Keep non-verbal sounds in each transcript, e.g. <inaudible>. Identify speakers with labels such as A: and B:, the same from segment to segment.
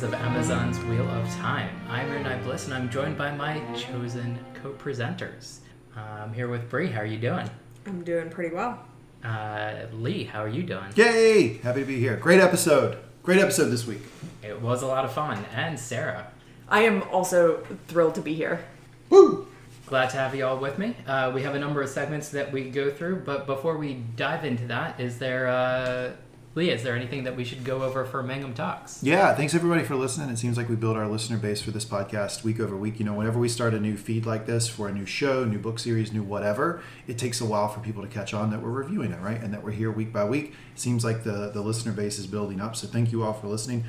A: recordings of Amazon's Wheel of Time. I'm Ernai Bliss, and I'm joined by my chosen co-presenters. Uh, I'm here with Bree. How are you doing?
B: I'm doing pretty well.
A: Uh, Lee, how are you doing?
C: Yay! Happy to be here. Great episode. Great episode this week.
A: It was a lot of fun. And Sarah,
D: I am also thrilled to be here.
C: Woo!
A: glad to have you all with me. Uh, we have a number of segments that we go through, but before we dive into that, is there, is there anything that we should go over for Mangum Talks?
C: Yeah, thanks everybody for listening. It seems like we build our listener base for this podcast week over week. You know, whenever we start a new feed like this for a new show, new book series, new whatever, it takes a while for people to catch on that we're reviewing it, right? And that we're here week by week. It seems like the, the listener base is building up. So thank you all for listening.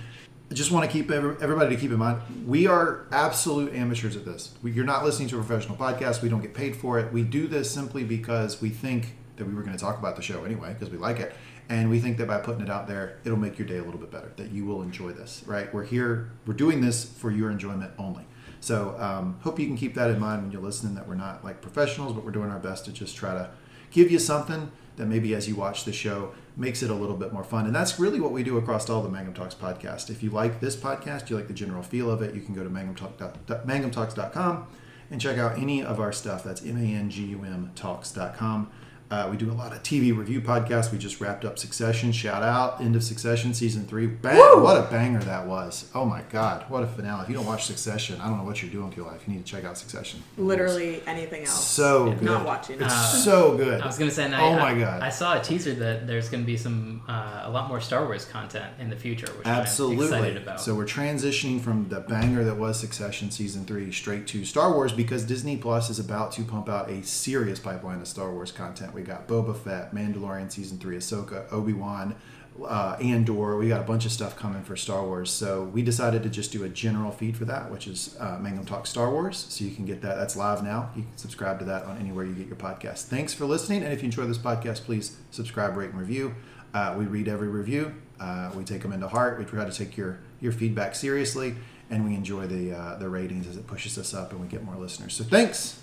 C: I just want to keep everybody to keep in mind we are absolute amateurs at this. We, you're not listening to a professional podcast. We don't get paid for it. We do this simply because we think that we were going to talk about the show anyway because we like it, and we think that by putting it out there, it'll make your day a little bit better. That you will enjoy this. Right? We're here. We're doing this for your enjoyment only. So um, hope you can keep that in mind when you're listening. That we're not like professionals, but we're doing our best to just try to give you something that maybe as you watch the show makes it a little bit more fun. And that's really what we do across all the Mangum Talks podcast. If you like this podcast, you like the general feel of it, you can go to mangumtalk- mangumtalks.com and check out any of our stuff. That's M-A-N-G-U-M talks.com. Uh, we do a lot of TV review podcasts. We just wrapped up Succession. Shout out, end of Succession, season three. Bang! What a banger that was. Oh my God, what a finale. If you don't watch Succession, I don't know what you're doing with your life. You need to check out Succession.
B: Literally anything else.
C: So good.
B: Not watching.
C: It's
A: Uh,
C: so good.
A: I was gonna say, and I,
C: Oh my
A: I-
C: God.
A: I, saw a teaser that there's gonna be some uh, a lot more Star Wars content in the future, which I'm
C: Absolutely.
A: excited about.
C: So we're transitioning from the banger that was Succession season three straight to Star Wars because Disney Plus is about to pump out a serious pipeline of Star Wars content. We got Boba Fett, Mandalorian season three, Ahsoka, Obi Wan, uh, Andor. We got a bunch of stuff coming for Star Wars. So we decided to just do a general feed for that, which is uh, Mangum Talk Star Wars. So you can get that. That's live now. You can subscribe to that on anywhere you get your podcast. Thanks for listening. And if you enjoy this podcast, please subscribe, rate, and review. Uh, we read every review. Uh, we take them into heart. We try to take your your feedback seriously, and we enjoy the uh, the ratings as it pushes us up and we get more listeners. So thanks.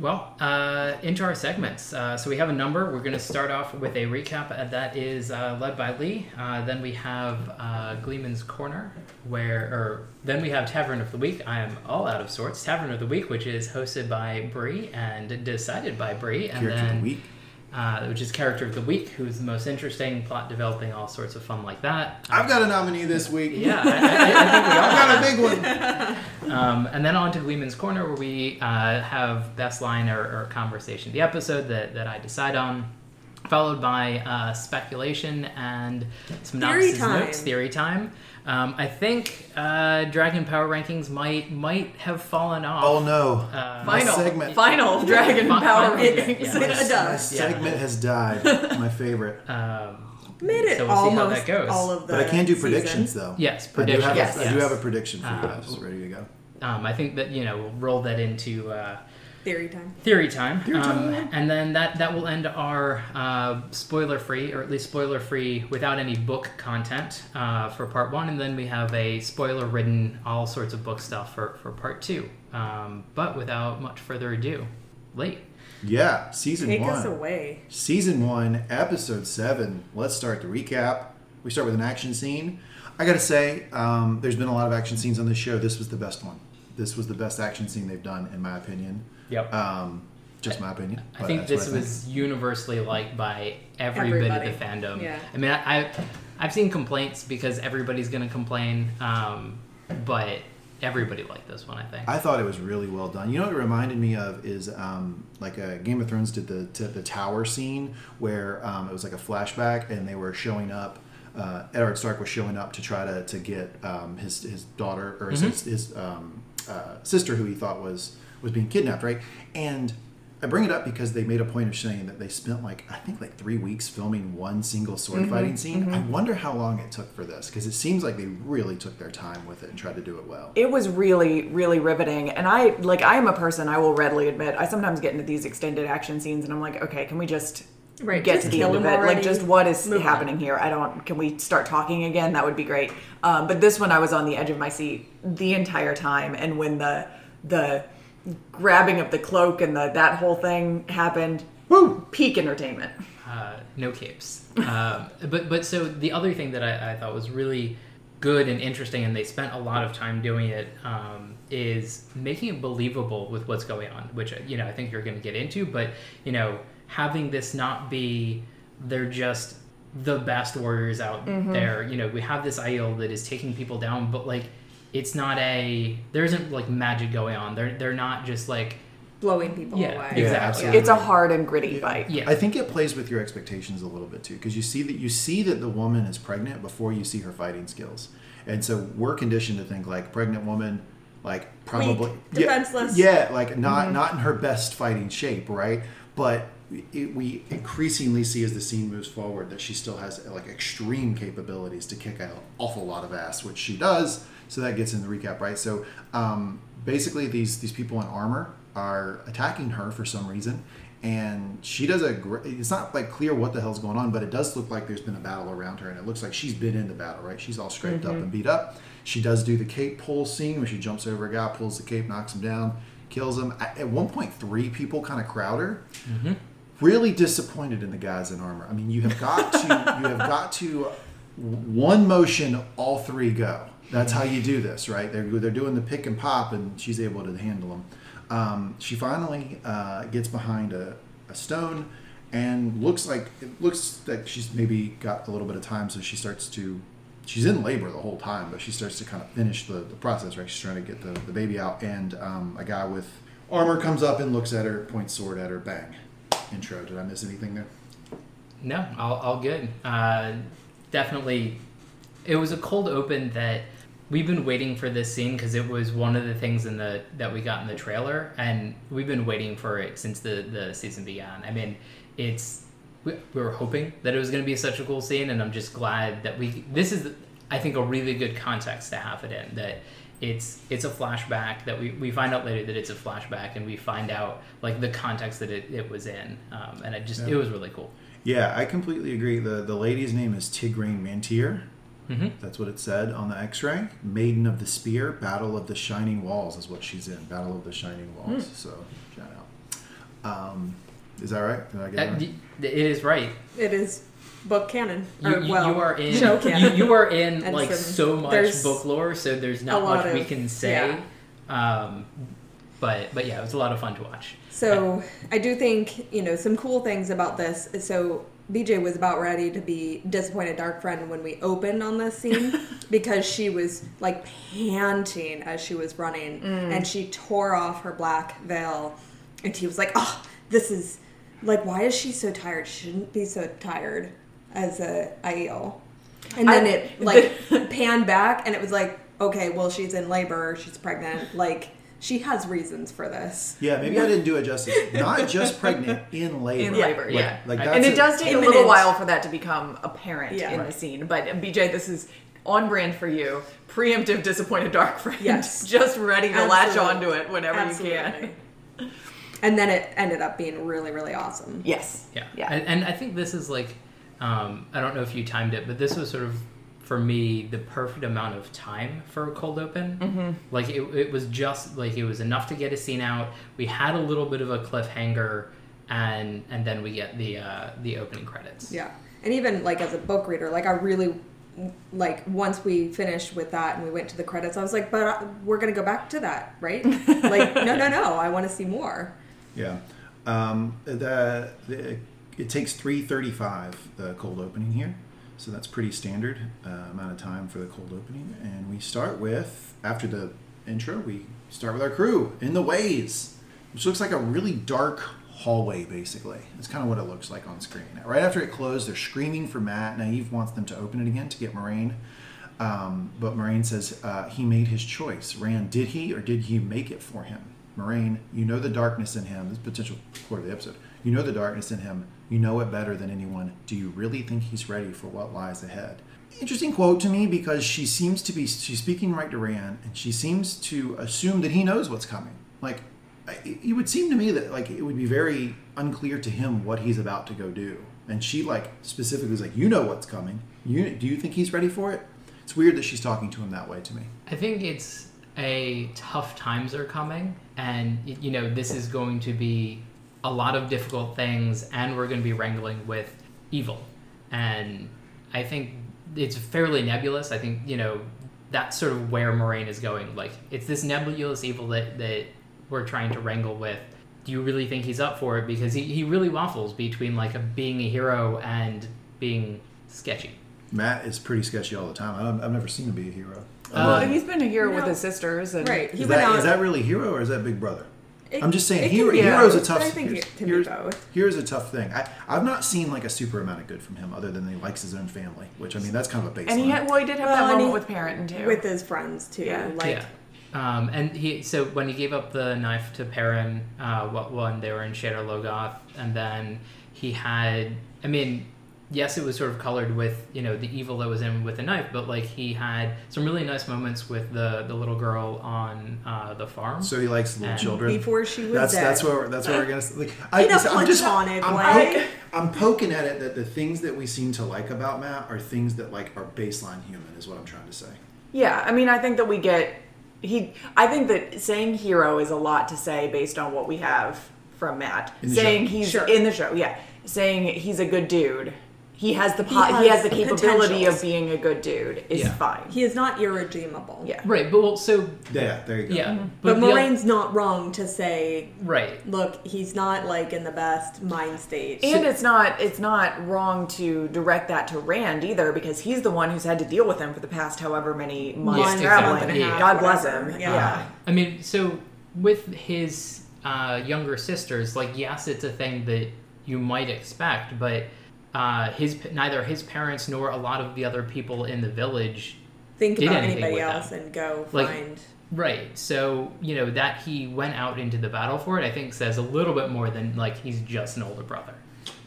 A: Well, uh, into our segments. Uh, so we have a number. We're going to start off with a recap uh, that is uh, led by Lee. Uh, then we have uh, Gleeman's Corner, where, or then we have Ta'veren of the Week. I am all out of sorts. Ta'veren of the Week, which is hosted by Bree and decided by Bree, and
C: Character
A: then
C: the week.
A: Uh, which is character of the week, who's the most interesting, plot developing, all sorts of fun like that.
C: I've got a nominee this week.
A: Yeah, I, I, I think we all <laughs>
C: I've got a big one.
A: um, and then on to Gleeman's Corner, where we uh, have best line or, or conversation of the episode that, that I decide on, followed by uh, speculation and some
B: Theory
A: synopsis
B: time.
A: notes, theory time. Um, I think uh, Dragon Power rankings might might have fallen off.
C: Oh no.
A: Uh,
D: Final,
C: segment.
D: final <laughs> Dragon
A: Fi-
D: Power
A: final-
D: rankings.
A: yeah. <laughs>
B: It
C: My
B: does.
C: segment has died. <laughs> My favorite.
A: Um,
B: Made it
A: So we'll see how
B: almost
A: that goes.
B: all of the
C: But I can do
B: season.
C: predictions though.
A: yes,
C: I do
A: predictions.
C: have,
D: Yes.
C: a, I do have a prediction for you guys. Ready to go.
A: Um, I think that you know we'll roll that into. Uh,
B: Theory time.
A: Theory time.
C: Theory
A: Um, and then that, that will end our uh, spoiler free, or at least spoiler free without any book content uh, for part one. And then we have a spoiler ridden, all sorts of book stuff for, for part two. Um, but without much further ado, late.
C: Yeah, season
B: Take
C: one.
B: Take us away.
C: Season one, episode seven. Let's start the recap. We start with an action scene. I gotta say, um, there's been a lot of action scenes on this show. This was the best one. This was the best action scene they've done, in my opinion.
A: Yep.
C: Um, just my opinion.
A: I think this
C: I think.
A: was universally liked by every
B: Everybody.
A: bit of the fandom.
B: Yeah.
A: I mean, I, I, I've seen complaints because everybody's going to complain, um, but everybody liked this one, I think.
C: I thought it was really well done. You know what it reminded me of is um, like a Game of Thrones did the t- the tower scene where um, it was like a flashback and they were showing up. Uh, Edward Stark was showing up to try to, to get um, his his daughter or his,
A: Mhm.
C: his um, uh, sister who he thought was was being kidnapped, right? And I bring it up because they made a point of saying that they spent like I think like three weeks filming one single sword fighting scene. I wonder how long it took for this because it seems like they really took their time with it and tried to do it well.
D: It was really, really riveting. And I, like, I am a person, I will readily admit, I sometimes get into these extended action scenes and I'm like, okay, can we just
B: Right,
D: get
B: just
D: to the end of it? Like, just what is
B: Move on.
D: happening here? I don't, can we start talking again? That would be great. Um, but this one, I was on the edge of my seat the entire time. And when the, the, grabbing of the cloak and the that whole thing happened
C: Woo!
D: peak entertainment
A: uh, no capes. um, but but so the other thing that I, I thought was really good and interesting, and they spent a lot of time doing it. Um, is making it believable with what's going on, which you know I think you're going to get into, but you know having this not be they're just the best warriors out there. You know, we have this Aiel that is taking people down, but like it's not a there isn't like magic going on. They're they're not just like
B: blowing people
A: Yeah,
B: away.
A: Yeah,
C: Yeah,
A: exactly.
C: absolutely.
D: It's a hard and gritty fight.
A: yeah.
C: I think it plays with your expectations a little bit too, because you see that you see that the woman is pregnant before you see her fighting skills, and so we're conditioned to think like pregnant woman, like probably yeah,
B: defenseless.
C: yeah, like not mm-hmm. not in her best fighting shape, right? But it, we increasingly see as the scene moves forward that she still has like extreme capabilities to kick an awful lot of ass, which she does. So that gets in the recap, right? So um, basically, these these people in armor are attacking her for some reason, and she does a. gr- It's not like clear what the hell's going on, but it does look like there's been a battle around her, and it looks like she's been in the battle, right? She's all scraped up and beat up. She does do the cape pull scene where she jumps over a guy, pulls the cape, knocks him down, kills him. At at one point, three people kind of crowd her really disappointed in the guys in armor. I mean, you have got to you have got to one motion, all three go. That's how you do this, right? They're they're doing the pick and pop, and she's able to handle them. Um, she finally uh, gets behind a, a stone and looks like it looks like she's maybe got a little bit of time, so she starts to. She's in labor the whole time, but she starts to kind of finish the, the process, right? She's trying to get the, the baby out, and um, a guy with armor comes up and looks at her, points sword at her, bang. Intro. Did I miss anything there?
A: No, all, all good. Uh, definitely, it was a cold open that we've been waiting for this scene because it was one of the things in the that we got in the trailer, and we've been waiting for it since the the season began. I mean, it's we, we were hoping that it was going to be such a cool scene, and I'm just glad that we. This is, I think, a really good context to have it in that. It's it's a flashback that we, we find out later that it's a flashback and we find out like the context that it, it was in um, and it just
C: Yeah.
A: it was really cool.
C: Yeah, I completely agree. The the lady's name is Tigraine Mantear.
A: Mm-hmm.
C: That's what it said on the X-ray. Maiden of the Spear, Battle of the Shining Walls is what she's in. Battle of the Shining Walls. So shout out. Um, is that right? Did I get it
A: Uh,
C: right?
A: it is right.
B: It is book canon.
A: You,
B: or,
A: you,
B: well,
A: you are in.
B: show
A: You,
B: canon.
A: you are in like so much
B: there's
A: book lore, so there's not
B: a lot
A: much we can say. Um, but but yeah, it was a lot of fun to watch.
B: So I do think you know some cool things about this. So BJ was about ready to be disappointed dark friend when we opened on this scene <laughs> because she was like panting as she was running mm. and she tore off her black veil and he was like, "Oh, this is like why is she so tired? She shouldn't be so tired as a Aiel." And then
D: I-
B: it like <laughs> panned back and it was like, "Okay, well she's in labor, she's pregnant, like she has reasons for this."
C: Yeah, maybe I didn't do it justice. Not just pregnant <laughs> in labor.
D: In labor,
C: Like-
D: yeah.
C: Like
A: And
C: that's
D: and it
C: a-
D: does take a little while for that to become apparent
B: Yeah.
D: in
B: Right.
D: the scene. But BJ, this is on brand for you. Preemptive disappointed dark friend.
B: Yes. <laughs>
D: Just ready to latch
B: Absolutely.
D: onto it whenever you can.
B: And then it ended up being really, really awesome.
D: Yes.
A: Yeah.
D: Yeah.
A: And, and I think this is like, um, I don't know if you timed it, but this was sort of, for me, the perfect amount of time for a cold open. Mm-hmm. Like, it, it was just, like, it was enough to get a scene out. We had a little bit of a cliffhanger, and and then we get the uh, the opening credits.
B: Yeah. And even like as a book reader, like I really like once we finished with that and we went to the credits, I was like, but uh, we're gonna go back to that, right? <laughs> like, no, no, no, I want to see more.
C: Yeah. Um, the, the it takes three thirty five the cold opening here, so that's pretty standard uh, amount of time for the cold opening. And we start with after the intro, we start with our crew in the ways, which looks like a really dark hallway. Basically, That's kind of what it looks like on screen. Right after it closed, they're screaming for Mat. Nynaeve wants them to open it again to get Moiraine. Um, but Moiraine says uh, he made his choice. Rand, did he or did you make it for him? Moiraine, you know the darkness in him. This is potential quote of the episode. You know the darkness in him. You know it better than anyone. Do you really think he's ready for what lies ahead? Interesting quote to me because she seems to be she's speaking right to Rand, and she seems to assume that he knows what's coming. Like it would seem to me that like it would be very unclear to him what he's about to go do. And she like specifically is like, you know what's coming. You do you think he's ready for it? It's weird that she's talking to him that way to me.
A: I think it's a tough times are coming, and you know this is going to be a lot of difficult things, and we're going to be wrangling with evil, and I think it's fairly nebulous. I think you know that's sort of where Moiraine is going. Like it's this nebulous evil that that we're trying to wrangle with. Do you really think he's up for it? Because he, he really waffles between like a, being a hero and being sketchy.
C: Mat is pretty sketchy all the time. I've, I've never seen him be a hero.
A: Uh,
D: Well, he's been a hero with his sisters, and
B: Right. He
C: is,
B: went
C: that,
B: out.
C: is that really hero or is that Big Brother?
B: It-
C: I'm just saying, hero,
B: be
C: hero's a tough.
B: but I think
C: here's,
B: it can be both.
C: here's a tough thing. I, I've not seen like a super amount of good from him, other than he likes his own family, which I mean that's kind of a baseline.
D: and he had, well, he did have
B: Well,
D: that
B: and
D: moment
B: he-
D: with Perrin too.
B: with his friends too.
D: Yeah.
B: Like
A: yeah. Um, and he so when he gave up the knife to Perrin, uh, what when they were in Shadar Logoth, and then he had, I mean, yes, it was sort of colored with you know the evil that was in with the knife, but like he had some really nice moments with the the little girl on uh, the farm.
C: so he likes little
A: And
C: children.
B: before she was
C: that's
B: dead.
C: that's where we're, that's where we're gonna like. I,
B: In a
C: I'm just
B: platonic
C: I'm,
B: way.
C: poke- I'm poking at it that the things that we seem to like about Mat are things that like are baseline human, is what I'm trying to say.
D: Yeah, I mean, I think that we get he. I think that saying hero is a lot to say based on what we have from
C: Mat.
D: Saying
C: show.
D: he's
B: Sure.
D: in the show, yeah. Saying he's a good dude. He has the
B: He
D: po- he,
B: has
D: has the capability of being a good dude. Is
A: Yeah.
D: fine.
B: he is not irredeemable.
D: Yeah.
A: right, but well, so
C: Yeah, there you go.
A: yeah,
B: But,
A: the oth-
B: Moiraine's not wrong to say,
A: right.
B: look, he's not like in the best mind state.
D: And it's not it's not wrong to direct that to Rand either because he's the one who's had to deal with him for the past however many months
A: Month,
D: traveling.
A: month and a half,
D: God bless him.
B: Yeah.
D: yeah.
A: I mean, so with his uh, younger sisters, like yes, it's a thing that you might expect, but uh, his neither his parents nor a lot of the other people in the village,
B: Think
A: did
B: about anybody
A: with
B: else
A: them.
B: and go
A: Like-
B: find.
A: right? So you know that he went out into the battle for it, I think says a little bit more than like he's just an older brother.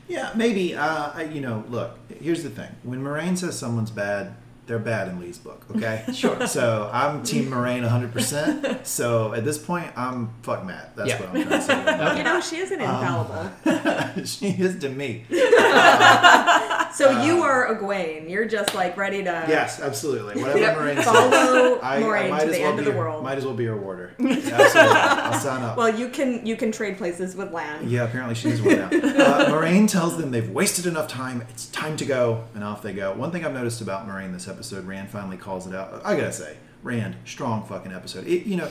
C: Yeah, maybe. Uh, I, you know, look. Here's the thing: when Moiraine says someone's bad, they're bad in Lee's book. Okay. <laughs>
A: Sure.
C: So I'm Team Moiraine 100. percent So at this point, I'm fuck Mat. That's
A: Yeah.
C: what I'm trying to say.
A: Okay. <laughs>
B: You know, she isn't um, infallible. <laughs>
C: she is to me.
B: Um, so you are Egwene. You're just like ready to
C: Yes, absolutely. Whatever
D: Yep.
C: Moiraine
B: follow
C: I, I
B: Moiraine
C: might
B: to
C: as
B: the
C: well
B: end of the world.
C: Might as well be her warder. Absolutely. I'll sign up.
B: Well, you can you can trade places with Lan.
C: Yeah, apparently she's one now. Uh, Moiraine tells them they've wasted enough time. It's time to go, and off they go. One thing I've noticed about Moiraine this episode, Rand finally calls it out. I gotta say, Rand, strong fucking episode. It, you know,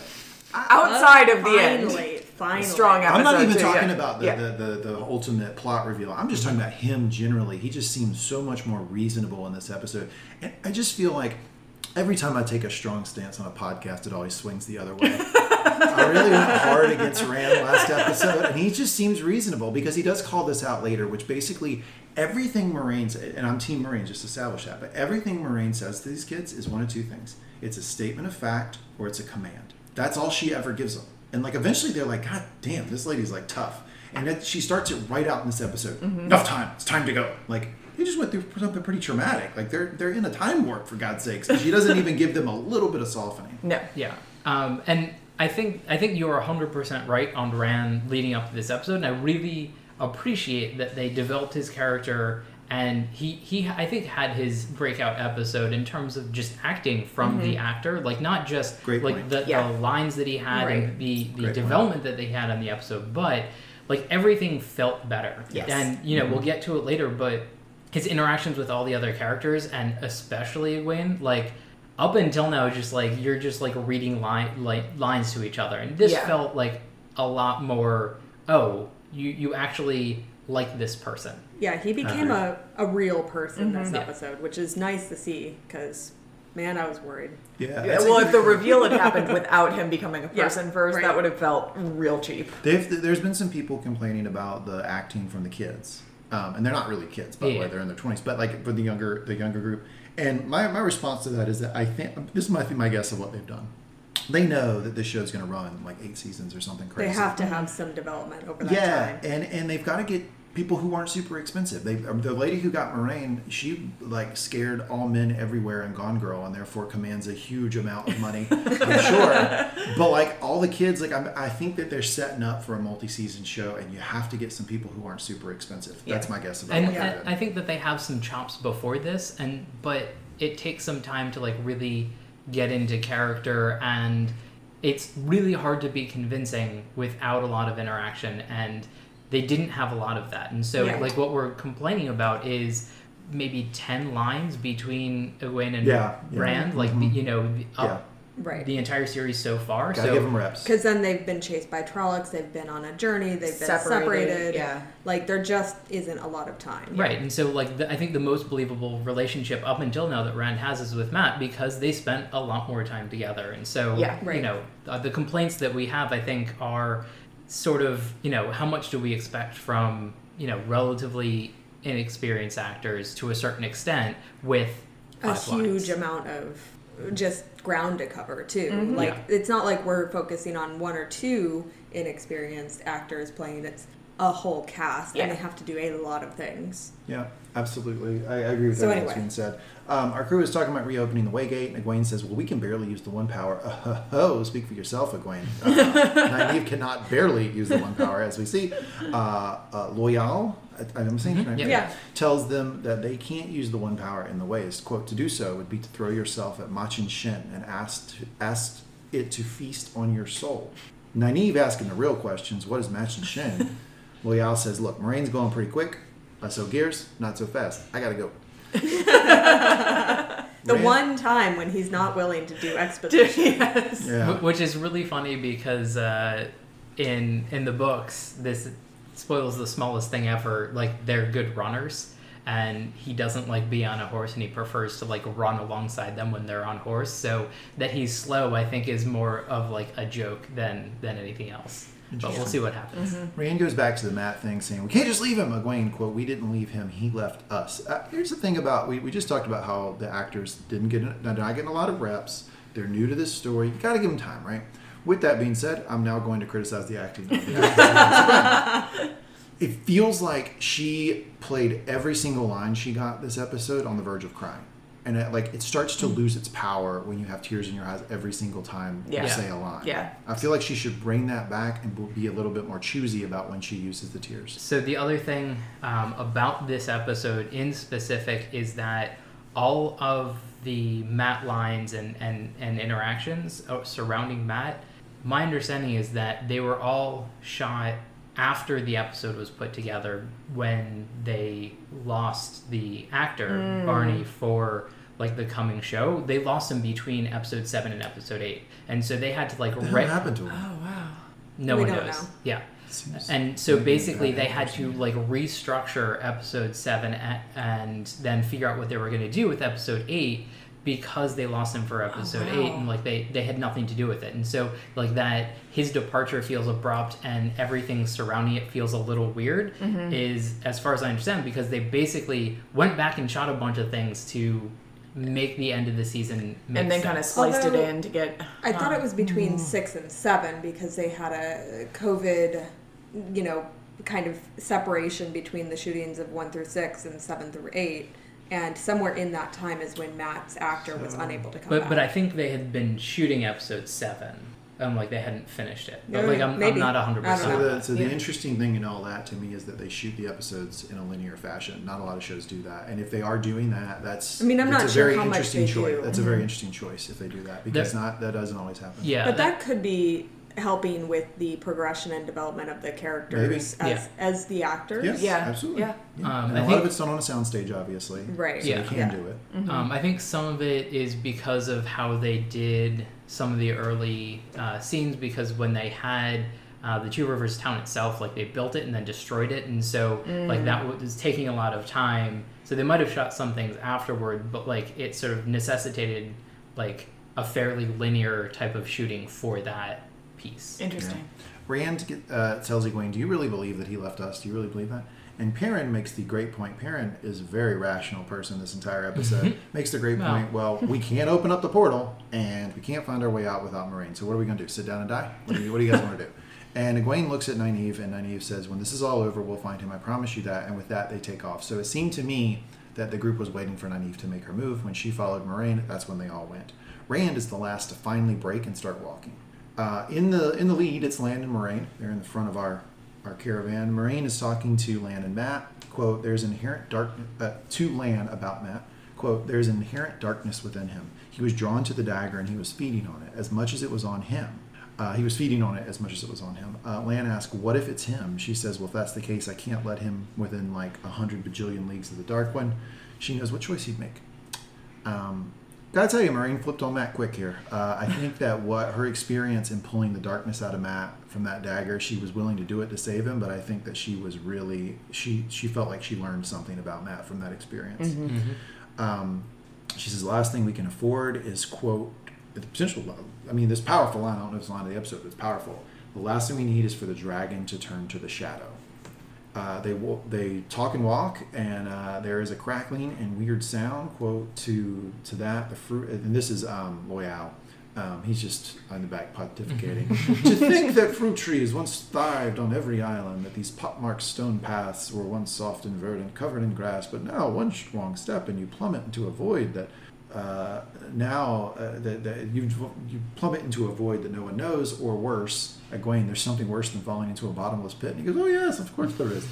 D: Outside of the end.
B: finally, Finally,
D: Strong
C: I'm not even
D: two,
C: talking
D: yeah.
C: about the,
D: Yeah.
C: the, the, the ultimate plot reveal. I'm just talking about him generally. He just seems so much more reasonable in this episode. And I just feel like every time I take a strong stance on a podcast, it always swings the other way. <laughs> I really went hard against Rand last episode, and he just seems reasonable because he does call this out later, which basically everything Moiraine says, and I'm Team Moiraine, just establish that, but everything Moiraine says to these kids is one of two things it's a statement of fact or it's a command. That's all she ever gives them. And like eventually they're like, God damn, this lady's like tough. And it, she starts it right out in this episode. Enough time. It's time to go. Like they just went through something pretty traumatic. Like they're they're in a time warp for God's sakes. And she doesn't even give them a little bit of softening.
D: No.
A: Yeah, um, and I think I think you're 100 percent right on Rand leading up to this episode, and I really appreciate that they developed his character, and he he I think had his breakout episode in terms of just acting from the mm-hmm. actor, like not just
C: Great
A: like the,
D: Yeah.
A: the lines that he had
D: Right.
A: and the the
C: Great point.
A: development that they had on the episode, but like everything felt better.
B: Yes.
A: and you know we'll mm-hmm. get to it later, but his interactions with all the other characters and especially Egwene, like up until now, just like you're just like reading line like lines to each other, and this
D: Yeah.
A: felt like a lot more. Oh, you you actually like this person.
B: Yeah, he became a, a real person this
A: Yeah.
B: episode, which is nice to see because, man, I was worried.
C: Yeah.
D: Yeah, well, if the reveal had <laughs> happened without him becoming a
B: Yeah,
D: person first,
B: right.
D: that would have felt real cheap.
C: They've, there's been some people complaining about the acting from the kids, um, and they're not really kids, by the
A: Yeah.
C: way. They're in their 20s, but like for the younger the younger group. And my, my response to that is that I think this is my my guess of what they've done. They know that this show's going to run like eight seasons or something crazy.
B: They have to have some development over that
C: yeah,
B: time.
C: and and they've got to get people who aren't super expensive. They um, the lady who got Moiraine, she like scared all men everywhere in Gone Girl, and therefore commands a huge amount of money. <laughs> I'm sure, but like all the kids, like I'm, I think that they're setting up for a multi-season show, and you have to get some people who aren't super expensive. That's my guess about
A: And, and I think that they have some chops before this, and but it takes some time to like really get into character, and it's really hard to be convincing without a lot of interaction, and they didn't have a lot of that, and so
B: Yeah.
A: like what we're complaining about is maybe 10 lines between Egwene and
C: Yeah, yeah. Mm-hmm.
A: Rand, like, you know, the, up
B: Right.
A: the entire series so far.
C: Gotta
A: so
C: give them reps.
B: Because then they've been chased by Trollocs, they've been on a journey, they've been
D: Separated,
B: separated.
D: yeah.
B: Like there just isn't a lot of time.
A: Right, and so like the, I think the most believable relationship up until now that Rand has is with Mat because they spent a lot more time together, and so
D: Yeah.
B: right.
A: you know uh, the complaints that we have I think are sort of you know how much do we expect from you know relatively inexperienced actors to a certain extent with
B: A huge
A: lines.
B: amount of just ground to cover too.
D: Mm-hmm.
B: Like
A: Yeah.
B: it's not like we're focusing on one or two inexperienced actors playing. It's a whole cast,
D: Yeah.
B: and they have to do a lot of things.
C: Yeah, absolutely. I, I agree with
B: So
C: everything
B: anyway.
C: that's being said. Um, our crew is talking about reopening the Waygate, and Egwene says, "Well, we can barely use the one power." Uh, <laughs> oh, speak for yourself, Egwene. Uh, <laughs> Nynaeve cannot barely use the one power, as we see. Uh, uh, Loial, I, I'm saying it right.
A: Yeah.
B: Yeah.
C: tells them that they can't use the one power in the ways. Quote, to do so would be to throw yourself at Machin Shin and ask, to, ask it to feast on your soul. Nynaeve asking the real questions, what is Machin Shin? <laughs> Loial says, look, Moiraine's going pretty quick. Uh, so Gears, not so fast. I gotta go. <laughs>
B: The
C: Rand?
B: one time when he's not willing to do <laughs> exposition.
D: yes.
C: Yeah.
A: Wh- which is really funny because uh, in in the books this spoils the smallest thing ever like they're good runners and he doesn't like be on a horse and he prefers to like run alongside them when they're on horse so that he's slow i think is more of like a joke than than anything else but we'll see what happens
C: Rand goes back to the Mat thing, saying, "We can't just leave him." Egwene, "quote We didn't leave him; he left us." Uh, here's the thing about we, we just talked about how the actors didn't get they're not getting a lot of reps. They're new to this story. You got to give them time, right? With that being said, I'm now going to criticize the acting. Of the actors. <laughs> it feels like she played every single line she got this episode on the verge of crying. And it, like it starts to lose its power when you have tears in your eyes every single time
D: Yeah.
C: you say a line.
D: Yeah.
C: I feel like she should bring that back and be a little bit more choosy about when she uses the tears.
A: So the other thing um, about this episode in specific is that all of the Mat lines and, and, and interactions uh, surrounding Mat, my understanding is that they were all shot after the episode was put together when they lost the actor hmm. Barney for like the coming show. They lost him between episode seven and episode eight, and so they had to like
C: What
A: re-
C: happened to him?
D: Oh wow.
A: no
B: We
A: one knows.
B: know.
A: Yeah.
C: Seems
A: And so basically, they had to like restructure episode seven a- and then figure out what they were going to do with episode eight because they lost him for episode
D: wow.
A: eight and like they they had nothing to do with it. And so like that, his departure feels abrupt and everything surrounding it feels a little weird. Is as far as I understand because they basically went back and shot a bunch of things to make the end of the season make
D: and then kind of
A: sense.
D: spliced
B: Although-
D: it in to get.
B: I thought it was between
C: Mm.
B: six and seven because they had a COVID, you know, kind of separation between the shootings of one through six and seven through eight. And somewhere in that time is when Mat's actor was unable to come
A: But
B: back.
A: but I think they had been shooting episode seven. Um, like they hadn't finished it. But like I'm, I'm
B: maybe.
A: not hundred
B: I don't
C: So
A: percent.
C: the, so
D: Yeah.
C: the interesting thing in all that to me is that they shoot the episodes in a linear fashion. Not a lot of shows do that, and if they are doing that, that's
B: I mean, I'm
C: that's
B: not
C: a
B: sure
C: very
B: how much
C: interesting
B: they
C: choice.
B: do.
C: That's a very interesting choice if they do that because
A: That-
C: not that doesn't always happen.
A: Yeah,
B: but that could be helping with the progression and development of the characters
C: Maybe.
B: as as the actors.
C: Yes,
D: Yeah,
C: absolutely.
D: yeah.
A: Um,
C: and
A: I
C: a lot
A: think-
C: of it's done on a soundstage, obviously.
B: Right.
C: So
A: Yeah.
C: they can
B: Yeah.
C: do it.
A: Um, I think some of it is because of how they did some of the early uh, scenes. Because when they had uh, the Two Rivers town itself, like they built it and then destroyed it, and so like that was taking a lot of time. So they might have shot some things afterward, but like it sort of necessitated like a fairly linear type of shooting for that piece.
D: Interesting.
C: Rand uh, tells Egwene, "Do you really believe that he left us? Do you really believe that?" And Perrin makes the great point. Perrin is a very rational person. This entire episode makes the great
A: Well.
C: point. Well, we can't open up the portal, and we can't find our way out without Moiraine. So what are we going to do? Sit down and die? What do you, what do you guys want to do? And Egwene looks at Nynaeve, and Nynaeve says, "When this is all over, we'll find him. I promise you that." And with that, they take off. So it seemed to me that the group was waiting for Nynaeve to make her move. When she followed Moiraine, that's when they all went. Rand is the last to finally break and start walking. Uh, in the in the lead, it's Lan and Moiraine. They're in the front of our our caravan. Moiraine is talking to Lan and Mat. Quote: There's inherent dark uh, to Lan about Mat. Quote: There's inherent darkness within him. He was drawn to the dagger and he was feeding on it as much as it was on him. Uh, he was feeding on it as much as it was on him. Uh, Lan asks, "What if it's him?" She says, "Well, if that's the case, I can't let him within like a hundred bajillion leagues of the Dark One." She knows what choice he'd make. Um, gotta tell you, Moiraine flipped on Mat quick here. Uh, I think that what her experience in pulling the darkness out of Mat from that dagger, she was willing to do it to save him, but I think that she was really she she felt like she learned something about Mat from that experience. Um, she says, the last thing we can afford is, quote, the potential, I mean, this powerful line, I don't know if it's the line of the episode, but it's powerful. The last thing we need is for the dragon to turn to the shadow. Uh, they they talk and walk, and uh, there is a crackling and weird sound. Quote to to that the fruit, and this is um, Loial. Um, he's just on the back pontificating. <laughs> to think that fruit trees once thrived on every island, that these pockmarked stone paths were once soft and verdant, covered in grass, but now one wrong step and you plummet into a void that uh, now uh, that, that you you plummet into a void that no one knows, or worse, Egwene, there's something worse than falling into a bottomless pit. And he goes, "Oh yes, of course there is."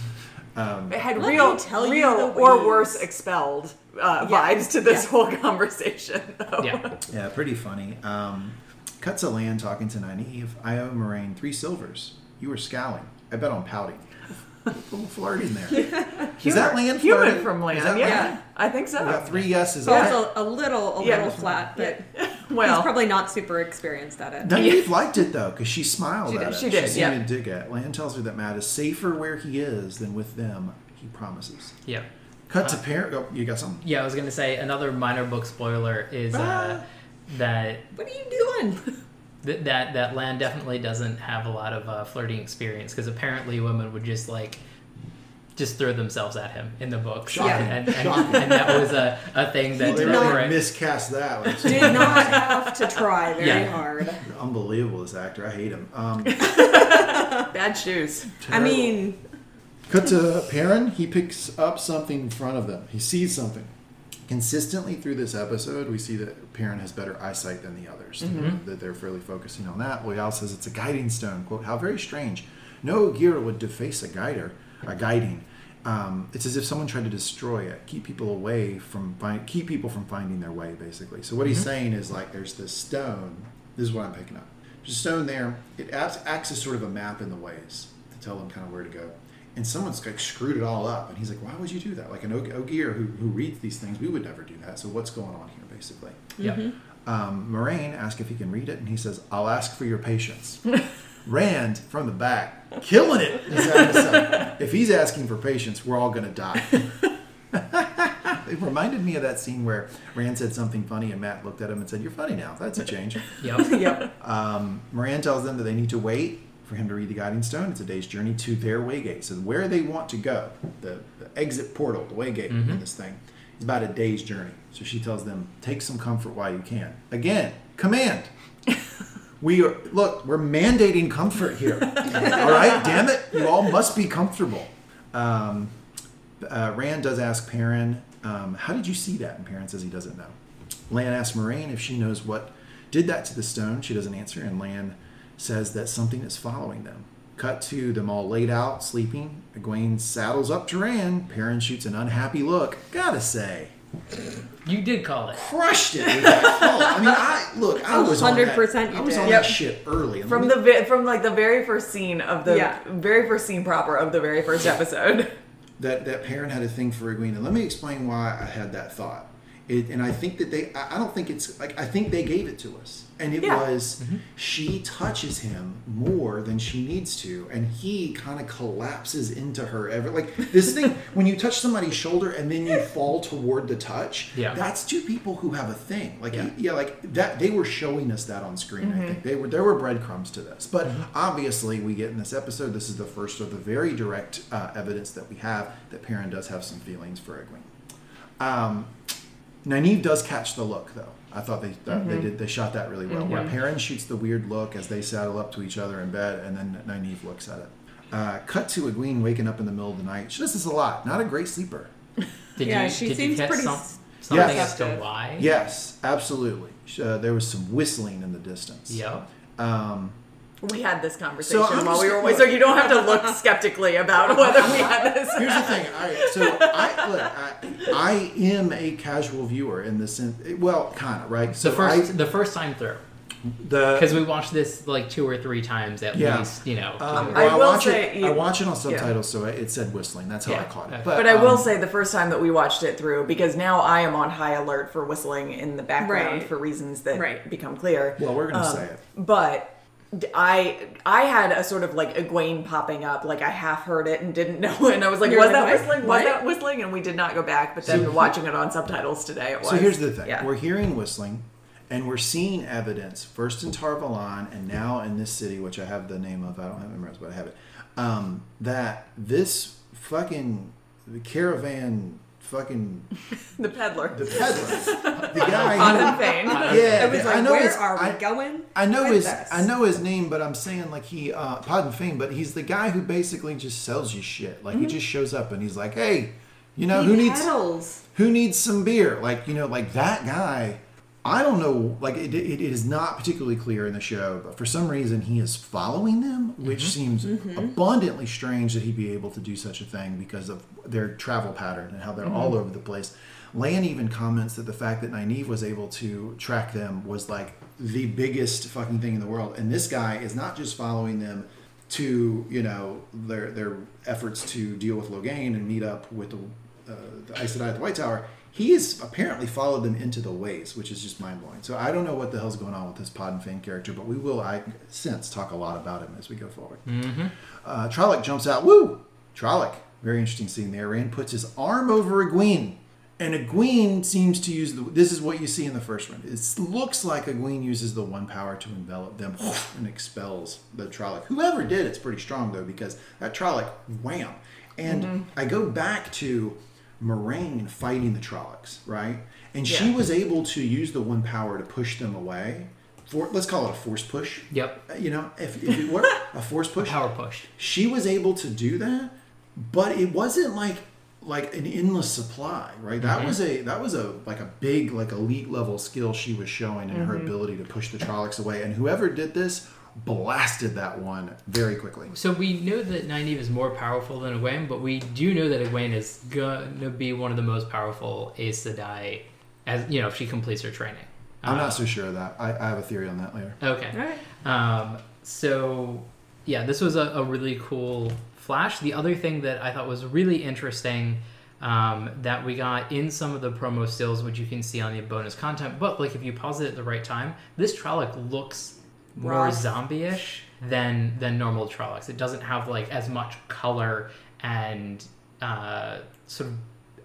C: Um,
D: It had
B: Let
D: real,
B: tell
D: real
B: the
D: or
B: ways.
D: worse expelled uh,
B: Yeah.
D: vibes to this
B: Yeah.
D: whole <laughs> conversation. though.
A: Yeah.
C: Yeah, pretty funny. Um, cuts a Lan talking to Nynaeve. I owe Moiraine three silvers. You were scowling. I bet on pouting. A <laughs> little flirty in there. <laughs> Is that Lan
D: Human
C: flirty?
D: from Lan?
C: Is that
D: yeah,
B: Lan?
D: I think so.
C: We got three yeses.
B: So it's
C: I,
B: a, a little, a
D: Yeah.
B: little flat, but <laughs>
D: well,
B: he's probably not super experienced at it.
C: Nynaeve liked it though, because she smiled
D: She
C: at
D: did-
C: it.
D: she did,
C: seemed
D: yeah.
C: to dig it. Lan tells her that Mat is safer where he is than with them. He promises.
A: Yeah.
C: Cut
D: Uh,
C: to Perrin. Oh, you got something?
A: Yeah, I was gonna say another minor book spoiler is uh, that
B: What are you doing?
A: Th- that that Lan definitely doesn't have a lot of uh, flirting experience because apparently women would just like just throw themselves at him in the books,
C: Shocking.
A: and, and,
C: Shocking.
A: and that was a, a thing that
C: they
B: did
C: really
B: not-
C: miscast that. one.
B: Did not have to try very
A: Yeah.
B: hard.
C: Unbelievable, this actor. I hate him. Um, <laughs>
D: bad shoes.
B: I mean,
C: Cut to Perrin. He picks up something in front of them. He sees something. Consistently through this episode, we see that Perrin has better eyesight than the others. That they're fairly focusing on that. Loial says it's a guiding stone. Quote, how very strange. No Ogier would deface a guider, a guiding. Um, it's as if someone tried to destroy it, keep people away from find, keep people from finding their way, basically. So what he's saying is like, there's this stone. This is what I'm picking up. There's a stone there. It acts, acts as sort of a map in the ways to tell them kind of where to go. And someone's like screwed it all up, and he's like, "Why would you do that? Like an Og- Ogier who who reads these things, we would never do that. So what's going on here, basically?"
A: yeah.
C: um, Moiraine asks if he can read it, and he says, "I'll ask for your patience." <laughs> Rand from the back, killing it. If he's asking for patience, we're all gonna die. <laughs> <laughs> it reminded me of that scene where Rand said something funny, and Mat looked at him and said, "You're funny now. That's a change."
A: Yep.
D: Yep.
C: Um, Moran tells them that they need to wait for him to read the guiding stone. It's a day's journey to their waygate. So where they want to go, the, the exit portal, the waygate in this thing, is about a day's journey. So she tells them, take some comfort while you can. Again, command. <laughs> We are look. We're mandating comfort here. <laughs> all right, damn it! You all must be comfortable. Um, uh, Rand does ask Perrin, um, "How did you see that?" And Perrin says he doesn't know. Lan asks Moiraine if she knows what did that to the stone. She doesn't answer, and Lan says that something is following them. Cut to them all laid out, sleeping. Egwene saddles up to Rand. Perrin shoots an unhappy look. Gotta say,
A: You did call it.
C: crushed it with that call. I mean, I look, I was
B: 100% you
C: I was
B: did.
C: on
D: Yep.
C: that shit early.
D: From
C: let
D: the
C: me-
D: vi- from like the very first scene of the
B: Yeah.
D: very first scene proper of the very first episode. <laughs>
C: that that Perrin had a thing for Egwene. And let me explain why I had that thought. It, and I think that they, I I don't think it's like, I think they gave it to us. And it
D: Yeah.
C: was, she touches him more than she needs to. And he kind of collapses into her. Ever Like this thing, <laughs> when you touch somebody's shoulder and then you <laughs> fall toward the touch,
A: Yeah.
C: that's two people who have a thing. Like,
A: Yeah.
C: yeah, like that, they were showing us that on screen, I think. They were, there were breadcrumbs to this. But obviously, we get in this episode, this is the first of the very direct uh, evidence that we have that Perrin does have some feelings for Egwene. Um, Nynaeve does catch the look, though. I thought they that they did they shot that really well. Where
A: Mhm.
C: Perrin shoots the weird look as they saddle up to each other in bed, and then Nynaeve looks at it. Uh, cut to Egwene waking up in the middle of the night. She does this a lot. Not a great sleeper.
A: Did <laughs>
B: Yeah,
A: you,
B: she
A: did
B: seems
A: you catch
B: pretty
A: some, something
C: Yes.
A: as to why?
C: Yes, absolutely. Uh, there was some whistling in the distance.
A: Yep.
C: Um,
D: We had this conversation
C: I'm
D: while
C: just-
D: we were away, so you don't have to look <laughs> skeptically about whether we had this.
C: Here's the thing. I, so I look. I, I am a casual viewer in the sense. Well, kind of right. So
A: The first
C: I,
A: the first time through.
C: The
A: Because we watched this like two or three times at
C: Yeah.
A: least, you know.
C: um,
A: to-
C: well, I,
D: I will
C: watch
D: say
C: it.
D: you-
C: I watch it on
D: yeah.
C: subtitles, so it said whistling. That's how I caught it.
A: Okay.
C: But,
D: But I will
C: um,
D: say the first time that we watched it through, because now I am on high alert for whistling in the background
B: Right.
D: for reasons that
B: Right.
D: become clear.
C: Well, we're gonna
D: Um,
C: say it.
D: But d- I I had a sort of like Egwene popping up, like I half heard it and didn't <laughs> know, and I was like,
B: You're
D: was
B: like,
D: that
B: what?
D: whistling? Was
B: What?
D: that whistling? And we did not go back. But then
C: So-
D: watching it on subtitles today, it was.
C: So here's the thing:
D: Yeah.
C: we're hearing whistling, and we're seeing evidence first in Tar Valon and now in this city, which I have the name of. I don't have it memorized, but I have it. Um, that this fucking caravan, fucking <laughs>
D: the peddler.
C: the peddler, <laughs> the guy.
D: Fain. <laughs>
C: yeah,
B: It was like,
C: I know
B: where
C: his,
B: are we
C: I,
B: going?
C: I know his
B: this?
C: I know his name, but I'm saying like he uh Padan Fain, but he's the guy who basically just sells you shit. Like he just shows up and he's like, Hey, you know,
B: He
C: who needs who needs some beer? Like, you know, like that guy. I don't know. Like, it, it is not particularly clear in the show, but for some reason he is following them, which mm-hmm. seems mm-hmm. abundantly strange that he'd be able to do such a thing because of their travel pattern and how they're all mm-hmm. over the place. Lan even comments that the fact that Nynaeve was able to track them was like the biggest fucking thing in the world. And this guy is not just following them to, you know, their their efforts to deal with Logain and meet up with the uh, the Aes Sedai at the White Tower, he has apparently followed them into the ways, which is just mind blowing. So I don't know what the hell's going on with this Padan Fain character, but we will, I sense, talk a lot about him as we go forward. Mm-hmm. Uh, Trolloc jumps out. Woo! Trolloc. Very interesting scene there. Rand puts his arm over Egwene. And Egwene seems to use the. This is what you see in the first one. It looks like Egwene uses the one power to envelop them and expels the Trolloc. Whoever did, it's pretty strong though because that Trolloc, wham. And I go back to Moiraine fighting the Trollocs, right? And she was able to use the one power to push them away. For let's call it a force push.
A: Yep.
C: Uh, You know, if, if it were <laughs> a force push,
A: Power push.
C: she was able to do that, but it wasn't like like an endless supply, right? That was a that was a like a big like elite level skill she was showing in her ability to push the Trollocs away. And whoever did this blasted that one very quickly.
A: So we know that Nynaeve is more powerful than Egwene, but we do know that Egwene is gonna be one of the most powerful Aes Sedai, as you know, if she completes her training.
C: I'm
A: Uh,
C: not so sure of that. I, I have a theory on that later.
A: Okay.
B: All right.
A: Um, so, yeah, this was a, a really cool flash. The other thing that I thought was really interesting um, that we got in some of the promo stills, which you can see on the bonus content, but like if you pause it at the right time, this Trolloc looks more
B: Rough.
A: zombie-ish than than normal Trollocs. It doesn't have like as much color and uh, sort of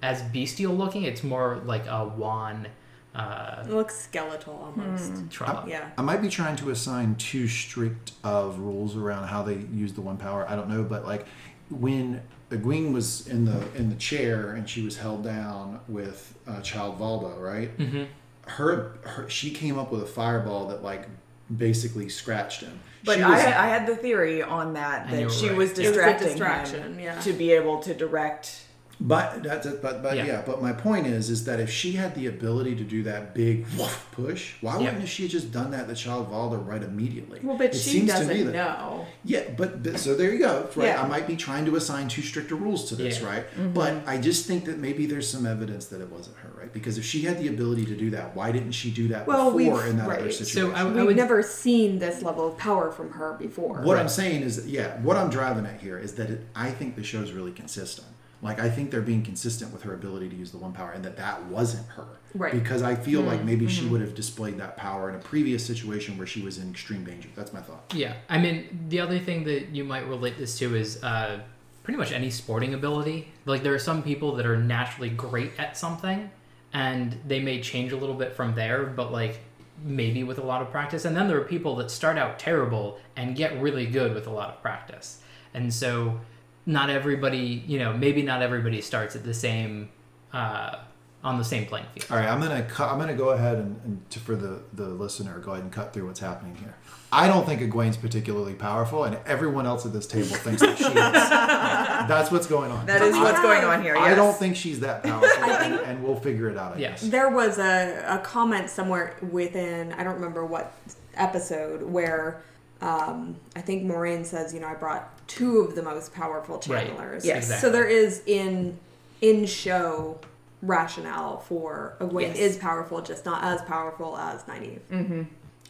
A: as bestial looking. It's more like a wan uh,
B: It looks skeletal almost.
A: Trolloc.
B: Yeah.
C: I might be trying to assign too strict of rules around how they use the one power. I don't know, but like when Egwene was in the in the chair and she was held down with uh, Child Valda, right?
A: Mhm.
C: Her, her she came up with a fireball that like basically scratched him.
D: But
C: she
D: I, I had the theory on that that she
A: right.
D: was
A: It
B: was
D: distracting him
B: yeah.
D: to be able to direct.
C: But that's it. But but
A: Yeah.
C: yeah. But my point is, is that if she had the ability to do that big woof push, why
A: Yeah.
C: wouldn't she have just done that to Child Valda right immediately?
B: Well, but
C: It
B: she
C: seems to me
B: doesn't
C: that-
B: know.
C: Yeah, but, but so there you go. Right,
B: Yeah.
C: I might be trying to assign too stricter rules to this,
A: Yeah.
C: right? Mm-hmm. But I just think that maybe there's some evidence that it wasn't her, right? Because if she had the ability to do that, why didn't she do that
B: Well,
C: before
B: we've-
C: in that other
B: right.
A: So
C: situation?
A: I, I
B: We've
A: would
B: never seen this mm-hmm. level of power from her before.
C: What I'm saying is, yeah, what I'm driving at here is that it, I think the show's really consistent. Like, I think they're being consistent with her ability to use the one power, and that that wasn't her.
B: Right.
C: Because I feel like maybe she would have displayed that power in a previous situation where she was in extreme danger. That's my thought.
A: Yeah, I mean, the other thing that you might relate this to is uh, pretty much any sporting ability. Like, there are some people that are naturally great at something, and they may change a little bit from there, but like maybe with a lot of practice. And then there are people that start out terrible and get really good with a lot of practice. And so, not everybody, you know, maybe not everybody starts at the same. Uh, on the same playing field.
C: All right, I'm gonna cu- I'm gonna go ahead and, and to, for the the listener, go ahead and cut through what's happening here. I don't think Egwene's particularly powerful, and everyone else at this table thinks that she is. <laughs> That's what's going on.
D: That is
C: I-
D: what's going on here.
C: I don't think she's that powerful, <laughs> and, and we'll figure it out. I
A: Yes.
C: guess.
B: There was a, a comment somewhere within, I don't remember what episode, where um, I think Moiraine says, you know, I brought two of the most powerful
A: Right.
B: channelers.
D: Yes.
A: Exactly.
B: So there is in in show rationale for Egwene
D: Yes.
B: is powerful, just not as powerful as Nynaeve. Mm-hmm.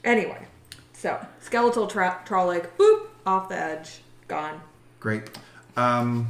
B: Anyway, So skeletal tra- Trolloc, boop, off the edge, gone.
C: Great. Um,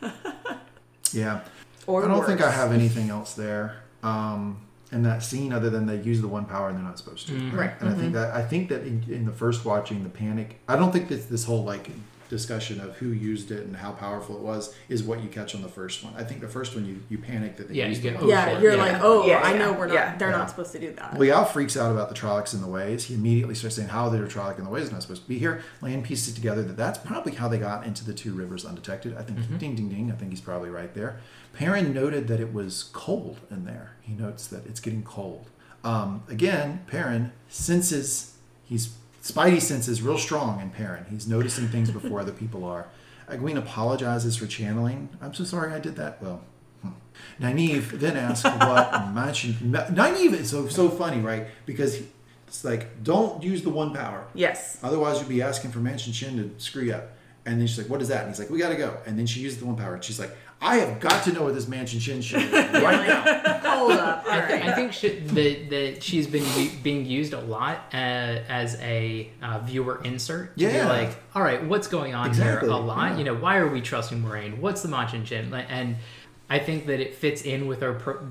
C: <laughs> yeah.
B: Or
C: I don't think I have anything else there. Um, in that scene, other than they use the one power and they're not supposed to.
B: Right.
C: And I think mm-hmm. that I think that in, in the first watching, the panic. I don't think that this whole like discussion of who used it and how powerful it was is what you catch on the first one. I think the first one you you panic that they
A: Yeah,
C: used
A: you
C: the
A: get
C: one
B: Yeah, you're
A: yeah.
B: like, oh,
D: Yeah,
B: I know we're not.
D: yeah.
B: they're
C: Yeah.
B: not supposed to do that.
C: Loial freaks out about the Trollocs and the ways. He immediately starts saying how the Trolloc and the ways is not supposed to be here. Lan pieces together that that's probably how they got into the two rivers undetected. I think ding ding ding. I think he's probably right there. Perrin noted that it was cold in there. He notes that it's getting cold. Um, again, Perrin senses he's Spidey senses real strong in Perrin. He's noticing things <laughs> before other people are. Egwene apologizes for channeling. I'm so sorry I did that. Well, hmm. Nynaeve then asks <laughs> what Machin. Nynaeve is so so funny, right? Because he, it's like, don't use the one power.
D: Yes.
C: Otherwise, you'd be asking for Machin Shin to screw you up. And then she's like, what is that? And he's like, we got to go. And then she uses the one power. And she's like, I have got to know what this Machin Shin shit is <laughs> right now.
B: Hold up. All
A: I, th-
B: right.
A: I think she, that that she's been u- being used a lot uh, as a uh, viewer insert to be
C: Yeah.
A: like, all right, what's going on
C: Exactly,
A: here? A lot,
C: yeah.
A: you know. Why are we trusting Moiraine? What's the Machin Shin? Like, And I think that it fits in with her per-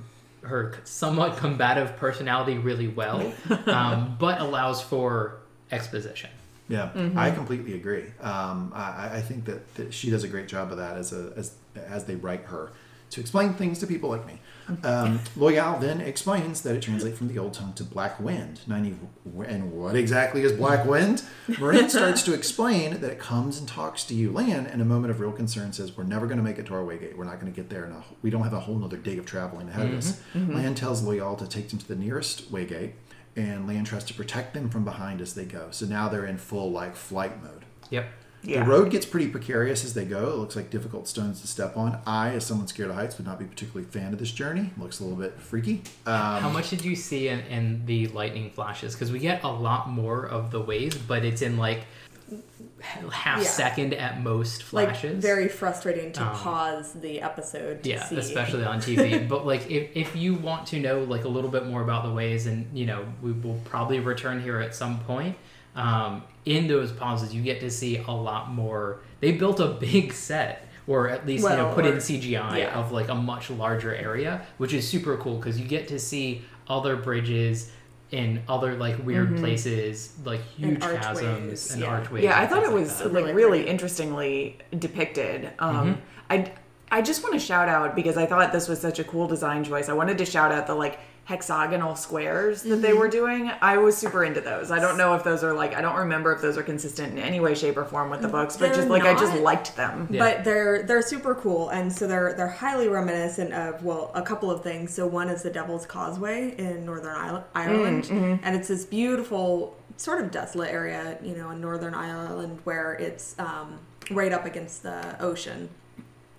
A: her somewhat combative personality really well, <laughs> um, but allows for exposition.
C: Yeah, I completely agree. Um, I, I think that, that she does a great job of that as a as as they write her to explain things to people like me. Um, Loial then explains that it translates from the old tongue to black wind. Nynaeve, and what exactly is black <laughs> wind? Moiraine starts to explain that it comes and talks to you. Lan, in a moment of real concern, says, "We're never going to make it to our waygate. We're not going to get there, and we don't have a whole nother day of traveling ahead of us." Lan tells Loial to take them to the nearest waygate and Lan tries to protect them from behind as they go. So now they're in full like flight mode.
A: Yep.
D: Yeah.
C: The road gets pretty precarious as they go. It looks like difficult stones to step on. I, as someone scared of heights, would not be particularly fan of this journey. looks a little bit freaky. Um,
A: How much did you see in, in the lightning flashes? Because we get a lot more of the waves, but it's in like half
B: Yeah.
A: second at most flashes.
B: like very frustrating to
A: Um,
B: pause the episode to
A: yeah,
B: see.
A: especially on TV. <laughs> but like, if, if you want to know like a little bit more about the ways, and you know, we will probably return here at some point. Um, in those pauses, you get to see a lot more. They built a big set, or at least you know,
B: Well,
A: put in CGI
B: yeah.
A: of like a much larger area, which is super cool because you get to see other bridges in other like weird places, like huge
B: archways,
A: chasms and
B: yeah.
A: archways.
D: Yeah, I thought it was
A: that.
D: like
B: Really
D: really interestingly depicted. Um,
A: Mm-hmm.
D: I I just want to shout out because I thought this was such a cool design choice. I wanted to shout out the like hexagonal squares that
B: Mm-hmm.
D: they were doing. I was super into those. I don't know if those are like I don't remember if those are consistent in any way, shape, or form with the books, but
B: They're
D: just like I just liked them.
A: Yeah.
B: But they're they're super cool, and so they're they're highly reminiscent of well a couple of things. So one is the Devil's Causeway in Northern Isle- Ireland, and it's this beautiful sort of desolate area, you know, in Northern Ireland where it's um, right up against the ocean.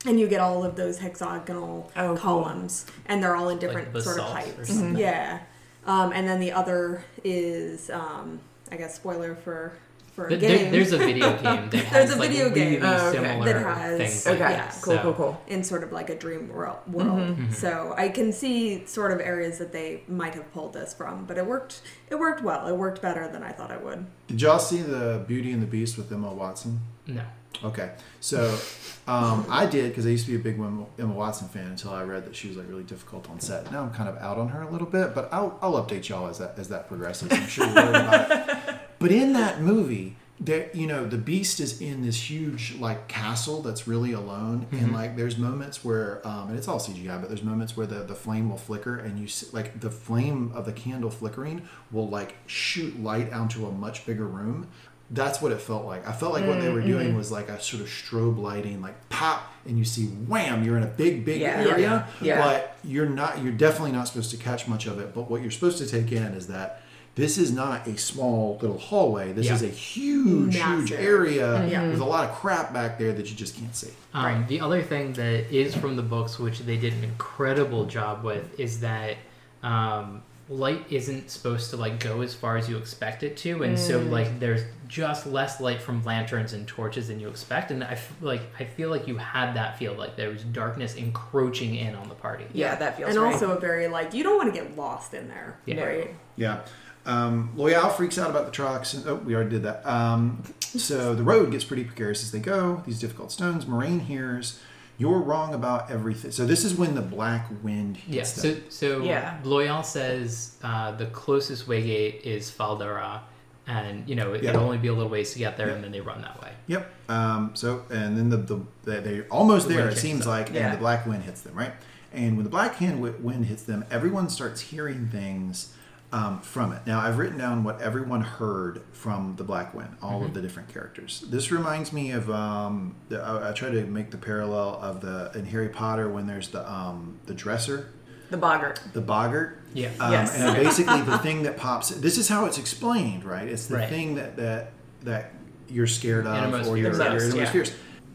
B: And you get all of those hexagonal
D: Oh, cool.
B: columns, and they're all in different sort of
A: basalt or
B: heights. Yeah, um, and then the other is, um, I guess, spoiler for for a
A: There-
B: game.
A: there's a video <laughs> game that
B: There's
A: has
B: a
A: like
B: video
A: really
B: game.
D: Oh, okay.
A: similar
B: That has-
A: things.
D: Okay,
A: like
B: Yeah.
D: cool,
A: So-
D: cool, cool.
B: in sort of like a dream world. world. So I can see sort of areas that they might have pulled this from, but it worked. It worked well. It worked better than I thought it would.
C: Did y'all see the Beauty and the Beast with Emma Watson?
A: No.
C: Okay, so um, I did because I used to be a big Emma Emma Watson fan until I read that she was like really difficult on set. Now I'm kind of out on her a little bit, but I'll, I'll update y'all as that as that progresses. I'm sure you'll learn about it. <laughs> But in that movie, there you know the Beast is in this huge like castle that's really alone, and like there's moments where um, and it's all CGI, but there's moments where the the flame will flicker, and you see, like the flame of the candle flickering will like shoot light onto a much bigger room that's what it felt like. I felt like what they were doing was like a sort of strobe lighting, like pop, and you see wham, you're in a big, big
D: Yeah.
C: area,
D: Yeah.
C: but you're not. You're definitely not supposed to catch much of it. But what you're supposed to take in is that this is not a small little hallway. This
A: Yeah.
C: is a huge, huge
B: Massive.
C: area
B: Yeah.
C: with a lot of crap back there that you just can't see.
A: Um,
B: Right.
A: The other thing that is from the books, which they did an incredible job with, is that um, light isn't supposed to like go as far as you expect it to, and so like there's just less light from lanterns and torches than you expect. And I f- like I feel like you had that feel like there was darkness encroaching in on the party.
D: Yeah, that feels
B: and
D: right.
B: also a very like you don't want to get lost in there,
A: Yeah.
B: right?
C: Yeah. Um, Loial freaks out about the Trollocs. And, oh, we already did that. Um, so the road gets pretty precarious as they go. These difficult stones. Moiraine hears, "You're wrong about everything." So this is when the black wind hits
A: Yeah.
C: them.
A: So so
D: Yeah.
A: Loial says uh, the closest waygate is Fal Dara, and you know it,
C: Yeah.
A: it'll only be a little ways to get there, and then they run that way.
C: Yep. Um, so and then the, the, the they're almost
A: The
C: there. It seems
A: them.
C: like,
D: Yeah.
C: and the black wind hits them, right? And when the black hand wi- wind hits them, everyone starts hearing things um, from it. Now I've written down what everyone heard from the black wind, all
A: Mm-hmm.
C: of the different characters. This reminds me of um, the, I, I try to make the parallel of the in Harry Potter when there's the um, the dresser,
D: The boggart.
C: the boggart.
A: Yeah.
C: Um,
D: Yes.
C: And basically, the <laughs> thing that pops. This is how it's explained, right? It's the
A: Right.
C: thing that that that you're scared of,
A: Innermost
C: or your,
A: fears.
C: your
D: Most,
C: innermost
D: yeah.
C: fears.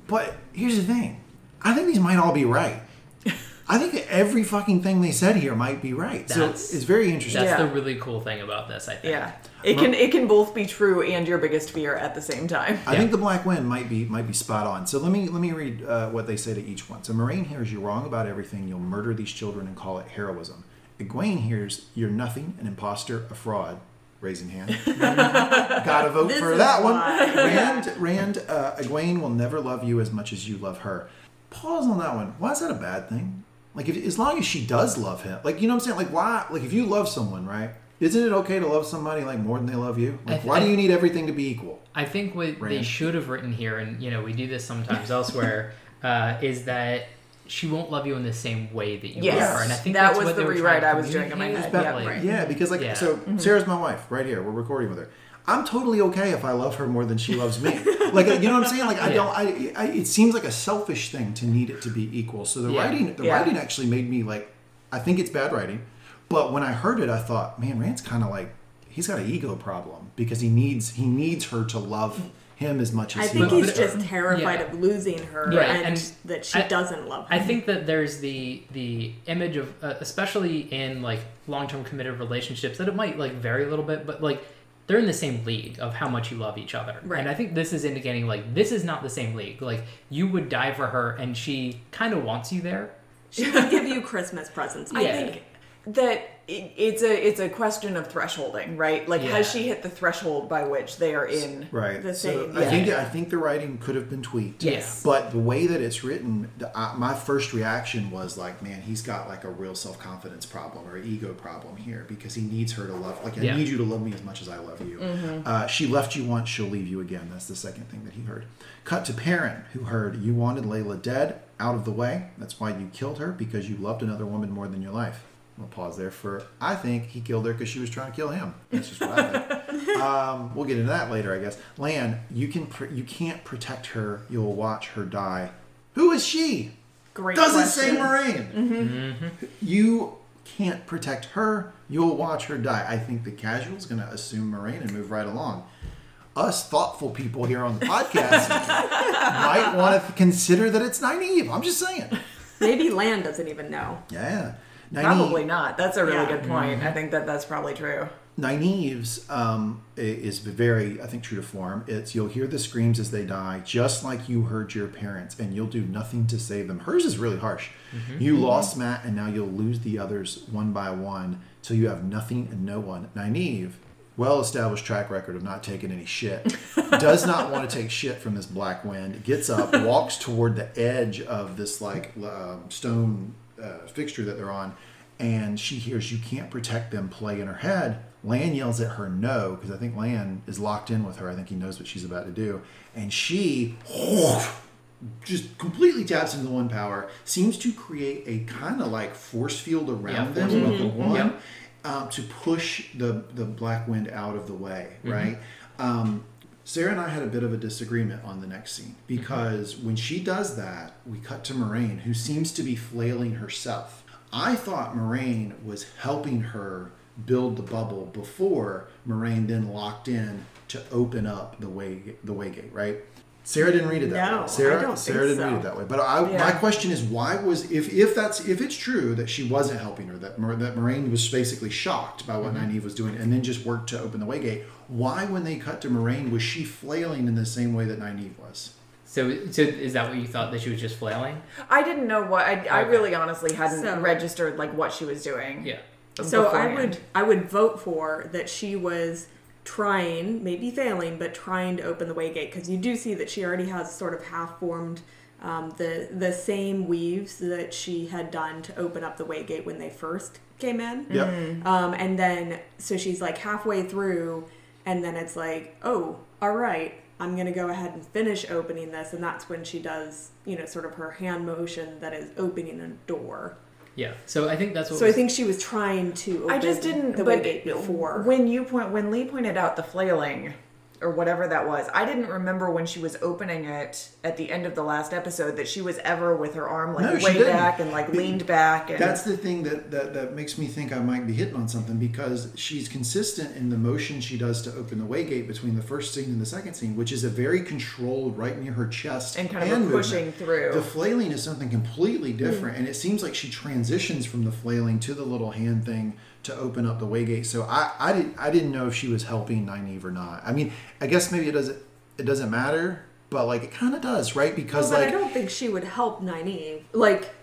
C: But here's the thing: I think these might all be right. I think that every fucking thing they said here might be right.
A: That's-
C: so it's very interesting.
A: That's
D: Yeah.
A: the really cool thing about this, I think.
D: Yeah. It can it can both be true and your biggest fear at the same time.
C: I
A: Yeah.
C: think the Black Wind might be might be spot on. So let me let me read uh, what they say to each one. So Moiraine hears you're wrong about everything. You'll murder these children and call it heroism. Egwene hears you're nothing, an imposter, a fraud. Raising hand. <laughs> Gotta vote
B: This
C: for
B: is
C: that one. Rand Rand uh, Egwene will never love you as much as you love her. Pause on that one. Why is that a bad thing? Like if as long as she does love him, like you know what I'm saying. Like why? Like if you love someone, right? Isn't it okay to love somebody like more than they love you? Like
A: th-
C: why do you need everything to be equal?
A: I think what they should have written here, and you know, we do this sometimes <laughs> elsewhere, uh, is that she won't love you in the same way that you
D: Yes.
A: love her. And I think
D: That
A: that's
D: was
A: what
D: the rewrite I was doing in my head. Yeah,
A: like-
D: right.
C: Yeah, because like
A: Yeah.
C: so Sarah's my wife right here. We're recording with her. I'm totally okay if I love her more than she loves me. like you know what I'm saying? Like I
A: Yeah.
C: don't. I, I it seems like a selfish thing to need it to be equal. So the
A: Yeah.
C: writing, the
D: Yeah.
C: writing actually made me like. I think it's bad writing, but when I heard it, I thought, man, Rand's kind of like he's got an ego problem because he needs he needs her to love him as much as he loves her.
B: I
C: he
B: think
C: loves
B: he's
C: her.
B: just terrified
A: Yeah.
B: of losing her
A: Right,
B: and,
A: and
B: that she
A: I-
B: doesn't love him.
A: I think that there's the the image of, uh, especially in like long term committed relationships, that it might like vary a little bit, but like they're in the same league of how much you love each other.
B: Right.
A: And I think this is indicating like this is not the same league. Like you would die for her, and she kind of wants you there.
B: she would give you Christmas presents.
D: I think that it, it's a it's a question of thresholding, right? Like
A: Yeah.
D: has she hit the threshold by which they are in
C: Right.
D: the
C: so
D: same?
C: I think I think the writing could have been tweaked.
A: Yes.
C: But the way that it's written, the, uh, my first reaction was like, man, he's got like a real self confidence problem or ego problem here because he needs her to love. Like, I
A: Yeah.
C: need you to love me as much as I love you. Uh, she left you once, she'll leave you again. That's the second thing that he heard. Cut to Perrin, who heard you wanted Laila dead, out of the way. That's why you killed her because you loved another woman more than your life. We'll pause there for. I think he killed her because she was trying to kill him. That's just what I think. <laughs> um, we'll get into that later, I guess. Lan, you can pr- you can't protect her. You'll watch her die. Who is she?
D: Great
C: Doesn't
D: question.
C: say Moiraine. You can't protect her. You'll watch her die. I think the casual's going to assume Moiraine and move right along. Us thoughtful people here on the podcast <laughs> might want to consider that it's Nynaeve. I'm just saying.
B: Maybe Lan doesn't even know.
C: Yeah. Nynaeve-
D: Probably not. That's a really
B: Yeah.
D: good point. I think that that's probably true.
C: Nynaeve's um, is very, I think, true to form. It's you'll hear the screams as they die, just like you heard your parents, and you'll do nothing to save them. Hers is really harsh. You lost Mat, and now you'll lose the others one by one, till you have nothing and no one. Nynaeve, well-established track record of not taking any shit, <laughs> does not want to take shit from this black wind. Gets up, walks toward the edge of this like um, stone uh, fixture that they're on, and she hears you can't protect them play in her head. Lan yells at her no because I think Lan is locked in with her. I think he knows what she's about to do, and she <laughs> just completely taps into the one power. Seems to create a kind of like force field around
A: Yeah,
C: them with the one um, to push the the black wind out of the way. Right. Um, Sarah and I had a bit of a disagreement on the next scene because when she does that, we cut to Moiraine, who seems to be flailing herself. I thought Moiraine was helping her build the bubble before Moiraine then locked in to open up the way the way gate, right? Sarah didn't read it that
B: No,
C: way. Sarah,
B: I don't
C: Sarah
B: think
C: didn't read
B: so.
C: it that way. But I, my question is, why was if if that's if it's true that she wasn't helping her, that Mor- that Moiraine was basically shocked by what mm-hmm. Nynaeve was doing, and then just worked to open the way gate. Why, when they cut to Moiraine, was she flailing in the same way that Nynaeve was?
A: So, so is that what you thought that she was just flailing?
D: I didn't know what I, I really honestly hadn't
B: So-
D: registered like what she was doing.
A: Yeah.
B: So I would I would vote for that she was trying, maybe failing, but trying to open the way gate because you do see that she already has sort of half formed um, the the same weaves that she had done to open up the way gate when they first came in.
C: Yep.
B: Um, and then so she's like halfway through, and then it's like, oh, all right, I'm gonna go ahead and finish opening this, and that's when she does, you know, sort of her hand motion that is opening a door.
A: Yeah. So I think that's what.
B: So I think she was trying to. Open
D: I just didn't.
B: the
D: but
B: way before.
D: when you point when Lee pointed out the flailing or whatever that was, I didn't remember when she was opening it at the end of the last episode that she was ever with her arm like
C: No,
D: way back and like
C: Be-
D: leaned back. And
C: That's the thing that, that that makes me think I might be hitting on something because she's consistent in the motion she does to open the way gate between the first scene and the second scene, which is a very controlled right near her chest
D: And kind of pushing
C: movement.
D: through.
C: The flailing is something completely mm. different, and it seems like she transitions from the flailing to the little hand thing to open up the way gate. So I I didn't I didn't know if she was helping Nynaeve or not. I mean, I guess maybe it doesn't it doesn't matter, but like it kind of does, right? Because
B: but
C: like
B: I don't think she would help Nynaeve. Like,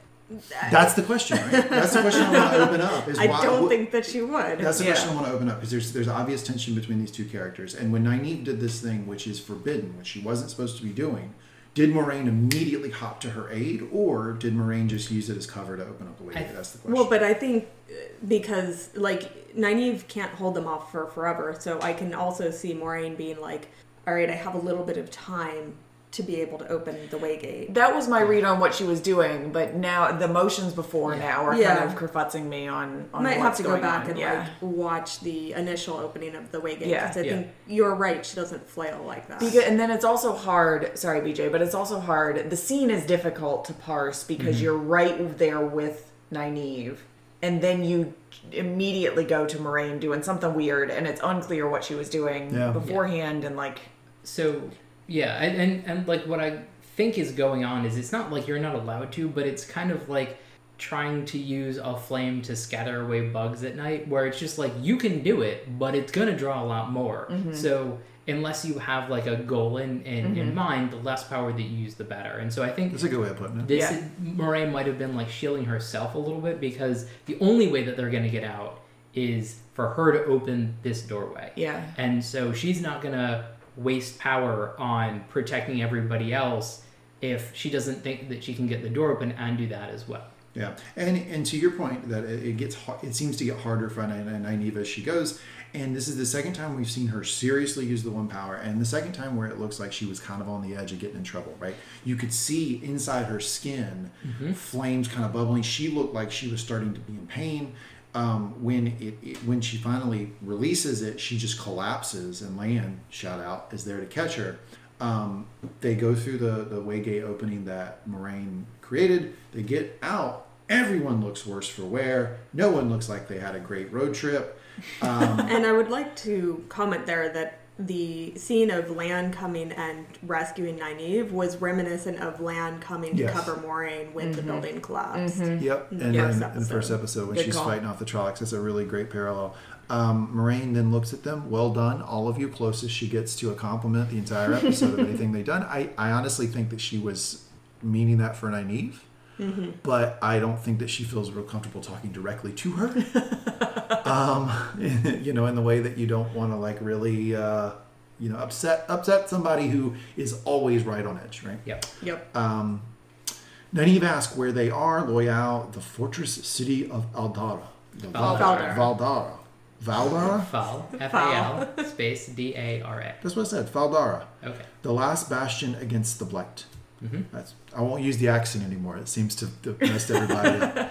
C: that's the question, right? That's the question I want to open up. Is <laughs>
B: I
C: why,
B: don't
C: what-
B: think that she would.
C: That's the
D: Yeah.
C: question I want to open up because there's there's obvious tension between these two characters. And when Nynaeve did this thing, which is forbidden, which she wasn't supposed to be doing, did Moiraine immediately hop to her aid, or did Moiraine just use it as cover to open up the way? That's the question.
B: Well, but I think uh, because like Nynaeve can't hold them off for forever, so I can also see Moiraine being like, "All right, I have a little bit of time to be able to open the way gate."
D: that was my read on what she was doing, but now the motions before now are
B: Yeah.
D: kind of kerfutzing me on. on
B: I might have
D: what's
B: to go back
D: on.
B: and
D: yeah.
B: like watch the initial opening of the way gate
D: Yeah,
B: because I
A: yeah.
B: think you're right. She doesn't flail like that.
D: Because, and then it's also hard. Sorry, BJ, but it's also hard. The scene is difficult to parse because mm-hmm. you're right there with Nynaeve, and then you immediately go to Moiraine doing something weird, and it's unclear what she was doing
C: Yeah.
D: beforehand, and like
A: So yeah, and, and and like what I think is going on is it's not like you're not allowed to, but it's kind of like trying to use a flame to scatter away bugs at night, where it's just like you can do it, but it's gonna draw a lot more. Mm-hmm. So unless you have like a goal in in, in mind, the less power that you use, the better. And so I think
C: that's a good way of putting it.
A: this
D: Yeah.
A: Moiraine might have been like shielding herself a little bit because the only way that they're going to get out is for her to open this doorway.
D: Yeah.
A: And so she's not going to waste power on protecting everybody else if she doesn't think that she can get the door open and do that as well.
C: Yeah, and and to your point that it, gets it seems to get harder for Ny- Ny- Nynaeve as she goes, and this is the second time we've seen her seriously use the one power, and the second time where it looks like she was kind of on the edge of getting in trouble. Right, you could see inside her skin mm-hmm. flames kind of bubbling. She looked like she was starting to be in pain. Um, when it, it when she finally releases it, she just collapses, and Lan shout out is there to catch her. Um, they go through the the way gate opening that Moiraine created. They get out. Everyone looks worse for wear. No one looks like they had a great road trip. Um, <laughs>
B: And I would like to comment there that the scene of Lan coming and rescuing Nynaeve was reminiscent of Lan coming
C: Yes.
B: to cover Moiraine when the building collapsed.
C: Yep, and
B: Yeah.
C: then in the first
B: episode.
C: episode when
D: Good
C: she's
D: call.
C: fighting off the Trollocs, it's a really great parallel. Um, Moiraine then looks at them. Well done, all of you. Closest she gets to a compliment the entire episode of anything they've done. I, I honestly think that she was meaning that for Nynaeve, but I don't think that she feels real comfortable talking directly to her. <laughs> um, <laughs> you know, in the way that you don't want to like really, uh, you know, upset upset somebody who is always right on edge, right?
A: Yep.
B: Yep.
C: Um, Nynaeve asks where they are. Loial, the fortress city of Aldara. The
A: Valdara.
C: Valdara. Valdara?
A: Fal. F A L space D A R A.
C: That's what I said. Valdara.
A: Okay.
C: The last bastion against the Blight.
A: Mm-hmm.
C: That's, I won't use the accent anymore. It seems to to mess everybody.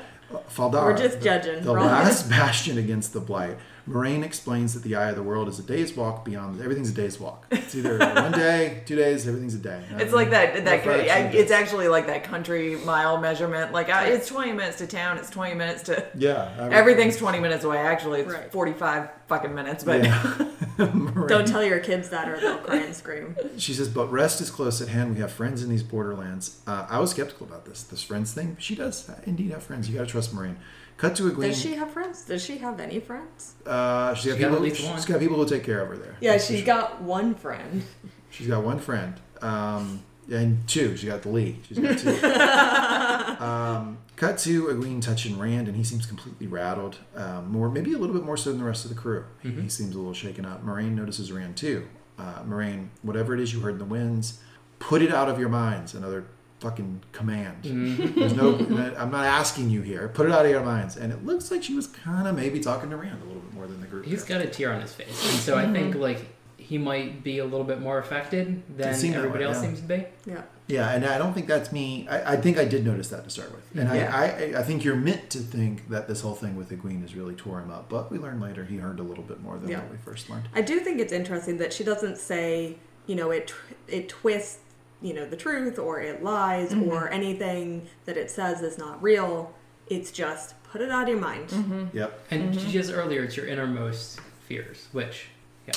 C: Valdara. <laughs>
B: We're just judging.
C: The
B: Wrong.
C: last bastion against the Blight. Moiraine explains that the eye of the world is a day's walk beyond. Everything's a day's walk. It's either one day, two days. Everything's a day. <laughs>
D: It's like that. That
C: Refraction
D: I, it's actually like that country mile measurement. Like I, it's twenty minutes to town. It's twenty minutes to. <laughs>
C: yeah. I-
D: Everything's twenty minutes away. Actually, it's
B: Right.
D: forty-five fucking minutes. But
C: Yeah. <laughs>
B: Don't tell your kids that or they'll cry and scream.
C: She says, but rest is close at hand. We have friends in these borderlands. Uh, I was skeptical about this, this friends thing. She does uh, indeed have friends. You got to trust Moraine. Cut to a gleam.
B: Does she have friends? Does she have any friends?
C: Uh, she's got
A: She got
C: people.
A: at least
C: she's
A: one.
C: got people who take care of her there.
B: Yeah,
C: That's for
B: she's
C: sure.
B: got one friend. <laughs>
C: She's got one friend. Um, and two. She got the Lee. She's got two. <laughs> um, cut to Egwene touching Rand, and he seems completely rattled. Um, more, maybe a little bit more so than the rest of the crew. He, he seems a little shaken up. Moiraine notices Rand too. Uh, Moiraine, whatever it is you heard in the winds, put it out of your minds. Another fucking command. Mm. There's no. I'm not asking you here. Put it out of your minds. And it looks like she was kind of maybe talking to Rand a little bit more than the group.
A: He's
C: there.
A: got a tear on his face, and so I mm-hmm. think like he might be a little bit more affected than everybody
C: way,
A: else
C: yeah.
A: seems to be.
B: Yeah.
C: Yeah, and I don't think that's me. I, I think I did notice that to start with, and
D: Yeah.
C: I, I I think you're meant to think that this whole thing with the Queen has really tore him up. But we learned later he heard a little bit more than
B: Yeah.
C: what we first learned.
B: I do think it's interesting that she doesn't say, you know, it it twists, you know, the truth or it lies or anything that it says is not real. It's just put it out of your mind.
C: Yep.
A: And just earlier, it's your innermost fears, which, yeah,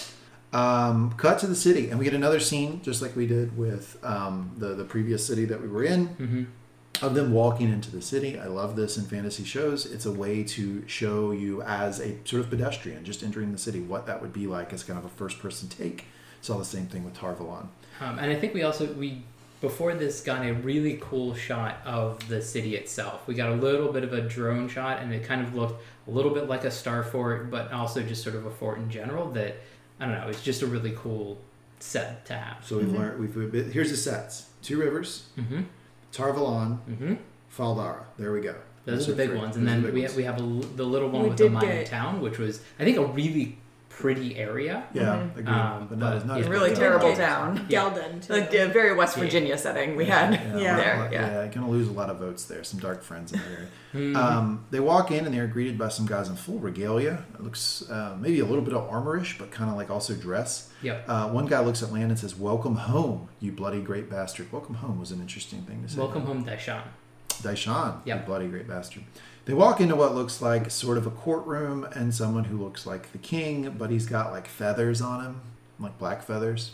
C: Um, cut to the city, and we get another scene, just like we did with um, the the previous city that we were in,
A: mm-hmm.
C: of them walking into the city. I love this in fantasy shows. It's a way to show you as a sort of pedestrian just entering the city what that would be like as kind of a first person take. Saw the same thing with Tar Valon.
A: Um, and I think we also we before this got a really cool shot of the city itself. We got a little bit of a drone shot, and it kind of looked a little bit like a star fort, but also just sort of a fort in general. That I don't know. It's just a really cool set to have.
C: So we've learned. We've, we've here's the sets: Two Rivers,
A: Mm-hmm.
C: Tar Valon,
A: Mm-hmm.
C: Fal Dara. There we go.
A: Those are the big
C: three.
A: ones, and
C: Those
A: then
C: the
A: we
C: ones.
A: have, we have a, l- the little one
B: We
A: with the
B: did
A: mining
B: get-
A: town, which was I think a really pretty area.
C: yeah, agreed.
A: Um,
C: but not
A: but
C: as not
A: yeah.
C: as
D: Really
C: big.
D: terrible
B: Okay.
D: town.
B: Gelden. too.
D: Like a very West
A: Yeah.
D: Virginia setting we had
B: Yeah. <laughs>
D: there.
C: yeah,
D: Yeah.
C: yeah, gonna lose a lot of votes there. Some dark friends in there.
A: Mhm.
C: Um, they walk in and they're greeted by some guys in full regalia. It looks uh, maybe a little bit of armorish, but kind of like also dress.
A: Yep.
C: Uh, one guy looks at Lan and says, "Welcome home, you bloody great bastard." Welcome home was an interesting thing to say.
A: Welcome home, Dai Shan.
C: Daishan, you bloody great bastard. They walk into what looks like sort of a courtroom and someone who looks like the king, but he's got like feathers on him, like black feathers.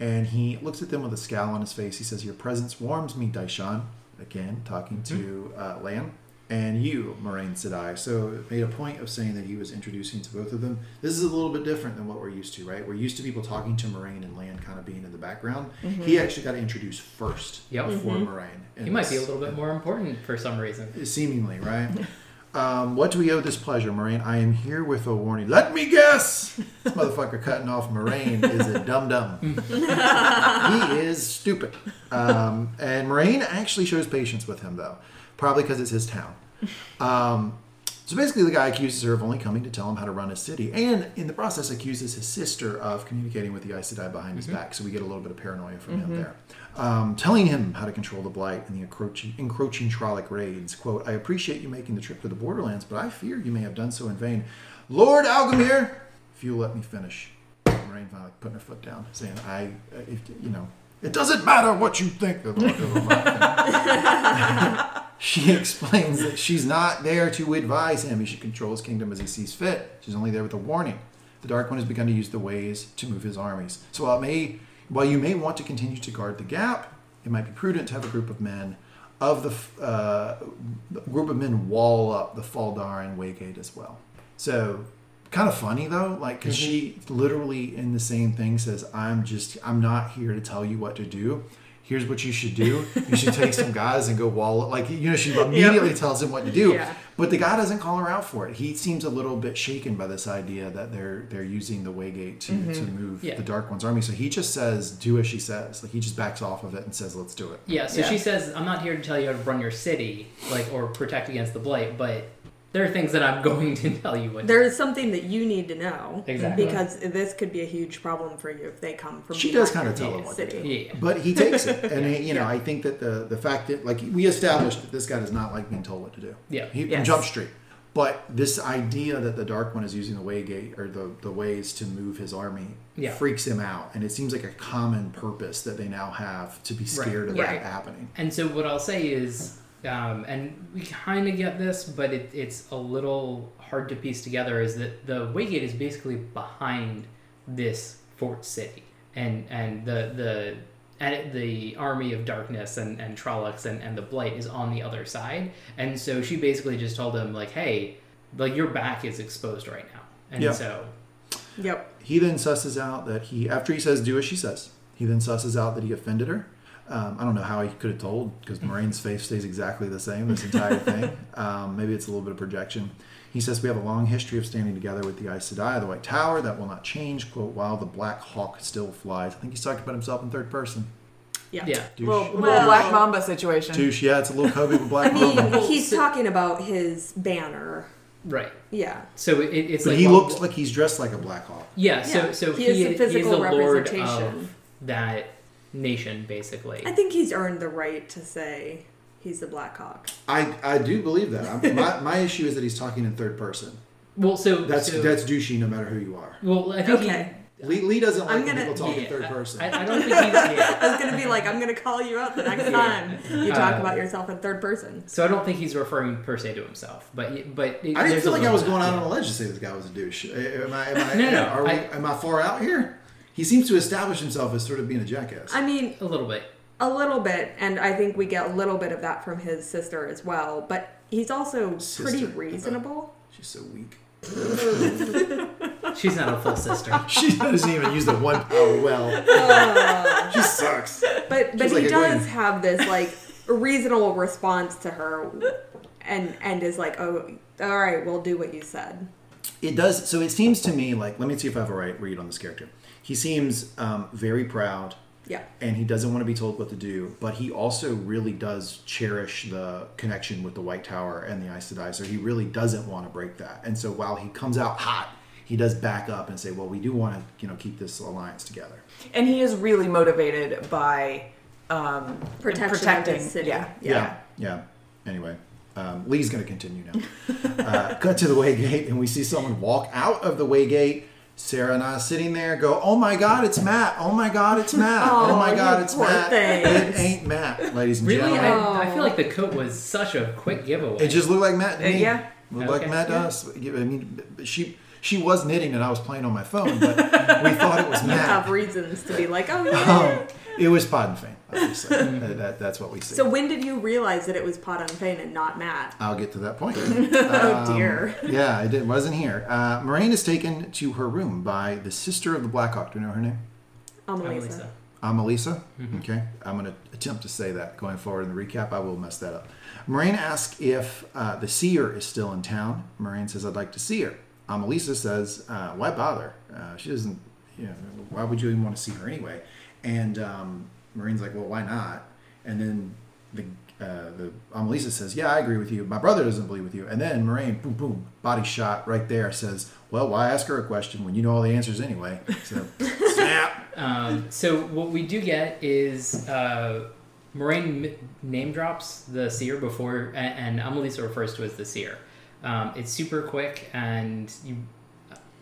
C: And he looks at them with a scowl on his face. He says, Your presence warms me, Dai Shan. Again, talking to uh, Lan. And you, Moiraine Sedai. So it made a point of saying that he was introducing to both of them. This is a little bit different than what we're used to, right? We're used to people talking to Moiraine and Lan kind of being in the background. He actually got introduced first
A: Yep.
C: before Moiraine.
A: He might be a little bit more important for some reason.
C: Seemingly, right? <laughs> Um, what do we owe this pleasure, Moiraine? I am here with a warning. Let me guess! This motherfucker cutting off Moiraine is a dum dum. <laughs> he is stupid. Um, and Moiraine actually shows patience with him, though, probably because it's his town. Um, so basically, the guy accuses her of only coming to tell him how to run his city, and in the process, accuses his sister of communicating with the Aes Sedai behind his back. So we get a little bit of paranoia from him there, um, telling him how to control the blight and the encroaching, encroaching Trolloc raids. "Quote: I appreciate you making the trip to the Borderlands, but I fear you may have done so in vain. Lord Agelmar, if you'll let me finish." Moiraine finally putting her foot down, saying, "I, uh, if, you know, it doesn't matter what you think she explains that she's not there to advise him. He should control his kingdom as he sees fit. She's only there with a warning. The Dark One has begun to use the ways to move his armies. So while, may, while you may want to continue to guard the gap, it might be prudent to have a group of men of the uh, group of men wall up the Faldar and Waygate as well. So kind of funny though, like because she literally in the same thing says, "I'm just I'm not here to tell you what to do." Here's what you should do. You should take some <laughs> guys and go wall. Like, you know, she immediately tells him what to do.
B: Yeah.
C: But the guy doesn't call her out for it. He seems a little bit shaken by this idea that they're they're using the Waygate to, to mm-hmm. move
A: Yeah.
C: the Dark One's army. So he just says, "Do as she says." Like he just backs off of it and says, "Let's do it."
A: Yeah, so
D: Yeah.
A: she says, "I'm not here to tell you how to run your city, like or protect against the blight, but there are things that I'm <laughs> going to tell you what."
B: There is something that you need to know.
A: Exactly.
B: Because this could be a huge problem for you if they come from
C: She does kinda tell him what to
B: do,
A: yeah,
C: But he takes it, <laughs> and he, you know,
B: Yeah.
C: I think that the the fact that like we established that this guy does not like being told what to do.
A: Yeah.
C: he
D: Yes.
C: Jump Street. But this idea that the Dark One is using the way gate or the the ways to move his army
A: Yeah.
C: freaks him out, and it seems like a common purpose that they now have to be scared of
D: Right.
C: that happening.
A: And so what I'll say is, um, and we kind of get this, but it, it's a little hard to piece together. Is that the Waygate is basically behind this fort city, and and the the and the army of darkness and and Trollocs and and the blight is on the other side. And so she basically just told him like, hey, like your back is exposed right now, and
C: Yeah.
A: so
B: Yep.
C: He then susses out that he, after he says, do as she says, he then susses out that he offended her. Um, I don't know how he could have told because Moiraine's face stays exactly the same this entire thing. <laughs> Um, maybe it's a little bit of projection. He says we have a long history of standing together with the Aes Sedai, the White Tower. That will not change. Quote, while the Black Hawk still flies. I think he's talking about himself in third person.
B: Yeah.
A: Yeah.
C: Douche.
D: Little,
B: Well-
D: Black Mamba situation.
C: Douche. Yeah, it's a little Kobe with Black <laughs>
B: I mean,
C: Mamba.
B: he's talking about his banner.
A: Right.
B: Yeah.
A: So it, it's
C: But
A: like
C: he looks like he's dressed like a Black Hawk.
A: yeah. So
B: Yeah.
A: so
B: He
A: he,
B: is the
A: he is
B: physical
A: the lord
B: representation.
A: of that nation, basically.
B: I think he's earned the right to say he's the Black Hawk.
C: I, I do believe that. I'm, my, my issue is that he's talking in third person.
A: Well, so
C: That's
A: so,
C: that's douchey no matter who you are.
A: well. I think he-
B: Okay.
C: Lee, Lee doesn't like
B: I'm
C: when
B: gonna-
C: people talk in third
A: I-
C: person.
A: I, I don't think he's. Yeah. <laughs>
B: I was gonna be like, I'm gonna call you out the next time you talk
A: Uh,
B: about yourself in third person.
A: So I don't think he's referring per se to himself, but but it,
C: I didn't feel like I was going out
A: yeah.
C: on a ledge to say this guy was a douche. Am I? Am I?
A: No, no,
C: Are we, am I far out here? He seems to establish himself as sort of being a jackass.
B: I mean,
A: a little bit.
B: a little bit, and I think we get a little bit of that from his sister as well. But he's also pretty reasonable.
C: She's so weak.
A: She's not a full sister. <laughs>
C: She doesn't even use the one power well. <laughs> she sucks.
B: But but
C: She's like
B: he
C: a
B: does
C: queen.
B: have this like reasonable response to her, and and is like, oh, all right, we'll do what you said.
C: It does. So it seems to me like. Let me see if I have a right read on this character. He seems um, very proud.
B: Yeah.
C: and he doesn't want to be told what to do, but he also really does cherish the connection with the White Tower and the Aes Sedai, so he really doesn't want to break that. And so while he comes out hot, he does back up and say, "Well, we do want to, you know, keep this alliance together."
D: And he is really motivated by um,
B: Protection
D: protecting.
B: his city.
D: Yeah.
C: Yeah, yeah. Anyway, um, Lee's going to continue now. uh, cut to the way gate, and we see someone walk out of the way gate. Sarah and I sitting there go, "Oh my God, it's Mat! Oh my God, it's Mat! Oh, <laughs>
B: Oh,
C: my God, it's Mat!
B: thing.
C: It ain't Mat, ladies and
A: Really,
C: gentlemen."
A: I, I feel like the coat was such a quick giveaway.
C: It just looked like Mat to
D: Uh,
C: me.
D: yeah.
C: Looked like Mat to us. I mean, she she was knitting and I was playing on my phone, but we thought it was
B: You have
C: Mat.
B: reasons to be like, oh <laughs> yeah.
C: Um, it was Padan Fain, obviously. <laughs> that, that- that's what we see.
B: So when did you realize that it was Padan Fain and not Mat?
C: I'll get to that point. <laughs>
B: oh dear.
C: yeah, it did, wasn't here. Uh, Moiraine is taken to her room by the sister of the Blackhawk. Do you know her name?
B: Amalisa.
A: Amalisa.
C: Amalisa. Okay, I'm going to attempt to say that going forward in the recap. I will mess that up. Moiraine asks if uh, the seer is still in town. Moiraine says, "I'd like to see her." Amalisa says, uh, "Why bother? Uh, she doesn't. You know, why would you even want to see her anyway?" And um, Moiraine's like, "Well, why not?" And then the uh, the Amalisa says, "Yeah, I agree with you. My brother doesn't believe with you." And then Moiraine, boom, boom, body shot right there, says, "Well, why ask her a question when you know all the answers anyway?" So <laughs> snap.
A: Um, so what we do get is uh, Moiraine name drops the seer before, and, and Amalisa refers to as the seer. Um, it's super quick, and you.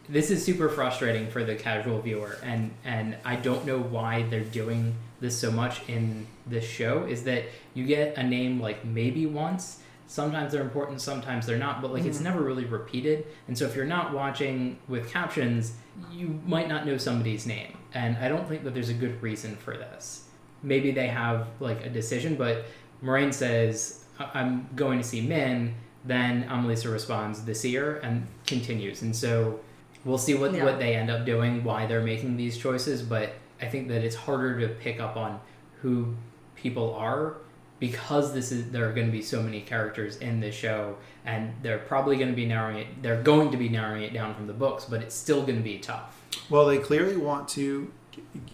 A: This is super frustrating for the casual viewer, and and I don't know why they're doing this so much in this show. Is that you get a name like maybe once. Sometimes they're important, sometimes they're not, but like it's mm-hmm. never really repeated. And so if you're not watching with captions, you might not know somebody's name. And I don't think that there's a good reason for this. Maybe they have like a decision, but Moiraine says, "I- I'm going to see Min. Then Amalisa responds, the seer, and continues. And so we'll see what,
B: Yeah.
A: what they end up doing, why they're making these choices. But I think that it's harder to pick up on who people are because this is there are going to be so many characters in this show and they're probably going to be narrowing it they're going to be narrowing it down from the books but it's still going to be tough
C: Well, they clearly want to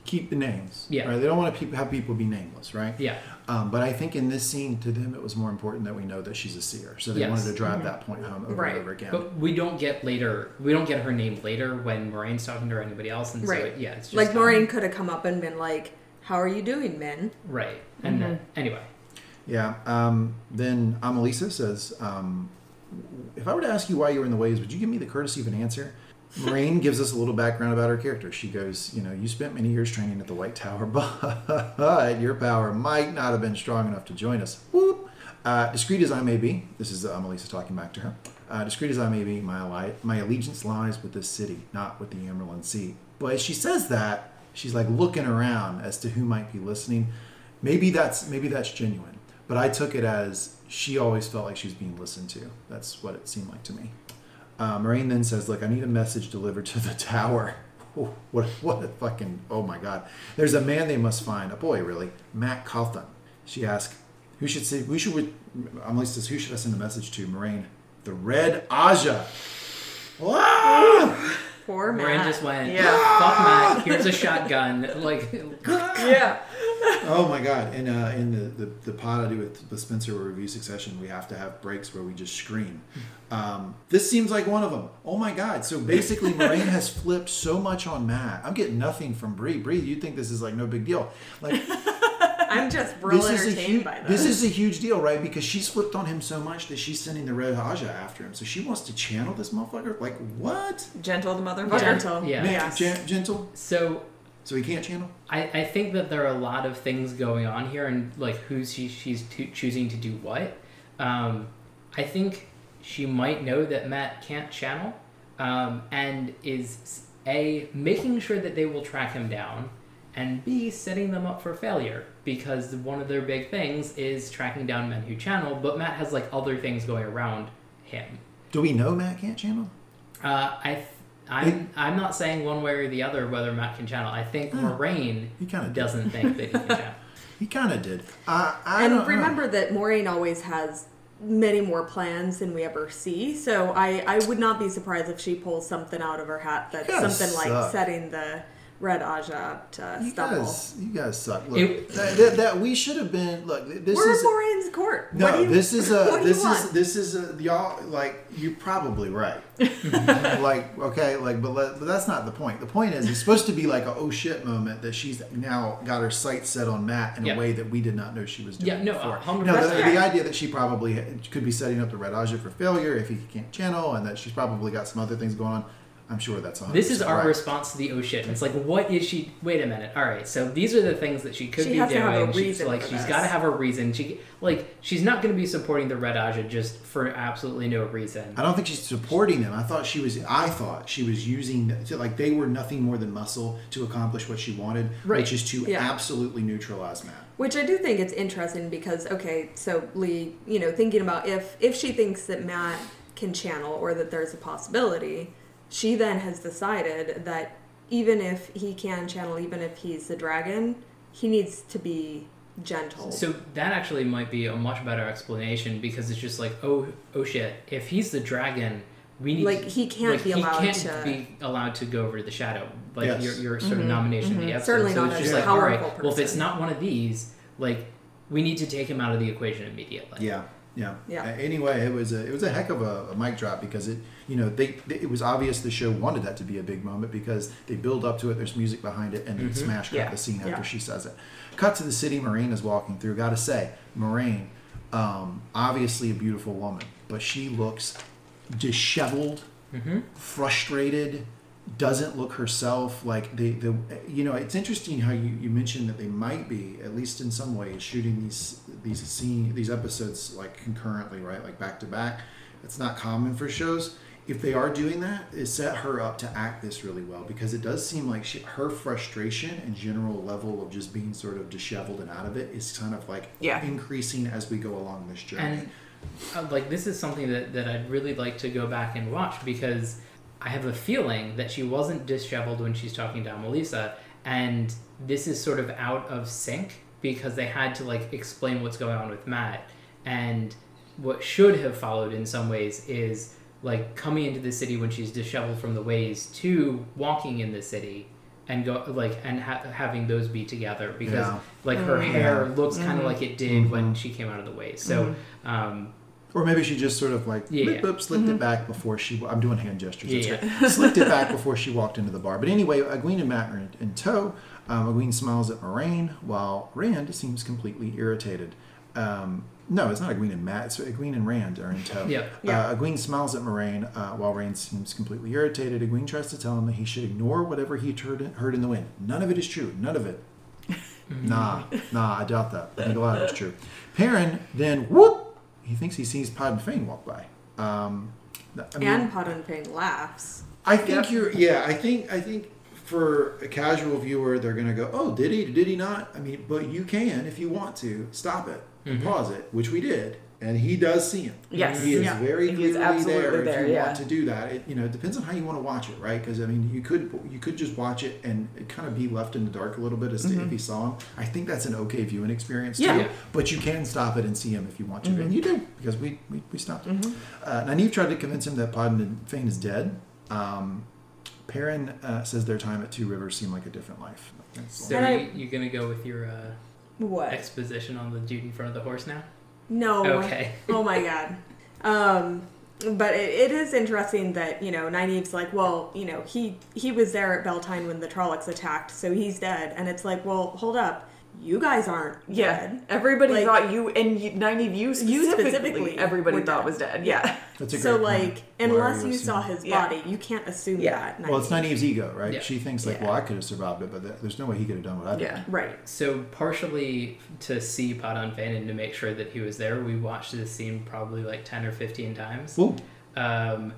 C: keep the names.
A: Yeah.
C: Right? They don't want to pe- have people be nameless, right?
A: yeah
C: Um, but I think in this scene, to them, it was more important that we know that she's a seer. So they
A: Yes.
C: wanted to drive that point home over
B: Right.
C: and over again.
A: but we don't get later we don't get her name later when Moiraine's talking to her or anybody else and so
B: Right.
A: it, yeah it's just
B: Like
A: um,
B: Moiraine could have come up and been like, "How are you doing, Min?"
A: right and then anyway
C: yeah. Um, then Amalisa says, um, if I were to ask you why you were in the ways, would you give me the courtesy of an answer? Moiraine gives us a little background about her character. She goes, you know, you spent many years training at the White Tower, <laughs> but your power might not have been strong enough to join us. Whoop. Uh, discreet as I may be, this is uh, Amalisa talking back to her. Uh, discreet as I may be, my, my allegiance lies with this city, not with the Amyrlin Seat. But as she says that, she's like looking around as to who might be listening. Maybe that's maybe that's genuine, but I took it as she always felt like she was being listened to. That's what it seemed like to me. Uh, Moiraine then says, "Look, I need a message delivered to the tower." <laughs> oh, what what a fucking oh my god. There's a man they must find, a boy really, Mat Cauthon. She asks, who should say who should Emily says who should I send a message to? Moiraine, the Red Ajah. <laughs> Ah!
B: Poor Mat.
A: Moiraine just went,
D: Yeah.
A: fuck Mat, <laughs> here's a shotgun. <laughs> Like, <laughs>
D: yeah.
C: Oh my god! And uh, in the, the the pod I do with, with Spencer where we review Succession, we have to have breaks where we just scream. Um, this seems like one of them. Oh my god! So basically, Moiraine has flipped so much on Mat. I'm getting nothing from Bre. Bre, you think this is like no big deal? Like
B: I'm just real
C: this is a
B: entertained
C: huge,
B: by this.
C: this is a huge deal, right? Because she's flipped on him so much that she's sending the Red Ajah after him. So she wants to channel this motherfucker. Like what?
D: Gentle the motherfucker.
B: gentle.
A: Yeah.
C: Man,
B: Yes.
C: gen- gentle.
A: so
C: So he can't channel.
A: I, I think that there are a lot of things going on here and like who's she, she's to, choosing to do what. Um, I think she might know that Mat can't channel um, and is A, making sure that they will track him down, and B, setting them up for failure because one of their big things is tracking down men who channel, but Mat has like other things going around him.
C: Do we know Mat can't channel?
A: Uh, I. I'm, I'm not saying one way or the other whether Mat can channel. I think Moiraine
C: He kinda did.
A: doesn't think that he can <laughs> channel.
C: He kind of did. Uh, I
B: and
C: don't know.
B: remember that Moiraine always has many more plans than we ever see. So I, I would not be surprised if she pulls something out of her hat that's
C: You guys
B: something like setting the red Ajah up to
C: You
B: stumble.
C: guys, you guys suck. Look,
A: It-
C: that, that, that we should have been. Look, this
B: We're
C: is
B: in Moiraine's court.
C: no.
B: what do you,
C: this is a. This is this is a. Y'all like you're probably right. <laughs> like okay, like but let, but that's not the point. The point is it's supposed to be like a oh shit moment that she's now got her sights set on Mat in
A: Yeah.
C: a way that we did not know she was doing.
A: Yeah, no,
C: before.
A: a
C: No, the, the idea that she probably could be setting up the Red Ajah for failure if he can't channel, and that she's probably got some other things going on. I'm sure that's 100%
A: This is our
C: right.
A: response to the oh shit. And it's like, what is she? Wait a minute. All right, so these are the things that she could
B: She
A: be
B: has to
A: doing.
B: have a
A: she's
B: reason
A: like,
B: for
A: she's
B: this.
A: got to have a reason. She like, she's not going to be supporting the Red Ajah just for absolutely no reason.
C: I don't think she's supporting them. I thought she was. I thought she was using to, like they were nothing more than muscle to accomplish what she wanted,
A: Right.
C: which is to
B: Yeah.
C: absolutely neutralize Mat.
B: Which I do think it's interesting because okay, so Lee, you know, thinking about if if she thinks that Mat can channel or that there's a possibility, she then has decided that even if he can channel, even if he's the dragon, he needs to be gentle.
A: So that actually might be a much better explanation because it's just like, oh, oh shit. If he's the dragon, we need
B: Like,
A: to-
B: he can't
A: like,
B: be
A: he
B: allowed
A: can't
B: to-
A: be allowed to go over to the shadow, like
C: Yes.
A: your your sort of mm-hmm. nomination in the episode.
B: Certainly
A: so
B: not
A: it's
B: a
A: just like, all right,
B: powerful
A: well, if it's not one of these, like, we need to take him out of the equation immediately.
C: Yeah, yeah,
B: Yeah.
C: Anyway, it was a it was a heck of a, a mic drop because it you know they, they it was obvious the show wanted that to be a big moment because they build up to it. There's music behind it, and then smash cut
D: Yeah.
C: the scene after
B: Yeah.
C: she says it. Cut to the city. Moiraine is walking through. Got to say, Moiraine, um, obviously a beautiful woman, but she looks disheveled,
A: Mm-hmm.
C: frustrated doesn't look herself like the the you know it's interesting how you, you mentioned that they might be at least in some ways shooting these these scene these episodes like concurrently right? Like back to back. It's not common for shows. If they are doing that it set her up to act this really well because it does seem like she, her frustration and general level of just being sort of disheveled and out of it is kind of like
D: Yeah.
C: increasing as we go along this journey.
A: And uh, like this is something that, that I'd really like to go back and watch because I have a feeling that she wasn't disheveled when she's talking to Amalisa, and this is sort of out of sync because they had to like explain what's going on with Mat, and what should have followed in some ways is like coming into the city when she's disheveled from the ways to walking in the city and go like and ha- having those be together because
C: Yeah.
A: like her hair
C: Yeah.
A: looks kind of like it did when
C: Mhm.
A: she came out of the ways so um
C: Or maybe she just sort of like
A: Yeah,
C: boop, boop, slicked it back before she. I'm doing hand gestures.
A: Yeah,
C: It's right. slicked it back <laughs> before she walked into the bar. But anyway, Egwene and Mat are in, in tow. Um, Egwene smiles at Moiraine while Rand seems completely irritated. Um, no, it's not Egwene and Mat. It's Egwene and Rand are in tow.
A: Yeah.
B: Yeah.
C: Uh, Egwene smiles at Moiraine uh, while Rand seems completely irritated. Egwene tries to tell him that he should ignore whatever he heard, heard in the wind. None of it is true. None of it. <laughs> Nah, nah, I doubt that. I think a lot of it's true. Perrin then whoop, he thinks he sees Padan Fain walk by. Um, I mean,
B: and Padan Fain laughs.
C: I think
D: Yep.
C: you're. Yeah, I think. I think for a casual viewer, they're gonna go, "Oh, did he? Did he not?" I mean, but you can if you want to stop it, and
A: Mhm.
C: pause it, which we did, and he does see him.
D: Yes.
C: he is
D: Yeah.
C: very clearly
D: is absolutely
C: there.
D: there,
C: if you
D: yeah.
C: want to do that, it, you know, it depends on how you want to watch it, right? Because I mean, you could you could just watch it and kind of be left in the dark a little bit as to if you saw him. I think that's an okay viewing experience too.
D: Mm-hmm. Yeah.
C: But you can stop it and see him if you want to, and you do because we we, we stopped it.
D: Mm-hmm.
C: Uh, Nynaeve tried to convince him that Podden and Fane is dead. Um, Perrin uh, says their time at Two Rivers seemed like a different life. That's.
A: So
B: I-
A: you, you gonna go with your uh,
B: What?
A: exposition on the dude in front of the horse now?
B: No.
A: Okay. <laughs>
B: oh my god. Um, but it, it is interesting that you know Nynaeve's like, well, you know, he he was there at Bel Tine when the Trollocs attacked, so he's dead. And it's like, well, hold up, you guys aren't
D: Yeah,
B: dead.
D: everybody
B: Like-
D: thought you and you, Nynaeve, you specifically,
B: specifically
D: everybody
B: were
D: thought
B: dead.
D: was dead. Yeah, <laughs>
C: That's a
B: So
C: great point.
B: like,
C: Why
B: unless you
C: assuming-
B: saw his
D: Yeah.
B: body, you can't assume
D: Yeah.
B: that.
C: Well, it's
B: Nynaeve-
C: Nynaeve's ego, right?
A: Yeah.
C: She thinks like,
B: Yeah.
C: well, I could have survived it, but there's no way he could have done what I did.
D: yeah.
B: Right.
A: So partially to see Padan Fain and to make sure that he was there, we watched this scene probably like ten or fifteen times.
C: Ooh.
A: Um,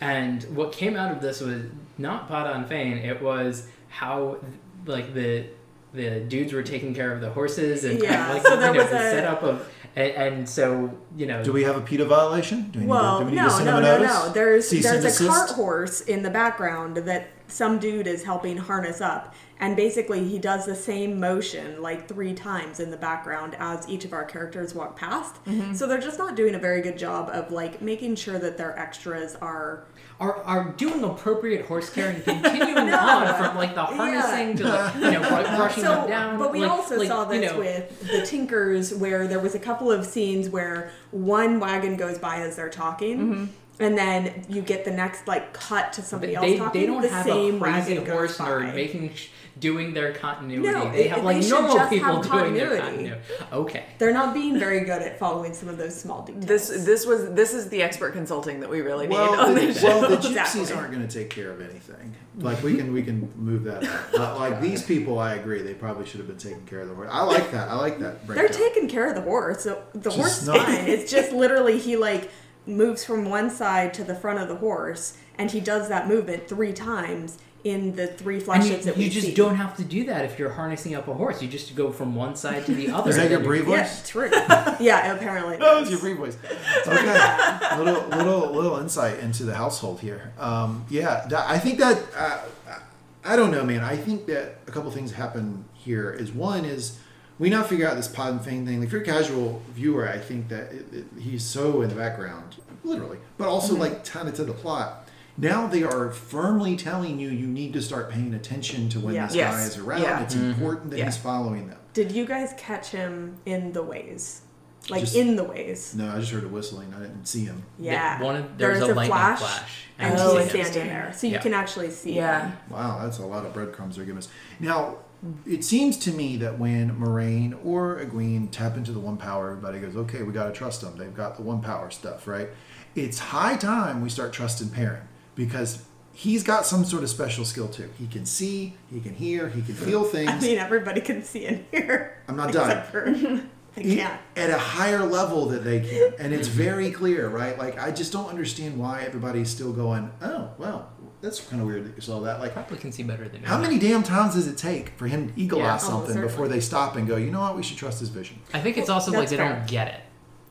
A: and what came out of this was not Padan Fain. It was how like the the dudes were taking care of the horses and kind
B: Yeah,
A: of like
B: so there
A: you know,
B: was
A: the
B: a-
A: setup of and, and so you know
C: Do we have a PETA violation? Do we need
B: Well,
C: to, do we need
B: no,
C: to send
B: no,
C: him a
B: no,
C: notice?
B: no. There's
C: Cease
B: there's a cart horse in the background that some dude is helping harness up, and basically he does the same motion like three times in the background as each of our characters walk past.
C: Mm-hmm.
B: So they're just not doing a very good job of like making sure that their extras are.
A: Are, are doing appropriate horse care and <laughs> continuing on from like the harnessing to like you know brushing
B: So,
A: them down.
B: but we
A: like-
B: also
A: like,
B: saw
A: you
B: this
A: know,
B: with the Tinkers, where there was a couple of scenes where one wagon goes by as they're talking.
A: Mm-hmm.
B: And then you get the next like cut to somebody
A: But
B: else
A: they,
B: talking.
A: they don't
B: the
A: have
B: same
A: a crazy horse nerd making doing their continuity.
B: No,
A: they have like
B: should
A: normal people doing their
B: continuity.
A: continuity. Okay.
B: They're not being very good at following some of those small details.
D: This this was this is the expert consulting that we really need
C: Well,
D: on
C: the,
D: this
C: well,
D: show.
C: the gypsies
B: Exactly.
C: aren't going to take care of anything. Like we can we can move that up. But like these people, I agree. They probably should have been taking care of the horse. I like that. I like that.
B: They're taking care of the horse. So the
C: Just
B: horse is
C: not-
B: fine. It's just literally he like moves from one side to the front of the horse, and he does that movement three times in the three
A: And
B: flashes
A: you,
B: that we
A: you just
B: see.
A: don't have to do that if you're harnessing up a horse. You just go from one side to the <laughs> other.
C: Is that your
A: then
C: Bre
A: you're-
B: Yeah,
C: voice?
B: true. <laughs> yeah, apparently. it
C: Oh, it's your free voice. Okay, little little little insight into the household here. Um, yeah, that- I think that uh, I don't know, man. I think that a couple things happen here. Is one is we now figure out this Padan Fain thing. Like, If you're a casual viewer, I think that it, it, he's so in the background, literally, but also like kind of to the plot. Now they are firmly telling you you need to start paying attention to when
B: Yeah.
C: this
D: Yes.
C: guy is around.
D: Yeah.
C: It's mm-hmm. important that
D: Yeah.
C: he's following them.
B: Did you guys catch him in the ways? Like
C: Just-
B: in the ways?
C: No, I just heard a whistling. I didn't see him.
B: Yeah.
A: One of, there's,
B: There's
A: a,
B: a
A: lightning
B: flash,
A: flash.
B: and
D: Oh,
B: he's
D: interesting.
B: standing there, so you
A: Yeah.
B: can actually see.
D: Yeah.
B: him.
C: Wow, that's a lot of breadcrumbs they're giving us. Now, it seems to me that when Moiraine or Egwene tap into the one power, everybody goes, okay, we got to trust them. They've got the one power stuff, right? It's high time we start trusting Perrin because he's got some sort of special skill too. He can see, he can hear, he can feel <laughs> things.
B: I mean, everybody can see and hear.
C: I'm not done.
B: except for <laughs> they
C: He-
B: can't.
C: at a higher level that they can and it's very clear right like i just don't understand why everybody's still going oh well that's kind of weird that you saw that like
A: Probably can see better than
C: how many damn times does it take for him to eagle
A: Yeah.
C: eye
A: Oh,
C: something
B: certainly.
C: before they stop and go you know what we should trust his vision
A: I think it's
B: Well,
A: also like they
B: fair.
A: don't get it.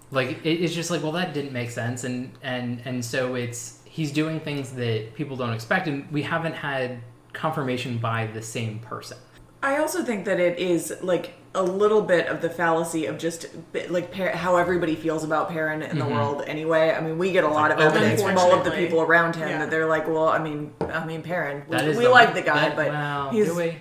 A: Like it, it's just like, well, that didn't make sense, and and and so it's he's doing things that people don't expect, and we haven't had confirmation by the same person.
D: I also think that it is like a little bit of the fallacy of just like par- how everybody feels about Perrin in the
A: Mhm.
D: world anyway. I mean, we get a lot of evidence from all of the people around him
B: Yeah.
D: that they're like, well, I mean, I mean, Perrin, we,
A: That is
D: we like the guy,
A: that-
D: but
A: well,
D: he's
A: do we?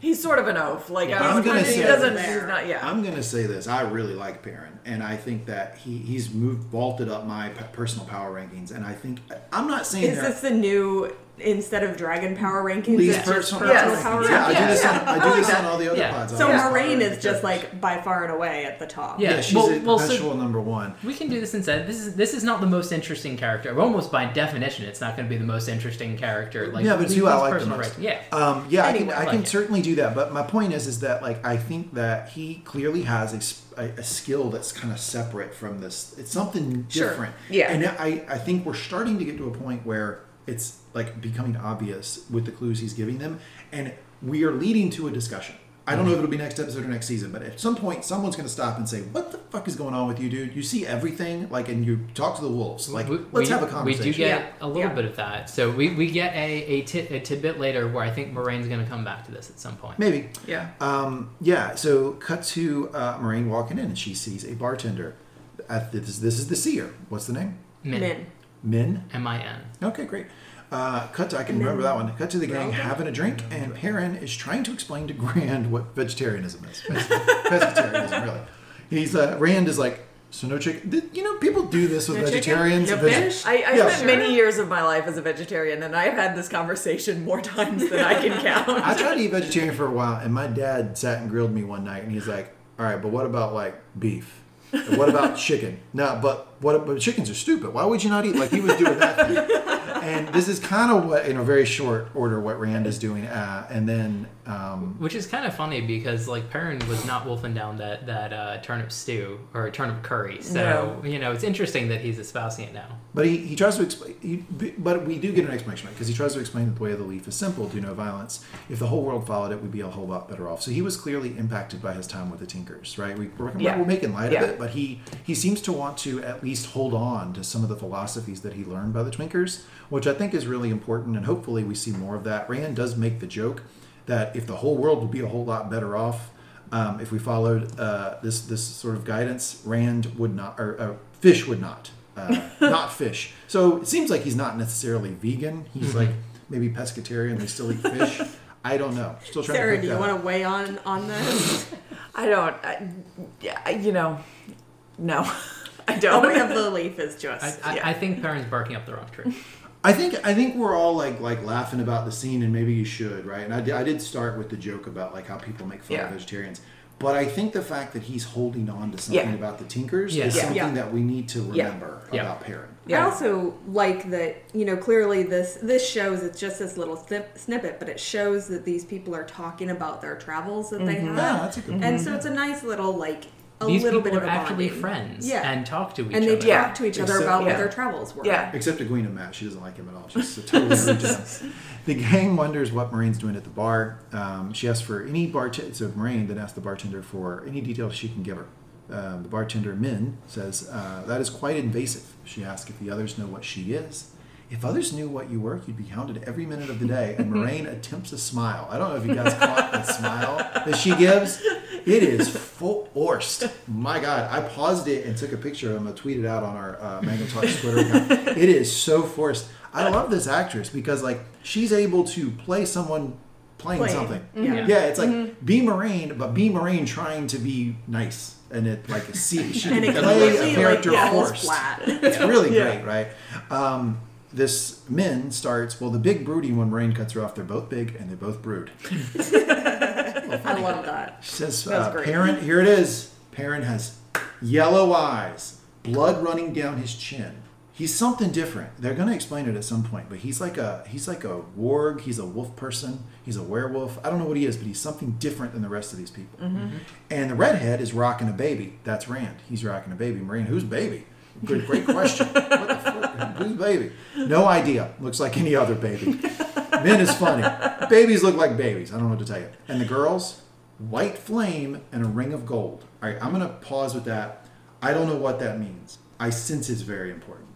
D: He's sort of an oaf. Like,
A: Yeah.
C: I'm gonna
D: he
C: say-
D: doesn't. He's not. Yeah.
C: i'm going to say this i really like Perrin, and i think that he he's moved vaulted up my personal power rankings and i think i'm not saying
B: Is this the new instead of dragon power rankings?
C: least
B: it's just
C: personal,
B: personal
D: Yes.
B: power
C: yeah, i do
B: rankings?
C: this on, I do
D: I like
C: this on all the other
A: Yeah.
C: pods
B: So
C: I like Moiraine
B: is just like by far and away at the top.
A: Yeah.
C: yeah she's
A: well-
C: a
A: well, so-
C: number one
A: We can do this instead. This is this is not the most interesting character. Almost by definition, it's not going to be the most interesting character. Like
C: yeah, but it's
A: we-
C: who I like the most.
A: rank- Yeah.
C: Um, yeah, I can,
B: Anyway,
C: I
A: like
C: can
A: it.
C: certainly do that. But my point is, is that like I think that he clearly has a a skill that's kind of separate from this. It's something
B: Sure.
C: different.
D: Yeah.
C: and I I think we're starting to get to a point where it's like becoming obvious with the clues he's giving them, and we are leading to a discussion. I don't know if it'll be next episode or next season, but at some point, someone's going to stop and say, "What the fuck is going on with you, dude? You see everything, like, and you talk to the wolves. Like,
A: We-
C: let's
A: we,
C: have a conversation."
A: We do get
B: Yeah.
A: a little
B: Yeah.
A: bit of that. So we, we get a, a, tit, a tidbit later where I think Moiraine's going to come back to this at some point.
C: Maybe.
D: Yeah.
C: Um, yeah. So, cut to uh, Moiraine walking in, and she sees a bartender. At this, this is the seer. What's the name?
A: Min.
B: Men.
C: Min.
A: M I N.
C: Okay, great. Uh, cut to, I can remember that one. Cut to the gang having a drink, and Perrin is trying to explain to Rand what vegetarianism is. Vegetarianism, really. He's uh, Rand is like, so no chicken. Th- You know, people do this with
B: No chicken?
C: vegetarians.
B: No
C: Veg-
B: fish?
D: I, I
C: Yeah.
D: spent many years of my life as a vegetarian, and I've had this conversation more times than I can count. <laughs>
C: I tried to eat vegetarian for a while, and my dad sat and grilled me one night, and he's like, "All right, but what about like beef? And what about chicken? No, but what? But chickens are stupid. Why would you not eat? Like he was doing that." Thing. <laughs> And this is kind of what, in a very short order, what Rand is doing. Uh, and then, um,
A: Which is kind of funny because like Perrin was not wolfing down that that uh, turnip stew or turnip curry. So you know it's interesting that he's espousing it now.
C: but he, he tries to explain. He, but we do get an explanation because he tries to explain that the way of the leaf is simple: do no violence. If the whole world followed it, we'd be a whole lot better off. So he was clearly impacted by his time with the Tinkers, right? We, we're,
D: Yeah.
C: we're making light
D: Yeah.
C: of it, but he he seems to want to at least hold on to some of the philosophies that he learned by the Tinkers, which I think is really important. And hopefully, we see more of that. Rand does make the joke that if the whole world would be a whole lot better off um, if we followed uh, this this sort of guidance, Rand would not, or uh, fish would not, uh, <laughs> not fish. So it seems like he's not necessarily vegan. He's like maybe pescatarian. They still eat fish. <laughs> I don't know. Still trying
B: Sarah,
C: to
B: do you want to weigh on on this? <laughs>
D: I don't. I, yeah, you know, no, I don't.
B: way of the leaf is just.
A: I,
D: Yeah.
A: I think Perrin's barking up the wrong tree. <laughs>
C: I think I think we're all like like laughing about the scene, and maybe you should, right? And I did, I did start with the joke about like how people make fun of vegetarians. But I think the fact that he's holding on to something
D: Yeah.
C: about the Tinkers
A: Yeah.
C: is
A: Yeah.
C: something
B: Yeah.
C: that we need to remember
A: Yeah.
C: about Perrin.
B: I also like that you know clearly this this shows it's just this little snip, snippet, but it shows that these people are talking about their travels that they mm-hmm. have,
C: Yeah, that's a good point.
B: and so it's a nice little like a
A: These
B: little
A: people
B: bit of
A: are
B: a
A: actually
B: bonding.
A: friends
B: Yeah.
A: and talk to each other.
B: and they
A: other.
B: talk
D: Yeah.
B: to each other
C: Except-
B: about
D: yeah.
B: what their travels were.
D: Yeah.
C: Except Egwene and Mat. She doesn't like him at all. She's a total rude. <laughs> The gang wonders what Moiraine's doing at the bar. Um, she asks for any bartender. So Moiraine then asks the bartender for any details she can give her. Um, the bartender, Min, says, uh, That is quite invasive. She asks if the others know what she is. If others knew what you were, you'd be counted every minute of the day. And Moiraine <laughs> attempts a smile. I don't know if you guys caught that smile that she gives. It is forced. My God, I paused it and took a picture. I'm gonna tweet it out on our uh, Mango Talks Twitter account. It is so forced. I love this actress because like she's able to play someone playing
B: Playing.
C: something.
B: Yeah.
C: Yeah, it's like be Moiraine, but be Moiraine trying to be nice, and it like see she <laughs>
B: And
C: can
B: it
C: play a
B: completely like
C: character
B: falls
C: forced.
B: flat.
C: It's really
D: Yeah.
C: great, right? Um, this Min starts well. The big brooding when Moiraine cuts her off. They're both big and they both brood. <laughs>
B: I love that.
C: She says,
B: That's
C: uh,
B: great.
C: "Perrin, here it is. Perrin has yellow eyes, blood running down his chin. He's something different. They're going to explain it at some point, but he's like a he's like a warg. He's a wolf person. He's a werewolf. I don't know what he is, but he's something different than the rest of these people.
B: Mm-hmm.
C: And the redhead is rocking a baby. That's Rand. He's rocking a baby. Moiraine, who's baby? Good, great question. what the fuck? Who's baby? No idea. Looks like any other baby. Min is funny. Babies look like babies. I don't know what to tell you. And the girls, white flame and a ring of gold. All right, I'm going to pause with that. I don't know what that means. I sense it's very important.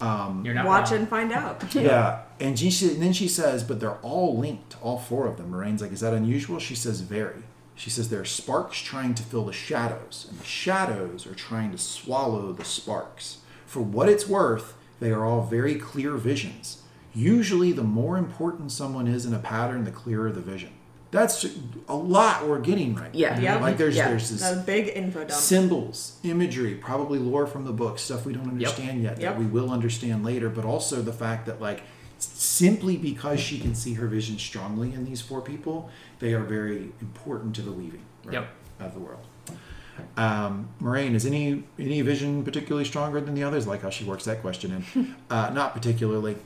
A: Um, You're not
B: Watch
A: wrong.
B: and find out. <laughs>
C: Yeah. And, she, and then she says, but they're all linked, all four of them. Moiraine's like, is that unusual? She says, very. She says there are sparks trying to fill the shadows, and the shadows are trying to swallow the sparks. For what it's worth, they are all very clear visions. Usually, the more important someone is in a pattern, the clearer the vision. That's a lot we're getting right.
D: Yeah.
C: now.
B: Yep.
C: Like there's
D: Yeah.
C: there's this
B: a big info dump.
C: symbols, imagery, probably lore from the book, stuff we don't understand yet
B: Yep.
C: that we will understand later, but also the fact that like simply because she can see her vision strongly in these four people, they are very important to the weaving right,
A: Yep.
C: of the world. Um, Moiraine, is any any vision particularly stronger than the others? Like how she works that question in. <laughs> Uh, not particularly.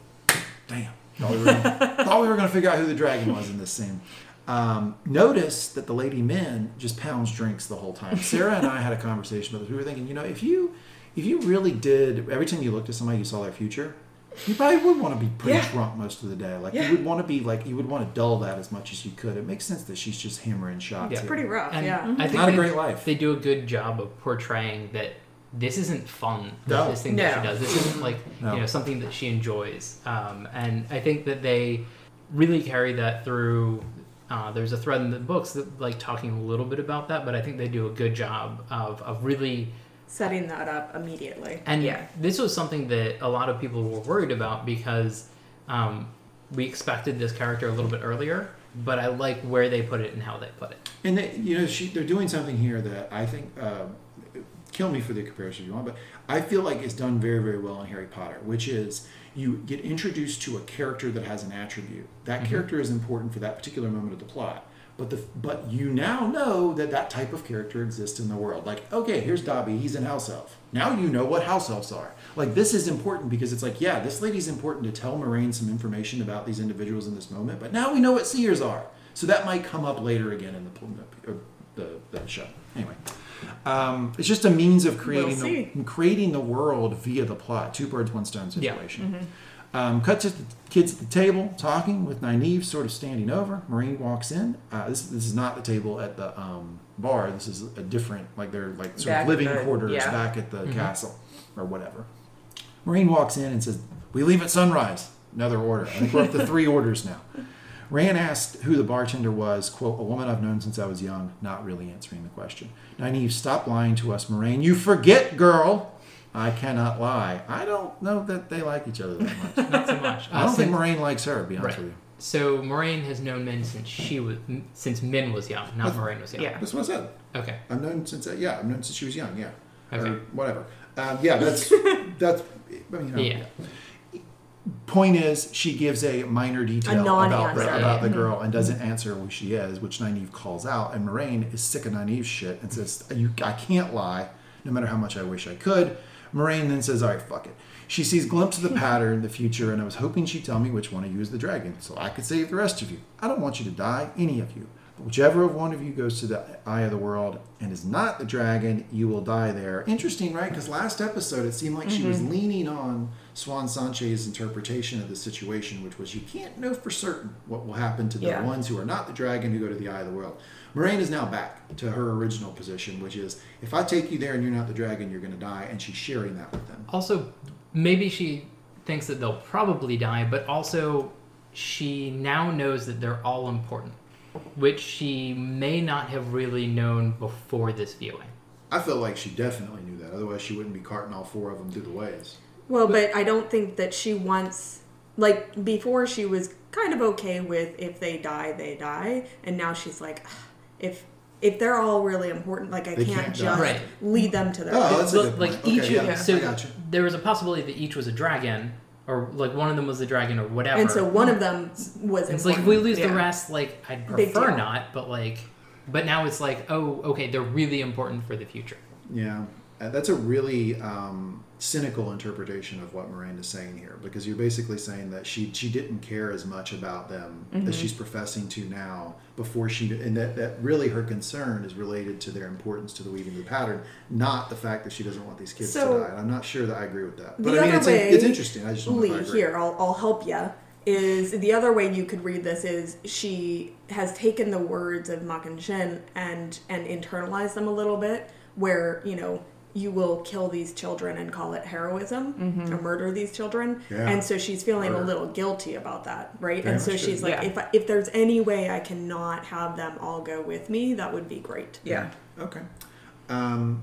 C: Damn. Thought we, were gonna, thought we were gonna figure out who the dragon was in this scene. Um, notice that the lady Min just pounds drinks the whole time. Sarah and I had a conversation about this. We were thinking, you know, if you if you really did every time you looked at somebody, you saw their future. You probably would want to be pretty
D: Yeah.
C: drunk most of the day. Like
D: Yeah.
C: you would want to be like you would want to dull that as much as you could. It makes sense that she's just hammering shots.
A: Yeah.
C: here.
B: Pretty rough,
A: And
B: yeah.
A: I think
C: Not a
A: they-
C: great life.
A: They do a good job of portraying that this isn't fun.
C: No.
A: This thing that she does. This isn't like
C: No.
A: you know something that she enjoys. Um, and I think that they really carry that through. Uh, there's a thread in the books that like talking a little bit about that, but I think they do a good job of of really
B: Setting that up immediately.
A: And
D: Yeah.
A: this was something that a lot of people were worried about because um, we expected this character a little bit earlier, but I like where they put it and how they put it.
C: And they, you know, she, they're doing something here that I think, uh, kill me for the comparison if you want, but I feel like it's done very, very well in Harry Potter, which is you get introduced to a character that has an attribute. That character is important for that particular moment of the plot. But the but you now know that that type of character exists in the world. Like, okay, here's Dobby. He's an house elf. Now you know what house elves are. Like, this is important because it's like, yeah, this lady's important to tell Moiraine some information about these individuals in this moment. But now we know what seers are. So that might come up later again in the uh, the, the show. Anyway, um, it's just a means of creating
B: see.
C: the, creating the world via the plot. Two birds, one stone
A: Yeah.
C: situation. Um, cut to the kids at the table talking with Nynaeve sort of standing over. Moiraine walks in. Uh, this, this is not the table at the um, bar. This is a different, like they're like sort
D: Back
C: of living
D: the-
C: quarters
D: yeah.
C: back at the castle or whatever. Moiraine walks in and says, "We leave at sunrise." Another order. I think we're up to three <laughs> orders now. Rand asked who the bartender was, quote, a woman I've known since I was young, not really answering the question. Nynaeve, stop lying to us, Moiraine. You forget, girl. I cannot lie. I don't know that they like each other that much. <laughs>
A: Not so much.
C: I
A: Uh,
C: don't think Moiraine likes her, to be honest
A: Right.
C: with you.
A: So Moiraine has known Min since she was since Min was young, not
C: That's-
A: Moiraine was young.
D: Yeah.
C: That's what I said.
A: Okay.
C: I've known since, uh, yeah, I've known since she was young, yeah.
A: Okay.
C: Or whatever. Um, yeah, that's, <laughs> that's, I mean, you know,
A: Yeah.
C: point is she gives a minor detail about
B: non-answer.
C: the, about the
B: Mhm.
C: girl and doesn't answer who she is, which Nynaeve calls out. And Moiraine is sick of Nynaeve's shit and says, "You, I can't lie, no matter how much I wish I could." Moiraine then says, "All right, fuck it." She sees glimpse of the pattern in the future, and I was hoping she'd tell me which one of you is the dragon, so I could save the rest of you. I don't want you to die, any of you. But whichever of one of you goes to the eye of the world and is not the dragon, you will die there. Interesting, right? Because last episode it seemed like she was mm-hmm. leaning on Siuan Sanche's interpretation of the situation, which was you can't know for certain what will happen to the
D: Yeah.
C: ones who are not the dragon who go to the eye of the world. Moiraine is now back to her original position, which is if I take you there and you're not the dragon, you're going to die, and she's sharing that with them.
A: Also, maybe she thinks that they'll probably die, but also she now knows that they're all important, which she may not have really known before this viewing.
C: I feel like she definitely knew that. Otherwise, she wouldn't be carting all four of them through the ways.
B: Well, but I don't think that she wants like before she was kind of okay with if they die, they die, and now she's like, "Ugh, if if they're all really important, like I
C: They
B: can't,
C: can't die.
B: just
A: Right.
B: lead them to their.
C: Oh, that's a
A: Look,
C: good
A: like
C: point.
A: each,
C: Okay, yeah,
A: so
C: I gotcha.
A: there was a possibility that each was a dragon, or like one of them was the dragon, or whatever.
B: and so one of them was
A: It's like if we lose the
D: Yeah.
A: rest, like I'd
B: Big
A: prefer
B: deal.
A: not, but like, but now it's like, oh, okay, they're really important for the future.
C: Yeah, uh, that's a really um, cynical interpretation of what Moiraine's saying here, because you're basically saying that she she didn't care as much about them as mm-hmm. she's professing to now. Before she and that that really her concern is related to their importance to the weaving of the pattern, not the fact that she doesn't want these kids
B: So-
C: to die. And I'm not sure that I agree with that.
B: The
C: But I mean,
B: other
C: it's,
B: way,
C: it's interesting. I just don't know
B: Lee,
C: agree.
B: here, I'll, I'll help you. Is the other way you could read this is she has taken the words of Machin Shin and and internalized them a little bit, where you know you will kill these children and call it heroism or murder these children,
C: Yeah.
B: and so she's feeling
C: Murder.
B: a little guilty about that, right?
C: Very
B: and so
C: much
B: she's like,
D: Yeah.
B: if I, if there's any way I cannot have them all go with me, that would be great.
D: Yeah.
C: Okay. Um,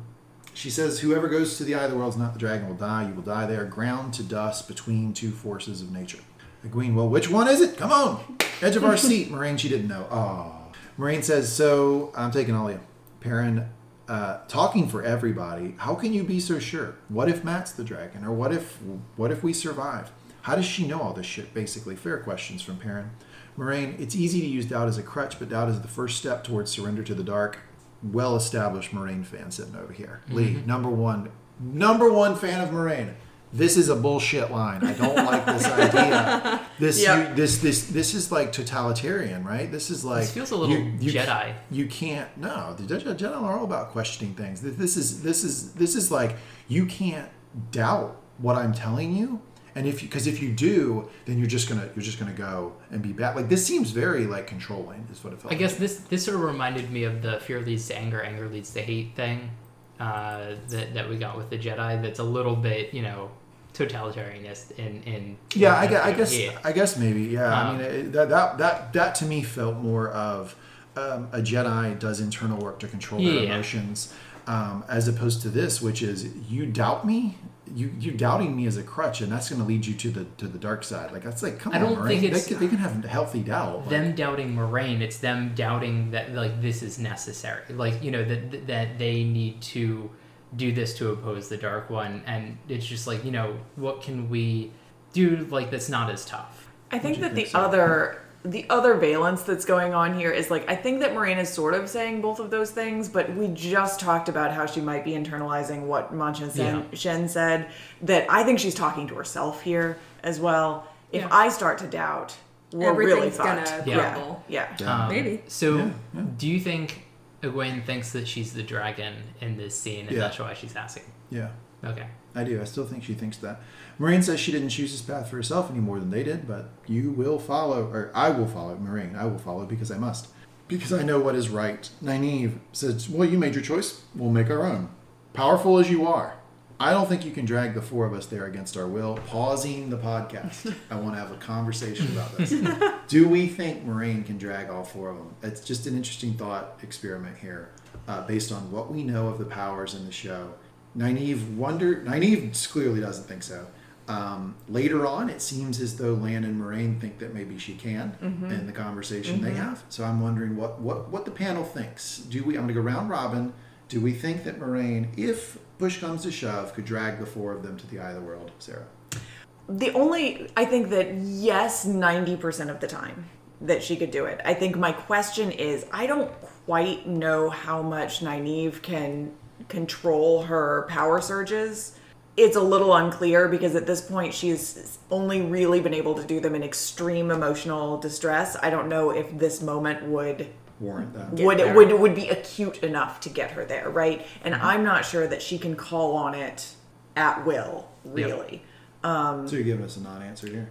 C: she says, "Whoever goes to the eye of the world is not the dragon will die. You will die there, ground to dust between two forces of nature." Egwene, well, which one is it? Come on, edge of our <laughs> seat. Moiraine, she didn't know. Oh, Moiraine says, "So I'm taking all of you." Perrin, uh, talking for everybody. How can you be so sure? What if Mat's the dragon, or what if what if we survive? How does she know all this shit? Basically, fair questions from Perrin. Moiraine, it's easy to use doubt as a crutch, but doubt is the first step towards surrender to the dark. Well established Moiraine fan sitting over here. Lee, number one, number one fan of Moiraine. This is a bullshit line. I don't like this <laughs> idea. This,
D: Yep.
C: you, this, this, this is like totalitarian, right? This is like
A: This feels a little
C: you- you-
A: Jedi.
C: You can't. No, the Jedi, are all about questioning things. This is this is this is like you can't doubt what I'm telling you, And if you, because if you do, then you're just gonna you're just gonna go and be bad. Like this seems very like controlling, is what it felt.
A: I
C: like.
A: guess this this sort of reminded me of the fear leads to anger, anger leads to hate thing uh, that that we got with the Jedi. That's a little bit you know totalitarianist in in
C: Yeah, I
A: in-
C: guess, I guess,
A: yeah.
C: I guess maybe. Yeah, I
A: Um,
C: mean it, that that that that to me felt more of um, a Jedi does internal work to control their
A: Yeah.
C: emotions, um, as opposed to this, which is you doubt me. You you doubting me as a crutch, and that's going to lead you to the to the dark side. Like that's like, come
A: I
C: on,
A: don't
C: Moiraine.
A: think it's-
C: they, can, they can have healthy doubt. Like,
A: them doubting Moiraine. It's them doubting that like this is necessary. Like you know that that they need to do this to oppose the Dark One, and it's just like you know what can we do like that's not as tough.
D: I think that
C: think
D: the
C: so?
D: other the other valence that's going on here is like I think that Moiraine is sort of saying both of those things, but we just talked about how she might be internalizing what Machin Sen,
A: Yeah.
D: Shen said. That I think she's talking to herself here as well. If
B: Yeah.
D: I start to doubt, we're really
B: Everything's
D: fucked.
B: gonna
A: Yeah.
D: Yeah.
C: Yeah.
A: Um,
B: Maybe.
A: So,
C: Yeah, yeah.
A: do you think Egwene thinks that she's the dragon in this scene, and
C: Yeah.
A: that's why she's asking?
C: yeah,
A: Okay.
C: I do. I still think she thinks that. Moiraine says she didn't choose this path for herself any more than they did, but you will follow, or I will follow, Moiraine. I will follow because I must. Because I know what is right. Nynaeve says, Well, you made your choice. We'll make our own. Powerful as you are. I don't think you can drag the four of us there against our will. Pausing the podcast. I want to have a conversation about this. <laughs> Do we think Moiraine can drag all four of them? It's just an interesting thought experiment here, uh, based on what we know of the powers in the show. Nynaeve wonder. Nynaeve clearly doesn't think so. Um, later on, it seems as though Lan and Moiraine think that maybe she can in the conversation they have. So I'm wondering what, what, what the panel thinks. Do we? I'm going to go round robin. Do we think that Moiraine, if push comes to shove, could drag the four of them to the eye of the world? Sarah.
D: The only I think that yes, ninety percent of the time that she could do it. I think my question is I don't quite know how much Nynaeve can control her power surges. It's a little unclear because at this point she's only really been able to do them in extreme emotional distress. I don't know if this moment would
C: Warrant that.
D: would
A: there.
D: would would be acute enough to get her there, right? And I'm not sure that she can call on it at will, really.
C: So you're giving us a non-answer here.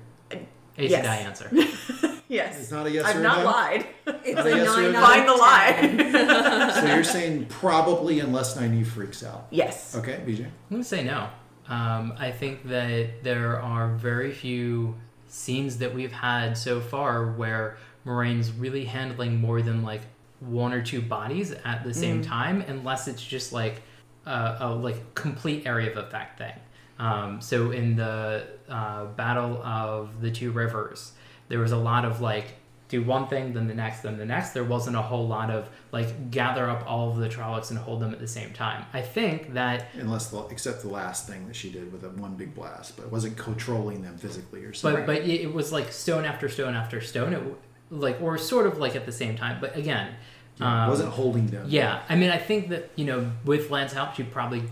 A: Ace
D: Yes.
A: and I answer. <laughs>
D: Yes.
C: It's not a yes
D: I've
C: or
D: not
C: no?
D: lied.
B: It's
C: Are
B: a
C: they yes or
B: nine
C: no?
D: Find the lie. <laughs> <laughs>
C: so you're saying probably unless Nynaeve freaks out.
D: yes.
C: Okay, BJ.
A: I'm gonna say no. Um, I think that there are very few scenes that we've had so far where Moiraine's really handling more than like one or two bodies at the same time, unless it's just like a, a like complete area of effect thing. Um, so in the uh, battle of the two rivers, there was a lot of like do one thing, then the next, then the next. There wasn't a whole lot of like gather up all of the Trollocs and hold them at the same time. I think that
C: Unless the except the last thing that she did with a one big blast, but it wasn't controlling them physically or something.
A: but it, it was like stone after stone after stone. It w- like or sort of like at the same time. But again,
C: Yeah,
A: um,
C: wasn't holding them.
A: Yeah, I mean, I think that you know, with Lan's help, you probably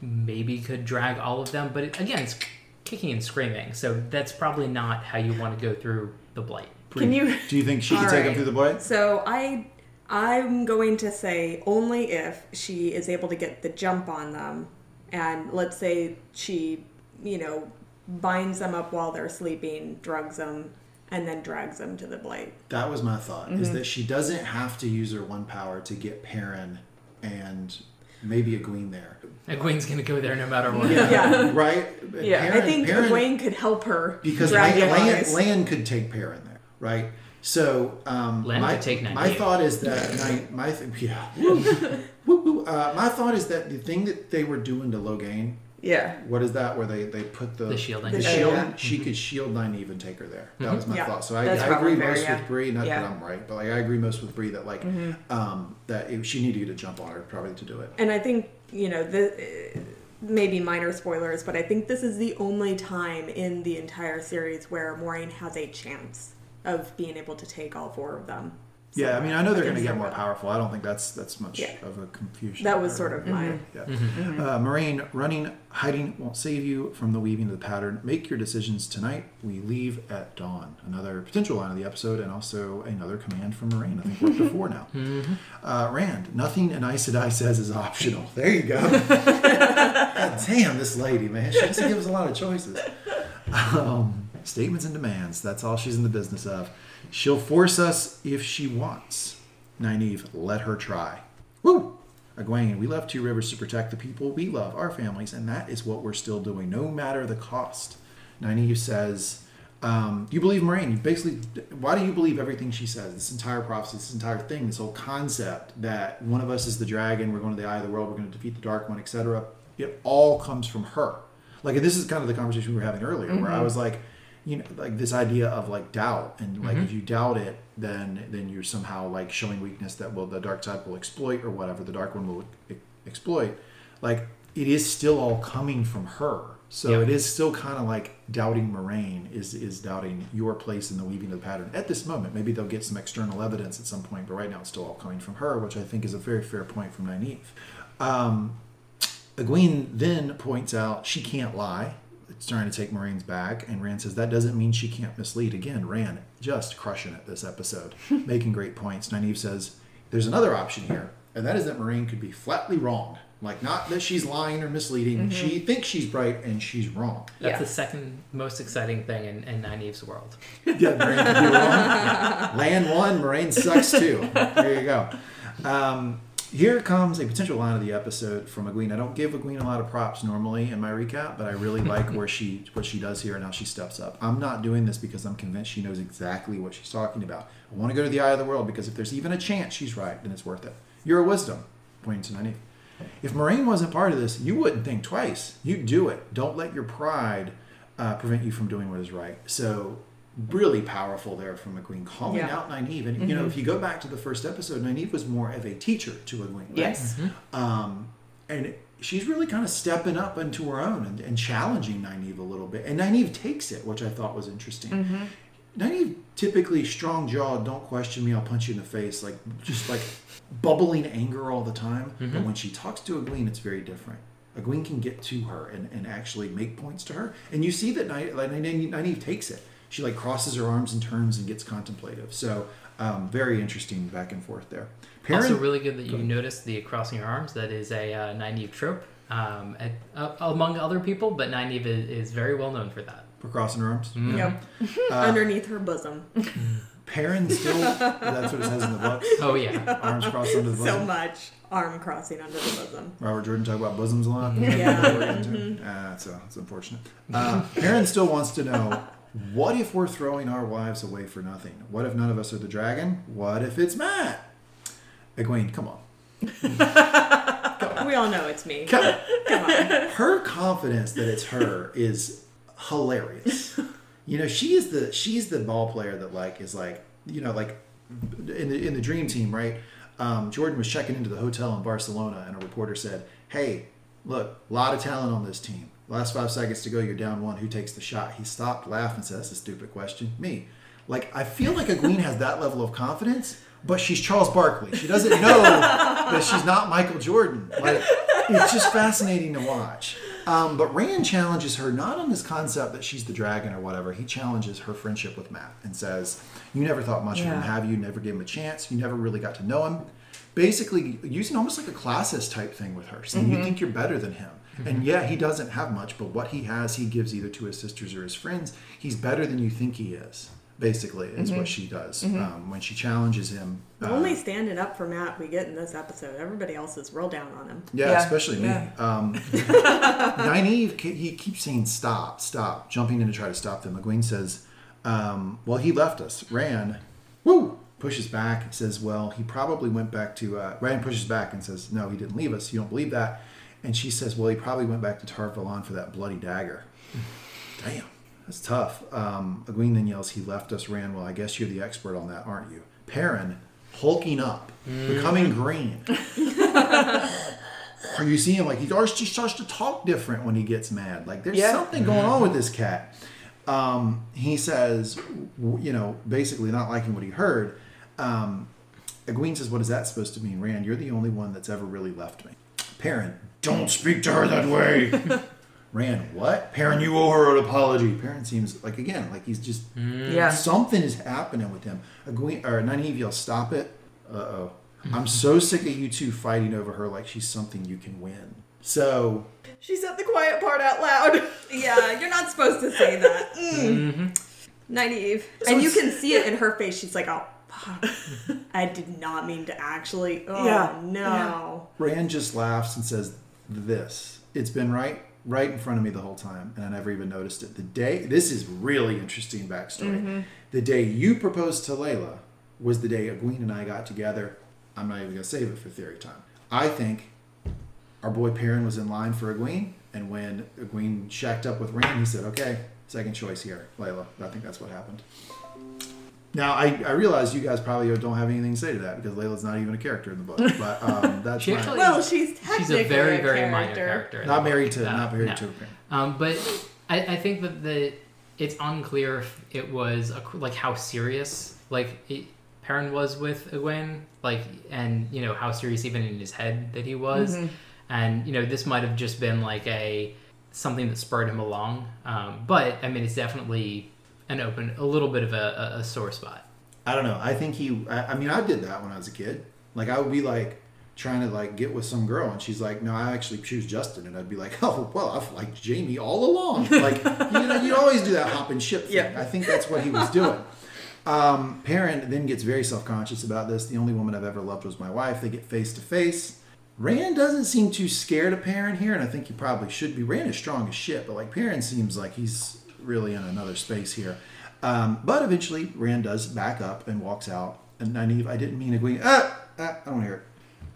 A: maybe could drag all of them. But it, again, it's kicking and screaming, so that's probably not how you want to go through the blight.
D: Can you
C: Do you think she could
B: All
C: take them
B: right.
C: through the blight?
B: So I I'm going to say only if she is able to get the jump on them and let's say she, you know, binds them up while they're sleeping, drugs them, and then drags them to the Blight.
C: That was my thought. Is that she doesn't have to use her one power to get Perrin and maybe Egwene there.
A: Egwene's gonna go there no matter what.
B: Yeah. <laughs>
C: right?
D: Yeah, I
B: I think
C: Perrin-
B: Wayne could help her
C: because
B: drag
C: Lan, Lan, could take Perrin there, right? So um,
A: Lan
C: my,
A: could take
C: my thought is that Ny- my th- yeah, <laughs> Woo, woo, woo. Uh, my thought is that the thing that they were doing to Logain,
D: Yeah.
C: what is that? Where they they put the
A: The shielding.
C: the
B: The
C: shield.
B: shield.
C: She mm-hmm. could shield Nynaeve and take her there. That mm-hmm. was my
B: Yeah.
C: thought. So I, I agree
D: fair,
C: most
D: yeah.
C: with Bre. Not
D: Yeah.
C: that I'm right, but like I agree most with Bre that like mm-hmm. um, that it, she needed to get a jump on her probably to do it.
B: And I think, you know, the maybe minor spoilers, but I think this is the only time in the entire series where Moiraine has a chance of being able to take all four of them.
C: Yeah, I mean, I know they're going to get more powerful. I don't think that's that's much
B: Yeah.
C: of a confusion.
B: That was sort of my
C: Yeah.
A: Mm-hmm.
C: Uh, Moiraine, running, hiding won't save you from the weaving of the pattern. Make your decisions tonight. We leave at dawn. Another potential line of the episode, and also another command from Moiraine. I think we're up to <laughs> four now.
A: Mm-hmm.
C: Uh, Rand, nothing an Aes Sedai says is optional. There you go. <laughs> God damn, this lady, man. She doesn't give us a lot of choices. um, statements and demands. That's all she's in the business of. She'll force us if she wants. Nynaeve, let her try. Woo! Egwene, we left Two Rivers to protect the people we love, our families, and that is what we're still doing, no matter the cost. Nynaeve says, um, you believe Moiraine. You basically, why do you believe everything she says? This entire prophecy, this entire thing, this whole concept that one of us is the dragon, we're going to the eye of the world, we're going to defeat the dark one, etc. It all comes from her. Like, this is kind of the conversation we were having earlier, where I was like, you know, like this idea of like doubt, and like if you doubt it, then then you're somehow like showing weakness that will the dark side will exploit or whatever the dark one will e- exploit. Like it is still all coming from her. So
A: Yeah.
C: it is still kind of like doubting Moiraine is is doubting your place in the weaving of the pattern at this moment. Maybe they'll get some external evidence at some point, but right now it's still all coming from her, which I think is a very fair point from Nynaeve. Um, Egwene then points out she can't lie. It's trying to take Moiraine's back, and Rand says that doesn't mean she can't mislead. Again, Rand just crushing it this episode, <laughs> making great points. Nynaeve says there's another option here, and that is that Moiraine could be flatly wrong. Like not that she's lying or misleading. She thinks she's right and she's wrong.
A: That's
D: Yeah.
A: the second most exciting thing in, in Nynaeve's world. <laughs>
C: Yeah, Moiraine could be wrong. <laughs> Land one, Moiraine sucks too. There you go. Um, here comes a potential line of the episode from Egwene. I don't give Egwene a lot of props normally in my recap, but I really <laughs> like where she what she does here and how she steps up. I'm not doing this because I'm convinced she knows exactly what she's talking about. I want to go to the eye of the world because if there's even a chance she's right, then it's worth it. You're a wisdom, pointing to Nynaeve. If Moiraine wasn't part of this, you wouldn't think twice. You'd do it. Don't let your pride uh, prevent you from doing what is right. So, really powerful there from Egwene, calling
B: Yeah.
C: out Nynaeve. And, you know, mm-hmm. if you go back to the first episode, Nynaeve was more of a teacher to Egwene. right?
D: Yes. Mm-hmm.
C: Um, and she's really kind of stepping up into her own and, and challenging Nynaeve a little bit. And Nynaeve takes it, which I thought was interesting. Mm-hmm. Nynaeve typically strong jawed, don't question me, I'll punch you in the face, like just like bubbling anger all the time. But when she talks to Egwene, it's very different. Egwene can get to her and, and actually make points to her. And you see that Ny- Nynaeve Nynaeve takes it. She like crosses her arms and turns and gets contemplative. So um, very interesting back and forth there. Perrin-
A: also, really good that you
C: Go ahead.
A: noticed the crossing your arms. That is a uh, Nynaeve trope um, at, uh, among other people, but Nynaeve is, is very well known for that.
C: for crossing her arms.
B: Yep. <laughs>
C: Uh,
B: Underneath her bosom. <laughs>
C: Perrin still, that's what it says in the book.
A: Oh yeah,
C: Arms crossed under the bosom.
B: So much arm crossing under the bosom.
C: Robert Jordan talk about bosoms a lot.
B: Yeah. <laughs>
C: Uh, so it's unfortunate. Uh, Perrin still wants to know what if we're throwing our wives away for nothing? What if none of us are the dragon? What if it's Mat? Egwene, come on. <laughs>
B: We all know it's me.
C: Come on.
B: Come on.
C: her confidence that it's her is hilarious. You know, she is the she's the ball player that like is like you know like in the in the dream team, right? Um, Jordan was checking into the hotel in Barcelona, and a reporter said, "Hey, look, a lot of talent on this team. Last five seconds to go, you're down one. Who takes the shot?" He stopped, laughed, and said, "That's a stupid question. Me." Like I feel like Egwene has that level of confidence, but she's Charles Barkley. She doesn't <laughs> know that she's not Michael Jordan. Like it's just fascinating to watch. Um, but Rand challenges her not on this concept that she's the dragon or whatever. He challenges her friendship with Mat and says, "You never thought much of him, have you? Never gave him a chance. You never really got to know him." Basically, using almost like a classist type thing with her, saying you think you're better than him. <laughs> And yeah, he doesn't have much, but what he has, he gives either to his sisters or his friends. He's better than you think he is. Basically, is what she does um, when she challenges him.
B: The
C: uh,
B: only standing up for Mat we get in this episode. Everybody else is real down on him.
C: Yeah,
D: Yeah,
C: especially me.
D: yeah.
C: Um, <laughs> Nynaeve, ke- he keeps saying stop, stop, jumping in to try to stop them. Egwene says, um, well, he left us. Rand, woo, pushes back, says, well, he probably went back to, uh, Rand pushes back and says, no, he didn't leave us. You don't believe that. And she says, well, he probably went back to Tar Valon for that bloody dagger. Damn, that's tough. Um, Egwene then yells, he left us, Rand. Well, I guess you're the expert on that, aren't you? Perrin, hulking up, becoming green. <laughs> Or you see him like he starts, he starts to talk different when he gets mad. Like there's
D: Yeah.
C: something going on with this cat. Um, he says, you know, basically not liking what he heard. Um, Egwene says, "What is that supposed to mean, Rand? You're the only one that's ever really left me." Perrin, don't speak to her that way. <laughs> Rand, what? Perrin, you owe her an apology. Perrin seems like again, like he's just
D: Yeah.
C: something is happening with him. Egwene or Nynaeve yells, "Stop it!" Uh oh. I'm so sick of you two fighting over her like she's something you can win. So
D: She said the quiet part out loud. <laughs>
B: Yeah, you're not supposed to say that. <laughs> mm-hmm. Nynaeve. and you can see it in her face. She's like, oh, fuck. <sighs> I did not mean to actually. Oh,
D: Yeah.
B: no.
C: Rand just laughs and says, "This. It's been right, right in front of me the whole time, and I never even noticed it. The day. This is really interesting backstory. Mm-hmm. The day you proposed to Laila was the day Egwene and I got together. I'm not even gonna save it for theory time. I think our boy Perrin was in line for Egwene, and when Egwene shacked up with Rand, he said, "Okay, second choice here, Laila." I think that's what happened. Now I, I realize you guys probably don't have anything to say to that because Laila's not even a character in the book, but um, <laughs> that's
A: She actually-
B: Well, she's technically
A: She's a very, very
B: character.
A: minor character.
C: not married to
A: No,
C: not married
A: no.
C: to Perrin.
A: Um, but I, I think that the it's unclear if it was a, like how serious like it, Perrin was with Egwene, like and you know how serious even in his head that he was, and you know this might have just been like a something that spurred him along. Um, but I mean, it's definitely an open, a little bit of a, a, sore spot.
C: I don't know. I think he. I, I mean, I did that when I was a kid. Like I would be like trying to like get with some girl, and she's like, "No, I actually choose Justin," and I'd be like, <laughs> "Oh, well, I've liked Jamie all along." <laughs> Like you know, you always do that hop and ship thing.
D: Yeah.
C: I think that's what he was doing. Um, Perrin then gets very self conscious about this. The only woman I've ever loved was my wife. They get face to face. Rand doesn't seem too scared of Perrin here, and I think he probably should be. Rand is strong as shit, but like Perrin seems like he's really in another space here. Um, but eventually, Rand does back up and walks out. And Nynaeve, I didn't mean to go. Ah, ah, I don't hear it.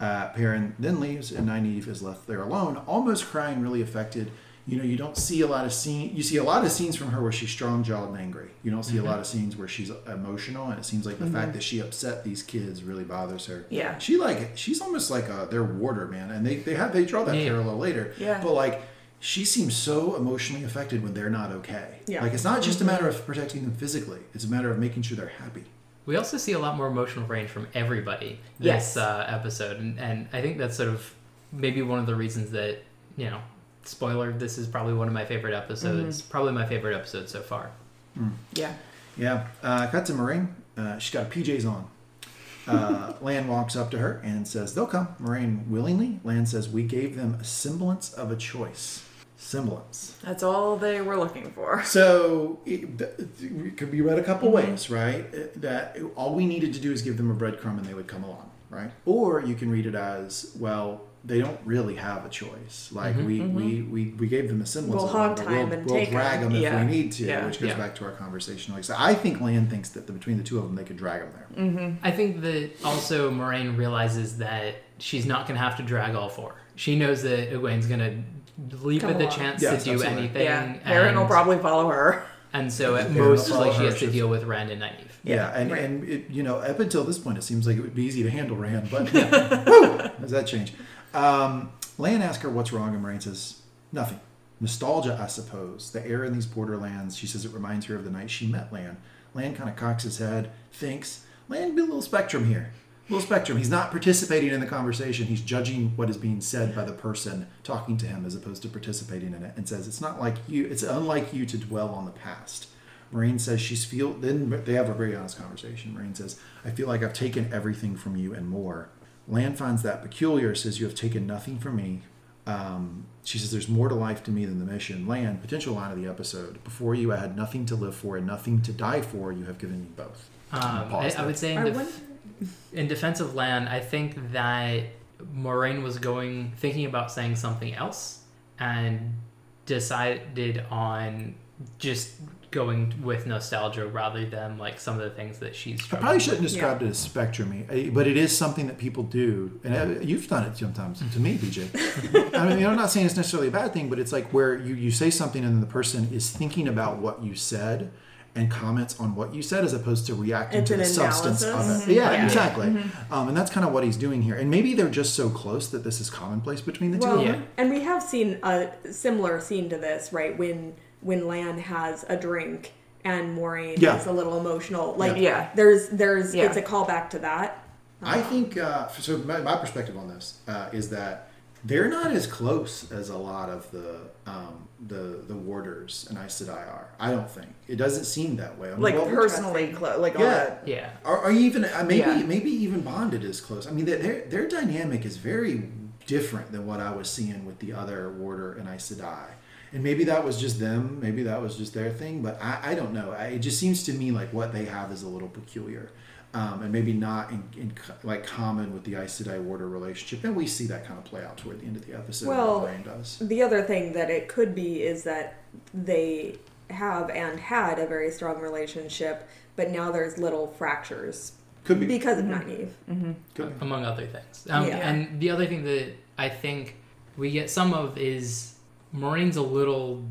C: Uh, Perrin then leaves, and Nynaeve is left there alone, almost crying, really affected. You know, you don't see a lot of scene. You see a lot of scenes from her where she's strong jawed and angry. You don't see a lot of scenes where she's emotional, and it seems like the fact that she upset these kids really bothers her.
D: Yeah.
C: she like she's almost like a their warder, man. And they they have they draw that
A: Yeah.
C: parallel later.
D: Yeah.
C: but like she seems so emotionally affected when they're not okay.
B: Yeah.
C: like it's not just a matter of protecting them physically; it's a matter of making sure they're happy.
A: We also see a lot more emotional range from everybody
D: Yes.
A: this uh, episode, and, and I think that's sort of maybe one of the reasons that you know, spoiler, this is probably one of my favorite episodes, probably my favorite episode so far.
D: Yeah.
C: Yeah. Uh, cut to Moiraine. Uh, she's got PJs on. Uh, <laughs> Lan walks up to her and says, They'll come. Moiraine willingly. Lan says, We gave them a semblance of a choice. Semblance.
D: That's all they were looking for. <laughs>
C: So it, it could be read a couple mm-hmm. ways, right? Uh, That all we needed to do is give them a breadcrumb and they would come along, right? Or you can read it as, well, they don't really have a choice. Like mm-hmm, we, mm-hmm. we, we, we gave them a semblance
B: We'll
C: of
B: hog time
C: we'll,
B: and
C: we'll
B: take 'em.
C: drag them if
D: Yeah.
C: we need to,
D: Yeah.
C: which goes
A: Yeah.
C: back to our conversation. Like, so I think Lan thinks that the, between the two of them, they could drag them there.
A: I think that also Moiraine realizes that she's not going to have to drag all four. She knows that Egwene's going to leap
B: Come
A: at the
B: along.
A: chance
C: Yes,
A: to do
C: absolutely.
A: anything.
D: Yeah. Perrin will
A: and-
D: probably follow her.
A: And so at
C: Perrin will
A: most,
C: follow
A: like she
C: her,
A: has to deal with Rand and Nynaeve.
C: Yeah, and,
B: right.
C: and it, you know, up until this point, it seems like it would be easy to handle Rand, but <laughs> woo, does that change? Um, Lan asks her what's wrong, and Moiraine says, nothing. Nostalgia, I suppose. The air in these borderlands, she says it reminds her of the night she met Lan. Lan kind of cocks his head, thinks, Lan, be a little spectrum here. A little spectrum. He's not participating in the conversation. He's judging what is being said by the person talking to him as opposed to participating in it and says, it's not like you, it's unlike you to dwell on the past. Moiraine says she's feel. Then they have a very honest conversation. Moiraine says, "I feel like I've taken everything from you and more." Lan finds that peculiar. Says, "You have taken nothing from me." Um, she says, "There's more to life to me than the mission." Lan, potential line of the episode: "Before you, I had nothing to live for and nothing to die for. You have given me both."
A: Um, I, I would say in,
B: I
A: def-
B: wonder-
A: in defense of Lan, I think that Moiraine was going thinking about saying something else and decided on just going with nostalgia rather than like some of the things that she's.
C: I probably shouldn't describe it as spectrum, but it is something that people do, and uh, you've done it sometimes to me, BJ. <laughs> I mean, I'm not saying it's necessarily a bad thing, but it's like where you, you say something and then the person is thinking about what you said and comments on what you said as opposed to reacting
B: It's
C: to
B: an
C: the substance
B: analysis.
C: of it. Yeah,
B: Yeah.
C: exactly.
A: Mm-hmm.
C: Um, and that's kind of what he's doing here. And maybe they're just so close that this is commonplace between the two of
A: Yeah.
C: them.
B: and we have seen a similar scene to this, right? When when Lan has a drink and Moiraine
C: Yeah.
B: is a little emotional. Like,
D: Yeah.
B: there's there's
D: Yeah.
B: it's a callback to that.
C: I think uh, so. My, my perspective on this uh, is that they're not as close as a lot of the um, the the warders in Aes Sedai are. I don't think it doesn't seem that way. I mean,
D: Like
C: well,
D: personally close. Like all
C: Yeah.
D: that.
A: Yeah.
C: Are, are you even uh, maybe
D: Yeah.
C: maybe even bonded is close? I mean, their their, their dynamic is very different than what I was seeing with the other warder and Aes Sedai. And maybe that was just them, maybe that was just their thing, but I, I don't know. I, it just seems to me like what they have is a little peculiar. Um, and maybe not in, in like common with the Aes Sedai warder relationship, and we see that kind of play out toward the end of the episode.
B: Well,
C: Moiraine does.
B: The other thing that it could be is that they have and had a very strong relationship, but now there's little fractures
C: Could be.
B: because of Nynaeve.
C: Could be.
A: among other things. Um,
B: Yeah.
A: And the other thing that I think we get some of is Moiraine's a little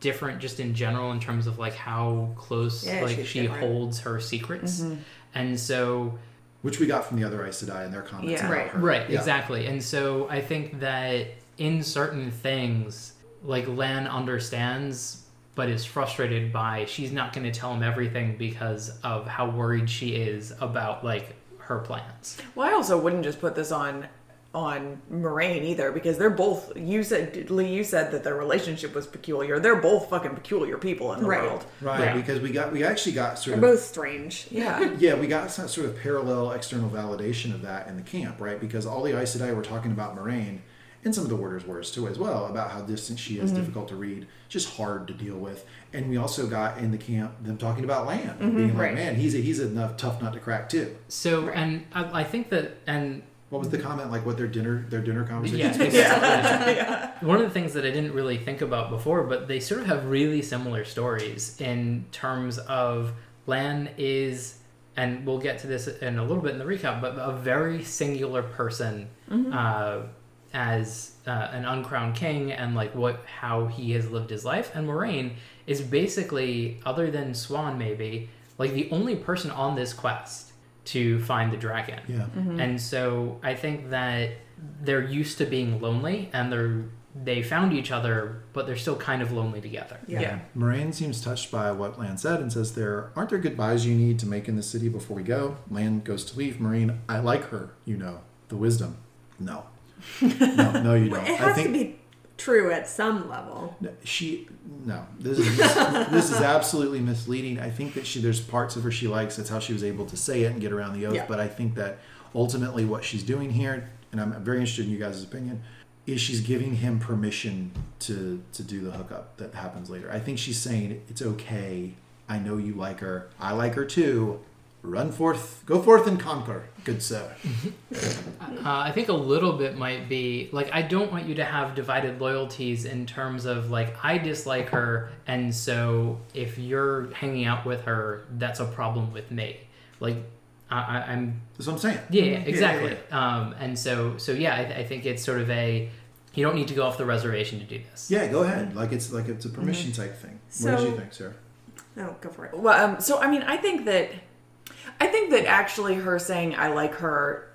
A: different just in general in terms of like how close
B: Yeah,
A: like she
B: different.
A: holds her secrets. And so
C: Which we got from the other Aes Sedai and their comments
D: Yeah.
C: about
B: Right.
C: her.
A: Right,
C: Yeah.
A: exactly. And so I think that in certain things, like Lan understands, but is frustrated by she's not going to tell him everything because of how worried she is about like her plans.
D: Well, I also wouldn't just put this on on Moiraine either because they're both. You said Lee, you said that their relationship was peculiar. They're both fucking peculiar people in the
B: Right.
D: world.
C: Right,
A: Yeah.
C: because we got we actually got sort
B: They're
C: of
B: both strange. <laughs>
D: Yeah.
C: yeah we got some sort of parallel external validation of that in the camp, right? Because all the Aes Sedai were talking about Moiraine, and some of the Warders were too as well about how distant she is, mm-hmm. difficult to read, just hard to deal with. And we also got in the camp them talking about Lan, mm-hmm. being like,
B: right.
C: man, he's a, he's a enough tough nut to crack too.
A: So, and I, I think that, and
C: What was the comment like? What their dinner their dinner conversation?
A: yeah, <laughs> yeah. One of the things that I didn't really think about before, but they sort of have really similar stories in terms of Lan is, and we'll get to this in a little bit in the recap, but a very singular person uh, as uh, an uncrowned king and like what how he has lived his life. And Moiraine is basically, other than Siuan maybe, like the only person on this quest to find the dragon.
C: Yeah. Mm-hmm.
A: And so I think that they're used to being lonely and they're they found each other, but they're still kind of lonely together.
B: Yeah.
D: Yeah.
C: Moiraine seems touched by what Lan said and says, "There aren't there goodbyes you need to make in the city before we go." Lan goes to leave. Moiraine, I like her. You know the wisdom. No, no, no, you <laughs> don't.
B: It
C: I
B: has
C: think
B: to be true at some level.
C: She no this is <laughs> this is absolutely misleading. I think that she there's parts of her she likes that's how she was able to say it and get around the oath
B: Yeah.
C: but i think that ultimately what she's doing here and i'm very interested in you guys' opinion is she's giving him permission to to do the hookup that happens later. I think she's saying it's okay. I know you like her. I like her too run forth go forth and conquer good sir <laughs>
A: Uh, I think a little bit might be like I don't want you to have divided loyalties in terms of like I dislike her, and so if you're hanging out with her, that's a problem with me. Like I, I, I'm
C: that's what i'm saying
A: Yeah, yeah,
C: Yeah, yeah,
A: exactly. Um, and so, so yeah, I, I think it's sort of a you don't need to go off the reservation to do this.
C: yeah go ahead like it's like it's a permission type thing what did you think sarah
B: No, go for it.
D: Well, um, so I mean, I think that I think that actually her saying I like her,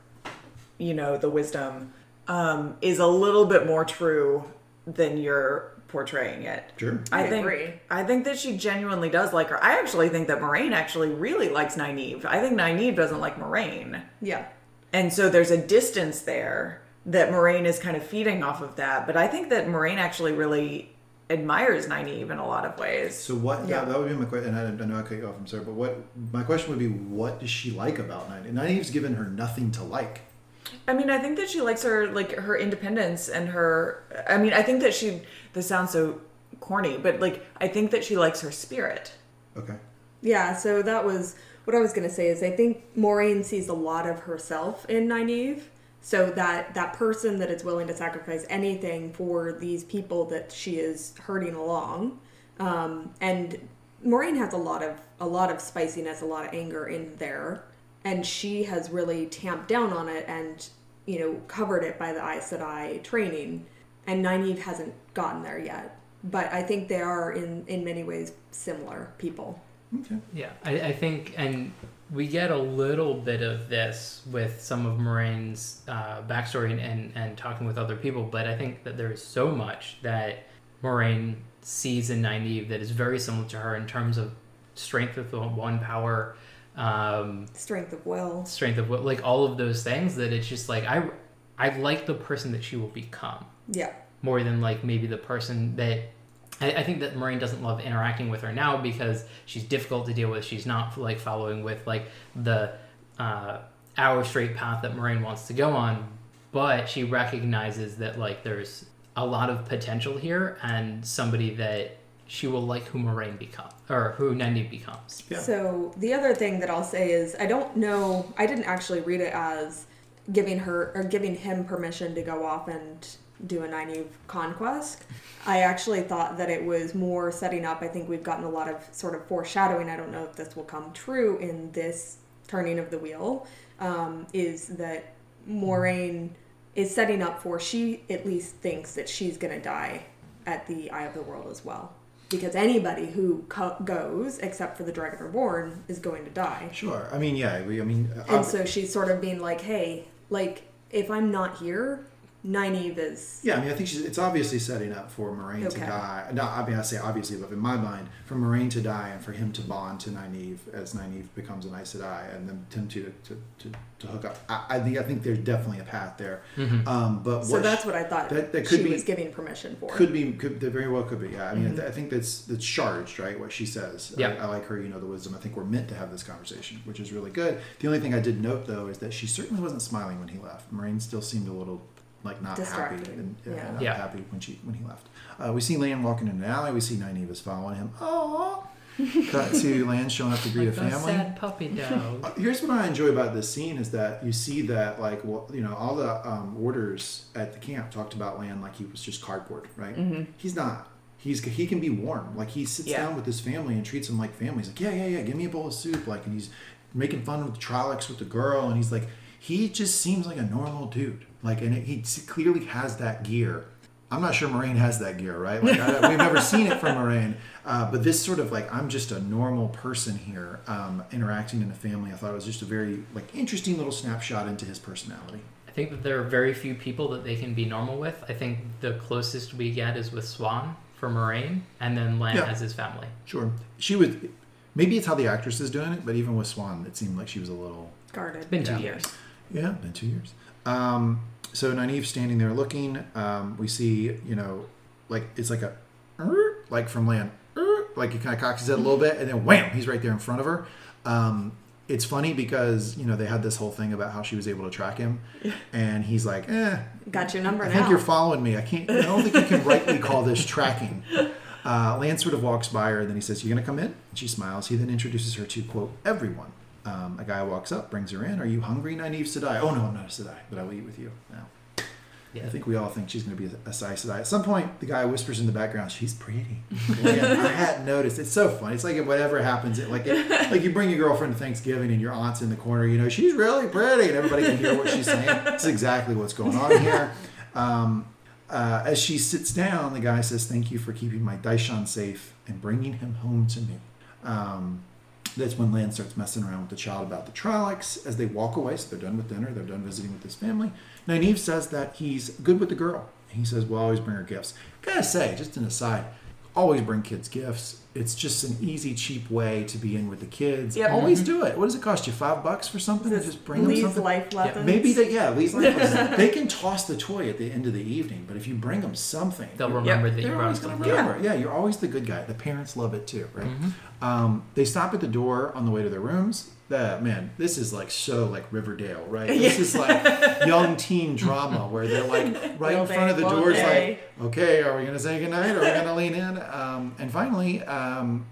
D: you know, the wisdom um, is a little bit more true than you're portraying it.
C: sure
D: I,
B: I
D: think
B: agree.
D: I think that she genuinely does like her. I actually think that Moiraine actually really likes Nynaeve. I think Nynaeve doesn't like Moiraine.
B: Yeah.
D: And so there's a distance there that Moiraine is kind of feeding off of that. But I think that Moiraine actually really admires Nynaeve in a lot of ways.
C: So what?
B: Yeah.
C: That, that would be my question. And I, I know I cut you off. I'm sorry, but what? My question would be, what does she like about Nynaeve? Nynaeve's given her nothing to like.
D: I mean, I think that she likes her like her independence and her. I mean, I think that she. This sounds so corny, but like I think that she likes her spirit.
C: Okay.
B: Yeah, so that was what I was going to say is I think Moiraine sees a lot of herself in Nynaeve. So that that person that is willing to sacrifice anything for these people that she is hurting along, um, and Moiraine has a lot of a lot of spiciness, a lot of anger in there, and she has really tamped down on it and you know covered it by the Aes Sedai training, and Nynaeve hasn't gotten there yet. But I think they are in in many ways similar people.
C: Okay.
A: Yeah, I, I think, and we get a little bit of this with some of Moiraine's uh, backstory and, and, and talking with other people, but I think that there is so much that Moiraine sees in Nynaeve that is very similar to her in terms of strength of one power, um,
B: strength of will.
A: strength of will, like all of those things that it's just like, I, I like the person that she will become
B: Yeah.
A: more than like maybe the person that I, I think that Moiraine doesn't love interacting with her now because she's difficult to deal with. She's not like following with like the uh, hour straight path that Moiraine wants to go on. but she recognizes that like there's a lot of potential here and somebody that she will like who Moiraine becomes or who Nynaeve becomes.
C: Yeah.
B: So the other thing that I'll say is I don't know. I didn't actually read it as giving her or giving him permission to go off and do a Nynaeve conquest. I actually thought that it was more setting up. I think we've gotten a lot of sort of foreshadowing. I don't know if this will come true in this turning of the wheel. Um, is that Moiraine is setting up for she at least thinks that she's going to die at the Eye of the World as well. Because anybody who co- goes, except for the Dragon Reborn, is going to die.
C: Sure. I mean, yeah. We, I mean,
B: And so she's sort of being like, hey, like, if I'm not here, Nynaeve is.
C: Yeah, I mean, I think she's, it's obviously setting up for Moiraine to
B: Okay.
C: die. No, I mean, I say obviously, but in my mind, for Moiraine to die and for him to bond to Nynaeve as Nynaeve becomes an Aes Sedai and then him to, to, to, to hook up. I, I think I think there's definitely a path there. Um, but
B: So that's
C: she-
B: what I thought
C: that- that could
B: she
C: be-
B: was giving permission for.
C: could be could that very well could be. Yeah, I mean, I,
B: Mm-hmm.
C: th- I think that's that's charged, right? What she says.
A: Yeah.
C: I, I like her. You know, the wisdom. I think we're meant to have this conversation, which is really good. The only thing I did note though is that she certainly wasn't smiling when he left. Moiraine still seemed a little like not happy and uh,
B: yeah.
C: not
A: Yeah.
C: happy when she when he left. Uh, we see Lan walking in an alley. We see Nynaeve is following him. Oh, <laughs> cut to Lan showing up to greet
A: Like
C: a
A: a
C: family.
A: sad puppy <laughs> dog.
C: Uh, Here's what I enjoy about this scene is that you see that like well, you know all the um, Warders at the camp talked about Lan like he was just cardboard, right? He's not. He's he can be warm. Like he sits
D: Yeah.
C: down with his family and treats them like family. He's like, yeah, yeah, yeah, give me a bowl of soup. Like, and he's making fun with the Trollocs with the girl, and he's like, he just seems like a normal dude. Like, and he clearly has that gear. I'm not sure Moiraine has that gear, right? Like, I, we've never seen it from Moiraine, uh, but this sort of like I'm just a normal person here, um, interacting in a family. I thought it was just a very like interesting little snapshot into his personality.
A: I think that there are very few people that they can be normal with. I think the closest we get is with Siuan for Moiraine, and then Lan
C: Yeah.
A: has his family.
C: Sure, she was. Maybe it's how the actress is doing it, but even with Siuan, it seemed like she was a little
B: Guarded.
A: It's been two
C: Yeah.
A: years.
C: Yeah, been two years. Um, so Nynaeve standing there looking. Um, we see, you know, like it's like a, like from Lan, like he kind of cocks his head a little bit, and then wham, he's right there in front of her. Um, it's funny because you know they had this whole thing about how she was able to track him, <laughs> and he's like, eh,
B: Got your number
C: I
B: now.
C: think you're following me. I can't. I don't think you can rightly call this tracking. <laughs> Uh, Lance sort of walks by her, and then he says, "You're gonna come in?" And she smiles. He then introduces her to quote everyone. Um, a guy walks up, brings her in. Are you hungry, Nynaeve Sedai? Oh no, I'm not a Sedai, but I will eat with you. Now,
A: Yeah.
C: I think we all think she's gonna be a, a Aes Sedai. At some point, the guy whispers in the background, "She's pretty." <laughs> I hadn't noticed. It's so funny. It's like whatever happens, it, like it, like you bring your girlfriend to Thanksgiving, and your aunt's in the corner. You know, she's really pretty, and everybody can hear what she's saying. That's exactly what's going on here. Um, uh, as she sits down, the guy says, "Thank you for keeping my Dai Shan safe and bringing him home to me." Um, that's when Lan starts messing around with the child about the Trollocs. As they walk away, so they're done with dinner, they're done visiting with his family. Nynaeve says that he's good with the girl. He says, "We'll always bring her gifts." Gotta say, just an aside, always bring kids gifts. It's just an easy, cheap way to be in with the kids.
D: Yep.
C: Always do it. What does it cost you? Five bucks for something? to just bring them
B: Lee's
C: something.
B: life lessons.
C: Maybe they, yeah, Lee's life <laughs> lessons. They can toss the toy at the end of the evening, but if you bring them something,
A: They'll
C: you're-
A: remember that you
C: they're
A: brought
C: always
A: them.
C: going to remember. Yeah. you're always the good guy. The parents love it too, right? Um, they stop at the door on the way to their rooms. Uh, man, this is like so like Riverdale, right? This is like <laughs> young teen drama where they're like <laughs> right in front of the
B: Won't
C: doors,
B: they?
C: like, okay, are we gonna say goodnight? Are we gonna lean in? Um, and finally, um,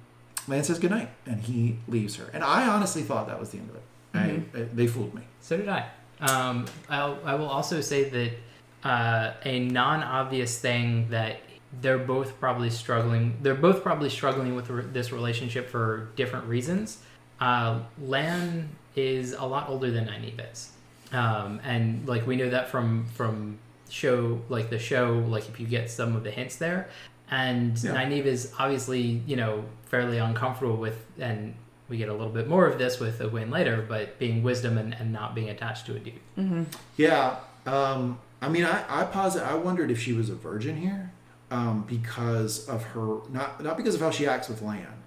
C: Lance says goodnight, and he leaves her. And I honestly thought that was the end of it. I, uh, they fooled me.
A: So did I. Um, I'll, I will also say that uh, a non-obvious thing that they're both probably struggling. They're both probably struggling with re- this relationship for different reasons. Uh, Lan is a lot older than Nynaeve is, um, and like we know that from from show like the show. Like if you get some of the hints there, and
C: Yeah.
A: Nynaeve is obviously you know fairly uncomfortable with and we get a little bit more of this with a win later, but being wisdom and, and not being attached to a dude.
C: Yeah. Um, I mean, I, I posit, I wondered if she was a virgin here um, because of her, not not because of how she acts with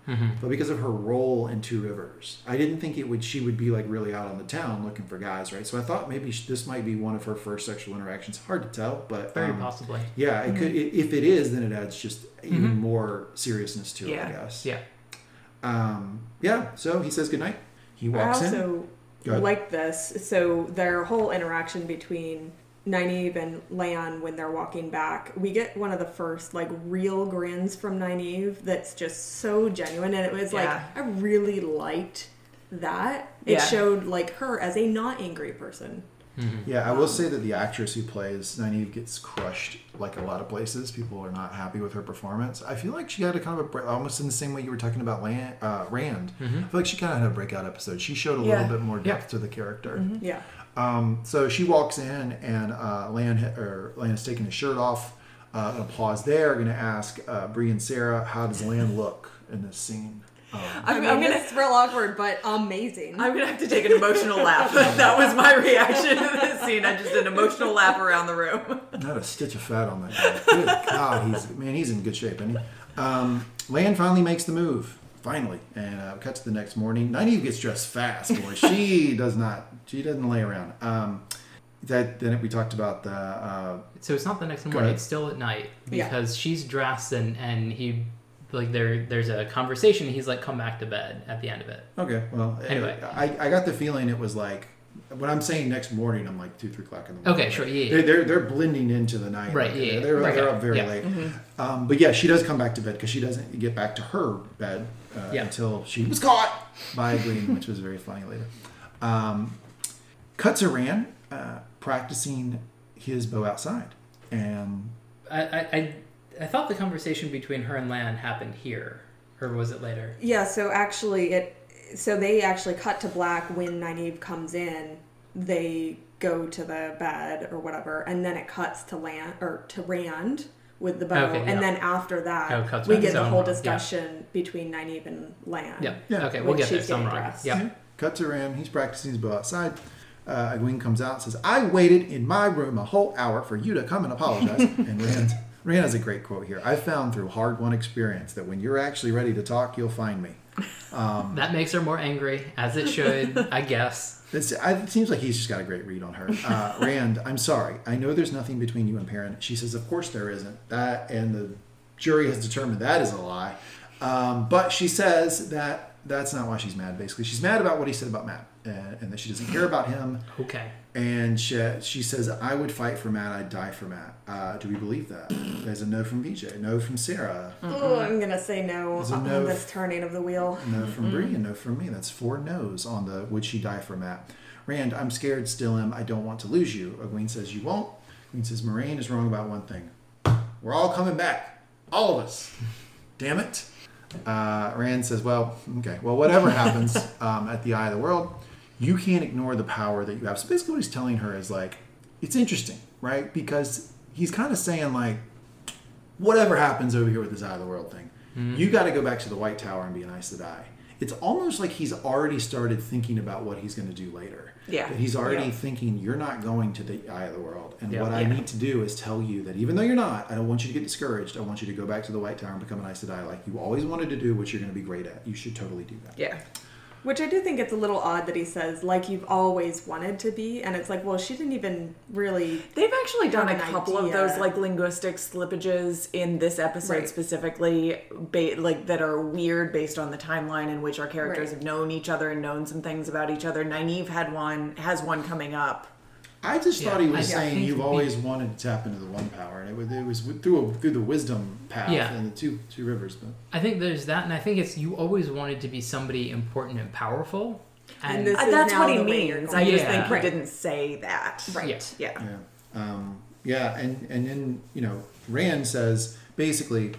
C: Lan, but because of her role in Two Rivers. I didn't think it would, she would be like really out on the town looking for guys, right? So I thought maybe sh this might be one of her first sexual interactions. Hard to tell, but
A: Very
C: um,
A: possibly.
C: Yeah, it could. i if it is, then it adds just even
A: Mhm.
C: more seriousness to it, I guess.
A: Yeah.
C: Um, yeah. So he says goodnight. He walks in.
B: also
C: Go ahead.
B: like this. So their whole interaction between Nynaeve and Lan when they're walking back, we get one of the first like real grins from Nynaeve that's just so genuine, and it was
D: Yeah.
B: like I really liked that. It
D: Yeah.
B: showed like her as a not angry person. Mm-hmm.
C: Yeah, I will say that the actress who plays Nynaeve gets crushed like a lot of places. People are not happy with her performance. I feel like she had a kind of a break, almost in the same way you were talking about Lan, uh, Rand. Mm-hmm. I feel like she kind of had a breakout episode. She showed a
D: Yeah.
C: little bit more
A: Yeah.
C: depth to the character. Mm-hmm.
B: Yeah.
C: Um, so she walks in, and uh, Lan or Lan is taking his shirt off. Uh, an applause there. Going to ask uh, Bre and Sarah, how does Lan <laughs> look in this scene? Um,
B: I
D: I'm,
B: mean,
D: I'm gonna
B: it's real awkward, but amazing.
D: I'm gonna have to take an emotional <laughs> laugh. <laughs> that was my reaction to this scene. I just did an emotional laugh around the room.
C: Not a stitch of fat on that guy. Good God, he's man, he's in good shape, isn't? Um, Lan finally makes the move, finally, and uh, cut to the next morning. Nynaeve gets dressed fast, boy. She does not. She doesn't lay around. Um, that then we talked about the. Uh,
A: So it's not the next morning;
C: ahead.
A: it's still at night
B: Yeah.
A: because she's dressed and and he like there there's a conversation. He's like, "Come back to bed" at the end of it.
C: okay, well,
A: Anyway.
C: I, I got the feeling it was like when I'm saying next morning, I'm like two, three o'clock in the morning.
A: Okay, sure, yeah, yeah.
C: They're, they're they're blending into the night.
A: Right,
C: Like,
A: yeah, yeah.
C: They're,
A: Right,
C: they're
A: okay,
C: up very
A: yeah.
C: late. Um, but yeah, she does come back to bed because she doesn't get back to her bed uh,
A: Yeah.
C: until she was caught by Egwene, which was very funny later. Um, cuts Iran uh, practicing his bow outside, and
A: I, I I I thought the conversation between her and Lan happened here, or was it later?
B: Yeah, so actually it so they actually cut to black when Nynaeve comes in. They go to the bed or whatever, and then it cuts to Lan or to Rand with the bow,
A: Okay, yeah.
B: and then after that
A: Oh,
B: we get the whole
A: one, yeah.
B: discussion between Nynaeve and Lan.
A: Yep.
C: Yeah.
A: Okay, we'll get there.
B: she's
A: Some wrong.
B: Yeah.
A: Yep.
C: to Rand. He's practicing his bow outside. Uh, Egwene comes out and says, I waited in my room a whole hour for you to come and apologize. <laughs> and Rand, Rand has a great quote here. I found through hard won experience that when you're actually ready to talk, you'll find me. <laughs>
A: That makes her more angry, as it should, I guess.
C: It's, I, it seems like he's just got a great read on her. Uh, Rand, I'm sorry. I know there's nothing between you and Perrin. She says, Of course there isn't. That and the jury has determined that is a lie. Um, but she says that that's not why she's mad. Basically, she's mad about what he said about Mat, and, and that she doesn't care about him.
A: Okay.
C: And she, she says, I would fight for Mat. I'd die for Mat. Uh, do we believe that? There's a no from BJ, no from Sarah,
B: Oh, mm-hmm. I'm gonna say no on
C: no?
B: this turning of the wheel.
C: no from Bre, mm-hmm. and no from me. That's four no's on the would she die for Mat. Rand, I'm scared, still am. I don't want to lose you. Egwene says, You won't. Egwene says, Moiraine is wrong about one thing. We're all coming back. All of us. <laughs> Damn it. Uh, Rand says, Well, okay. Well, whatever happens <laughs> um, at the Eye of the World, you can't ignore the power that you have. So basically, what he's telling her is like, it's interesting, right? Because he's kind of saying, like, whatever happens over here with this Eye of the World thing, you got to go back to the White Tower and be an Aes Sedai. It's almost like he's already started thinking about what he's going to do later.
D: Yeah.
C: He's already
B: Yeah.
C: thinking, you're not going to the Eye of the World. And
A: Yeah.
C: what I
D: Yeah.
C: need to do is tell you that even though you're not, I don't want you to get discouraged. I want you to go back to the White Tower and become an Aes Sedai like you always wanted to do, which you're going to be great at. You should totally do that.
D: Yeah.
B: Which I do think it's a little odd that he says like you've always wanted to be, and it's like, well, she didn't even really.
D: They've actually done a couple of those like linguistic slippages in this episode
B: Right.
D: specifically, ba- like that are weird based on the timeline in which our characters
B: Right.
D: have known each other and known some things about each other. Nynaeve had one, has one coming up.
C: I just
A: Yeah,
C: thought he was
A: I- I
C: saying
A: think
C: you've
A: we-
C: always wanted to tap into the one power, and it was, it was through a, through the wisdom path
A: Yeah.
C: and the two two rivers. But
A: I think there's that, and I think it's you always wanted to be somebody important and powerful.
B: And
A: And,
B: this-
D: Uh,
B: is
D: that's
B: now
D: what he
B: the way you're
D: means.
B: going.
D: I just think he
B: Right.
D: didn't say that.
B: Right.
D: Yeah.
C: Yeah. Um, yeah, and and then you know, Rand says basically,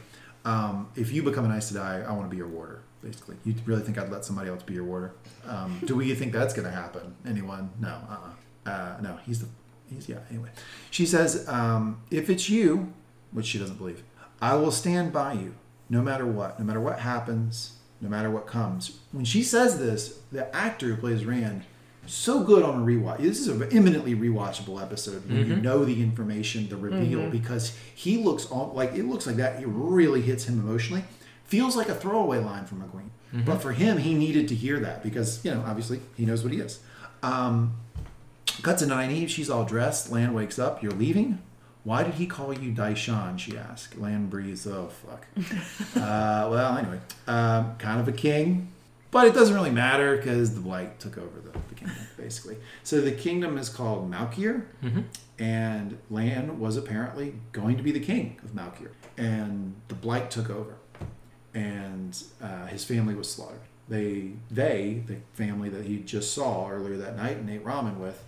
C: um, if you become an Aes Sedai, I want to be your warder. Basically, you really think I'd let somebody else be your warder? Um, do we think that's going to happen? Anyone? No. Uh-uh. Uh, no. He's the. He's yeah. Anyway, she says, um, if it's you, which she doesn't believe, I will stand by you, no matter what, no matter what happens, no matter what comes. When she says this, the actor who plays Rand so good on a rewatch. This is an eminently rewatchable episode when you know the information, the reveal, because he looks on like it looks like that. It really hits him emotionally. Feels like a throwaway line from McQueen, but for him, he needed to hear that because you know obviously he knows what he is. Um, cut to Nynaeve. She's all dressed. Lan wakes up. You're leaving. Why did he call you Dai Shan? She asked. Lan breathes. Oh fuck. <laughs> uh, well, anyway, um, kind of a king. But it doesn't really matter because the blight took over the, the kingdom, <laughs> basically. So the kingdom is called Malkir, and Lan was apparently going to be the king of Malkir, and the blight took over, and uh, his family was slaughtered. They, they, the family that he just saw earlier that night and ate ramen with,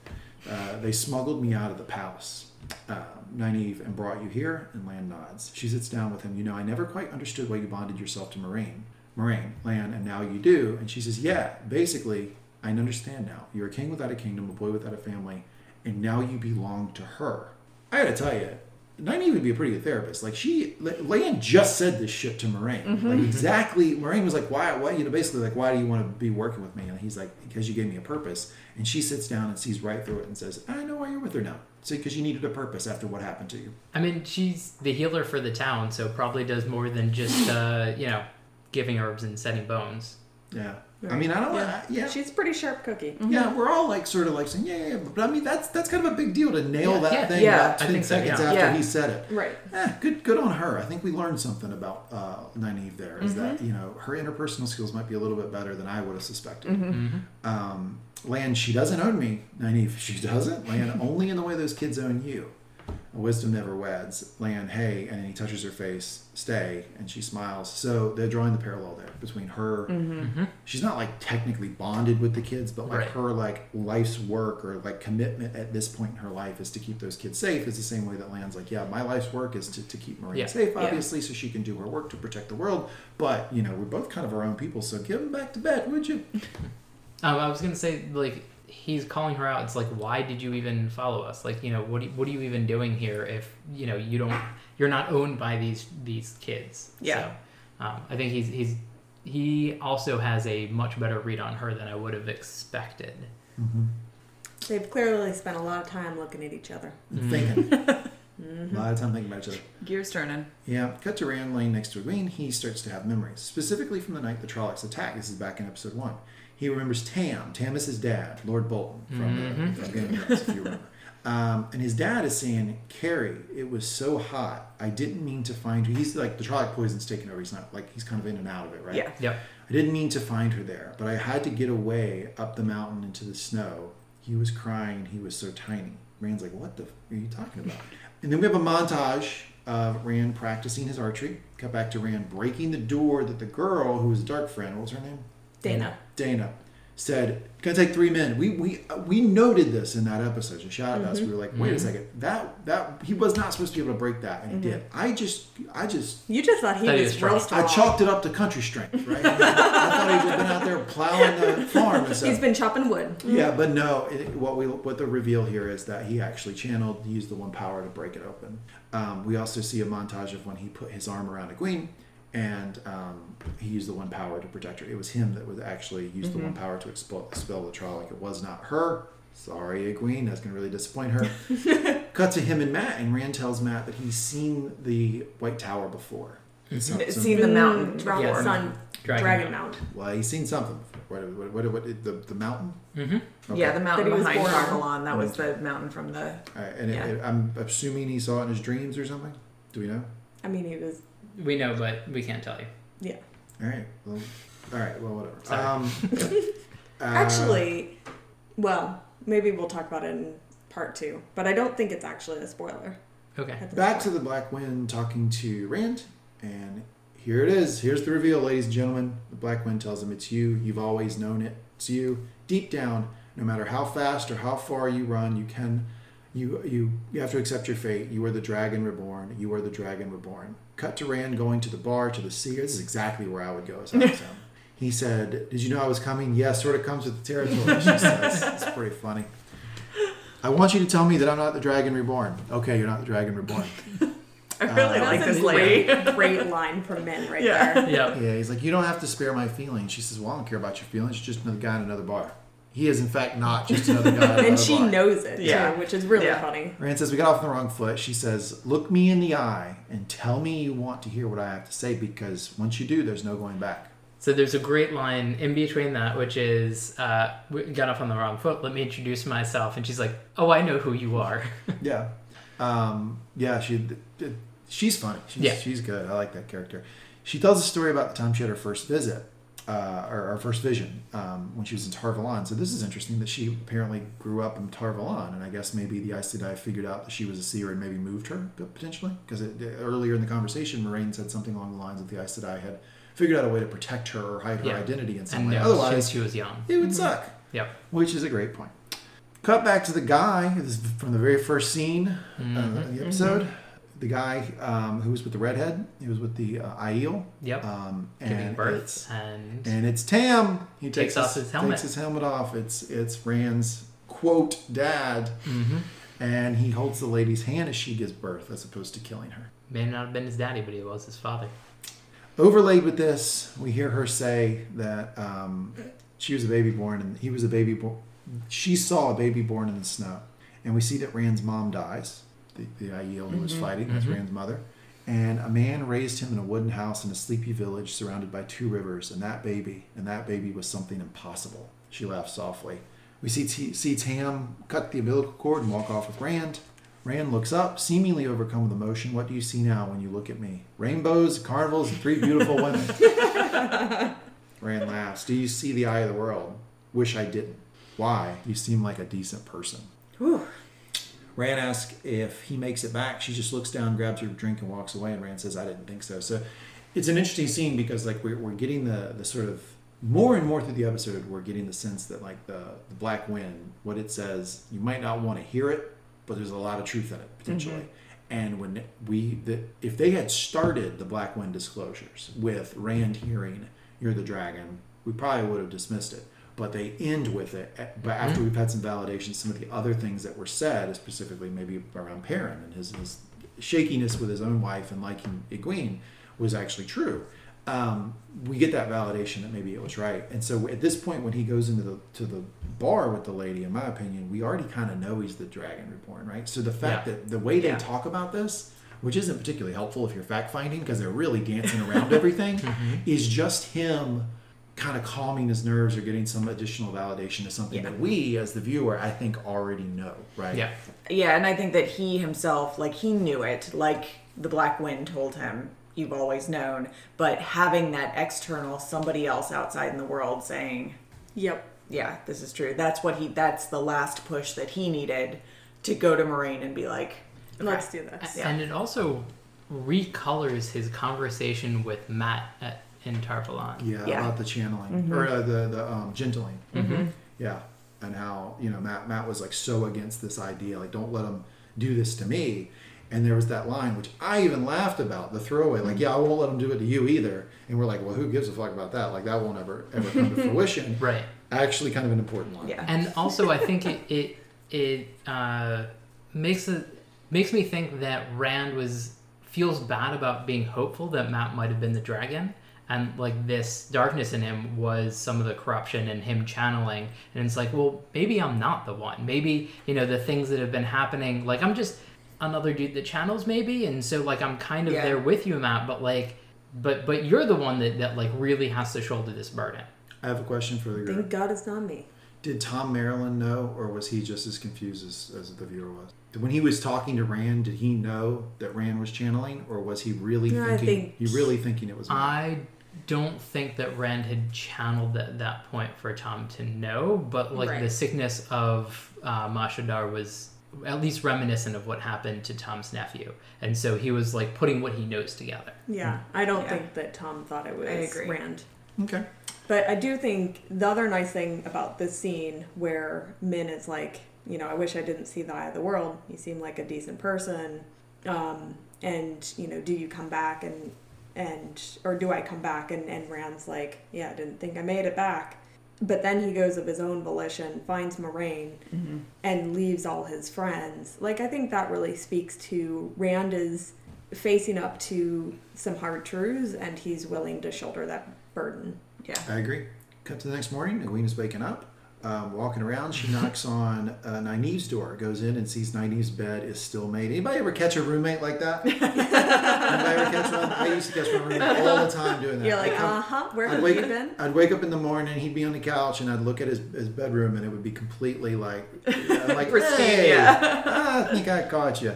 C: uh, they smuggled me out of the palace, uh, Nynaeve, and brought you here. And Lan nods. She sits down with him. You know, I never quite understood why you bonded yourself to Moiraine. Moiraine, Lan, and now you do. And she says, Yeah, basically, I understand now. You're a king without a kingdom, a boy without a family, and now you belong to her. I gotta tell you, Nynaeve would be a pretty good therapist. Like she, Lan just said this shit to Moiraine. Like exactly, Moiraine was like, "Why? Why? You know, basically like, why do you want to be working with me?" And he's like, "Because you gave me a purpose." And she sits down and sees right through it and says, "I know why you're with her now. So because you needed a purpose after what happened to you."
A: I mean, she's the healer for the town, so probably does more than just uh, you know giving herbs and setting bones.
C: Yeah. I mean, I don't.
B: Yeah.
C: Yeah. Yeah.
B: She's pretty sharp cookie.
C: yeah, we're all like sort of like saying, yeah, yeah, yeah. But I mean, that's that's kind of a big deal to nail
A: Yeah,
C: that
A: yeah,
C: thing
D: yeah,
C: about
A: I
C: ten
A: think so,
C: seconds
A: yeah.
C: after
D: Yeah.
C: he said it.
B: Right.
C: Eh, good, good on her. I think we learned something about uh, Nynaeve there. Is
B: Mm-hmm.
C: that you know her interpersonal skills might be a little bit better than I would have suspected.
B: Mm-hmm.
C: Um, Lan, she doesn't own me. Nynaeve, she doesn't. Lan only in the way those kids own you. Wisdom never weds. Lan, hey, and then he touches her face. Stay, and she smiles. So they're drawing the parallel there between her. She's not like technically bonded with the kids, but like
A: Right.
C: her like life's work or like commitment at this point in her life is to keep those kids safe. Is the same way that Lan's like, yeah, my life's work is to, to keep Moiraine
A: Yeah.
C: safe,
B: Yeah.
C: obviously, so she can do her work to protect the world. But you know, we're both kind of our own people, so give them back to bed, would you? <laughs>
A: Um, I was gonna say like he's calling her out. It's like, why did you even follow us? Like, you know, what do what are you even doing here if you know you don't you're not owned by these these kids?
D: Yeah.
A: So, um, I think he's he's he also has a much better read on her than I would have expected. Mm-hmm.
B: They've clearly spent a lot of time looking at each other. Mm-hmm.
C: Thinking. <laughs> Mm-hmm. A lot of time thinking about each other.
D: Gears turning.
C: Yeah, cut to Rand laying next to Egwene. He starts to have memories, specifically from the night the Trollocs attacked. This is back in episode one. He remembers Tam. Tam is his dad, Lord Bolton from, the, from Game of Thrones, if you remember. Um, and his dad is saying, Kari, it was so hot. I didn't mean to find her. He's like, the Trolloc poison's taken over. He's not, like, he's kind of in and out of it, right?
D: Yeah.
A: Yep.
C: I didn't mean to find her there, but I had to get away up the mountain into the snow. He was crying. He was so tiny. Rand's like, what the f- are you talking about? And then we have a montage of Rand practicing his archery. Cut back to Rand breaking the door that the girl, who was a dark friend, what was her name?
B: Dana.
C: Dana, said, "Gonna take three men." We we uh, we noted this in that episode. She shouted at us. We were like, "Wait a second, that that he was not supposed to be able to break that, and he did." I just I just
B: You just thought he
A: Thought
B: was
A: was strong.
C: I chalked it up to country strength, right? <laughs> I thought he'd been out there plowing the farm and <laughs> stuff.
B: He's been chopping wood.
C: yeah, but no. It, what we what the reveal here is that he actually channeled, used the one power to break it open. Um, we also see a montage of when he put his arm around Egwene, and um, he used the one power to protect her. It was him that would actually use the one power to expel, expel the trial. Like it was not her. Sorry, Egwene. That's gonna really disappoint her. <laughs> Cut to him and Mat, and Rand tells Mat that he's seen the White Tower before. So- so-
D: Seen the mountain
B: Mm, Rock
D: before.
B: Sun,
A: Dragon
B: Dragon,
A: Mount.
B: Mount.
C: Well, he's seen something. What, what, what, what, the, the mountain?
A: Mm-hmm.
D: Yeah, the mountain
B: That he was
D: behind
B: born on.
D: That was the mountain from the.
C: All right, and it- it- I'm assuming he saw it in his dreams or something. Do we know?
B: I mean, he was.
A: We know, but we can't tell you.
B: Yeah.
C: All right. Well, all right. Well, whatever.
A: Sorry.
C: Um, <laughs> uh,
B: Actually, well, maybe we'll talk about it in part two, but I don't think it's actually a spoiler.
A: Okay.
C: back
B: point.
C: to the Black Wind talking to Rand, and here it is. Here's the reveal, ladies and gentlemen. The Black Wind tells him it's you. You've always known it. It's you. Deep down, no matter how fast or how far you run, you can. You, you you have to accept your fate. You are the dragon reborn. You are the dragon reborn. Cut to Rand going to the bar to the sea. This is exactly where I would go. As I was him. He said, "Did you know I was coming?" Yes, sort of comes with the territory. She says, "It's pretty funny." I want you to tell me that I'm not the dragon reborn. Okay, you're not the dragon reborn. <laughs>
D: I really
C: Uh,
D: like this
B: a
D: lady.
B: great, <laughs> great line from Min right
D: Yeah.
B: there.
A: Yep.
C: Yeah, he's like, you don't have to spare my feelings. She says, well, I don't care about your feelings. You're just another guy in another bar. He is, in fact, not just another guy <laughs>
B: And she
C: bar.
B: knows it
D: Yeah.
B: too, which is really
D: Yeah.
B: funny.
C: Rand says, we got off on the wrong foot. She says, look me in the eye and tell me you want to hear what I have to say because once you do, there's no going back.
A: So there's a great line in between that, which is, uh, we got off on the wrong foot. Let me introduce myself. And she's like, oh, I know who you are. <laughs>
C: Yeah. Um, yeah, she, she's funny. She's,
A: Yeah.
C: she's good. I like that character. She tells a story about the time she had her first visit. Uh, or our first vision um, when she was in Tar Valon. So this is interesting that she apparently grew up in Tar Valon, and I guess maybe the Aes Sedai figured out that she was a seer and maybe moved her potentially because earlier in the conversation, Moiraine said something along the lines of the Aes Sedai had figured out a way to protect her or hide her
A: Yeah.
C: identity in some
A: And
C: way.
A: no,
C: Otherwise,
A: she was young.
C: it would suck.
A: Yep.
C: Which is a great point. Cut back to the guy this from the very first scene uh, of the episode. The guy um, who was with the redhead, he was with the uh, Aiel.
A: Yep.
C: Um,
A: Giving
C: and
A: birth
C: it's
A: and
C: and it's Tam. He
A: Takes
C: takes,
A: off his helmet.
C: Takes his helmet off. It's it's Rand's quote dad,
A: Mm-hmm.
C: and he holds the lady's hand as she gives birth, as opposed to killing her.
A: may not have been his daddy, but he was his father.
C: Overlaid with this, we hear her say that um, she was a baby born, and he was a baby born. She saw a baby born in the snow, and we see that Rand's mom dies. The, the Aiel who was fighting, that's
A: Mhm.
C: Rand's mother. And a man raised him in a wooden house in a sleepy village surrounded by two rivers, and that baby, and that baby was something impossible. She laughed softly. We see, T- see Tam cut the umbilical cord and walk off with Rand. Rand looks up, seemingly overcome with emotion. What do you see now when you look at me? Rainbows, carnivals, and three beautiful women. <laughs> Rand laughs. Do you see the eye of the world? Wish I didn't. Why? You seem like a decent person.
D: Whew.
C: Rand asks if he makes it back. She just looks down, grabs her drink, and walks away. And Rand says, "I didn't think so." So it's an interesting scene because like we're, we're getting the the sort of more and more through the episode, we're getting the sense that like the the Black Wind, what it says, you might not want to hear it, but there's a lot of truth in it potentially. Mm-hmm. And when we the if they had started the Black Wind disclosures with Rand hearing "You're the dragon," we probably would have dismissed it. But they end with it. Eh, but after mm-hmm. we've had some validation, some of the other things that were said, specifically maybe around Perrin and his, his shakiness with his own wife and liking Egwene, was actually true. Um, we get that validation that maybe it was right. And so at this point, when he goes into the to the bar with the lady, in my opinion, we already kind of know he's the Dragon Reborn, right? So the fact
A: Yeah.
C: that the way they
D: Yeah.
C: talk about this, which isn't particularly helpful if you're fact finding because they're really dancing around everything, <laughs> mm-hmm. is just him kind of calming his nerves or getting some additional validation to something
D: Yeah.
C: that we as the viewer I think already know, right?
A: Yeah.
D: Yeah, and I think that he himself, like, he knew it. Like, the Black Wind told him, you've always known. But having that external, somebody else outside in the world saying,
B: Yep.
D: yeah, this is true. That's what he, that's the last push that he needed to go to Moiraine and be like,
B: Let's do this.
D: Yeah.
A: And it also recolors his conversation with Matt at, in Tar Valon.
C: Yeah,
D: Yeah.
C: about the channeling or uh, the the um, gentling.
A: Mm-hmm.
C: Yeah, and how you know Mat Mat was like so against this idea, like don't let them do this to me. And there was that line which I even laughed about the throwaway, like yeah, I won't let them do it to you either. And we're like, well, who gives a fuck about that? Like that won't ever ever come to <laughs> fruition.
A: Right.
C: Actually, kind of an important line.
D: Yeah.
A: And <laughs> also, I think it it, it uh, makes it makes me think that Rand was feels bad about being hopeful that Mat might have been the dragon, and like this darkness in him was some of the corruption and him channeling. And it's like, well, maybe I'm not the one. Maybe you know the things that have been happening. Like I'm just another dude that channels, maybe. And so like I'm kind of
D: Yeah.
A: there with you, Mat. But like, but but you're the one that that like really has to shoulder this burden.
C: I have a question for the group.
B: Thank God it's not me.
C: Did Thom Merrilin know, or was he just as confused as, as the viewer was? When he was talking to Rand, did he know that Rand was channeling, or was he really
B: No,
C: thinking?
B: think-
C: He really thinking it was. Mat?
A: I don't think that Rand had channeled at that point for Thom to know, but like the sickness of uh, Mashadar was at least reminiscent of what happened to Thom's nephew, and so he was like putting what he knows together.
B: Yeah, I don't
D: Yeah.
B: think that Thom thought it was
D: I agree.
B: Rand.
C: Okay.
B: But I do think the other nice thing about this scene where Min is like, you know, I wish I didn't see the eye of the world. You seem like a decent person. Um, and, you know, do you come back and, and, or do I come back? And, and Rand's like, yeah, I didn't think I made it back. But then he goes of his own volition, finds Moiraine, mm-hmm. and leaves all his friends. Like, I think that really speaks to Rand is facing up to some hard truths and he's willing to shoulder that burden.
D: Yeah.
C: I agree. Cut to the next morning. Egwene's waking up, um, walking around. She knocks on uh, Nynaeve's door, goes in and sees Nynaeve's bed is still made. Anybody ever catch a roommate like that? <laughs> Anybody ever catch one? I used to catch my roommate all the time doing that.
B: You're like, uh huh, where
C: I'd
B: have
C: wake,
B: you been?
C: I'd wake up in the morning, he'd be on the couch, and I'd look at his, his bedroom, and it would be completely like, <laughs> I'm like hey,
D: yeah.
C: I think I caught you.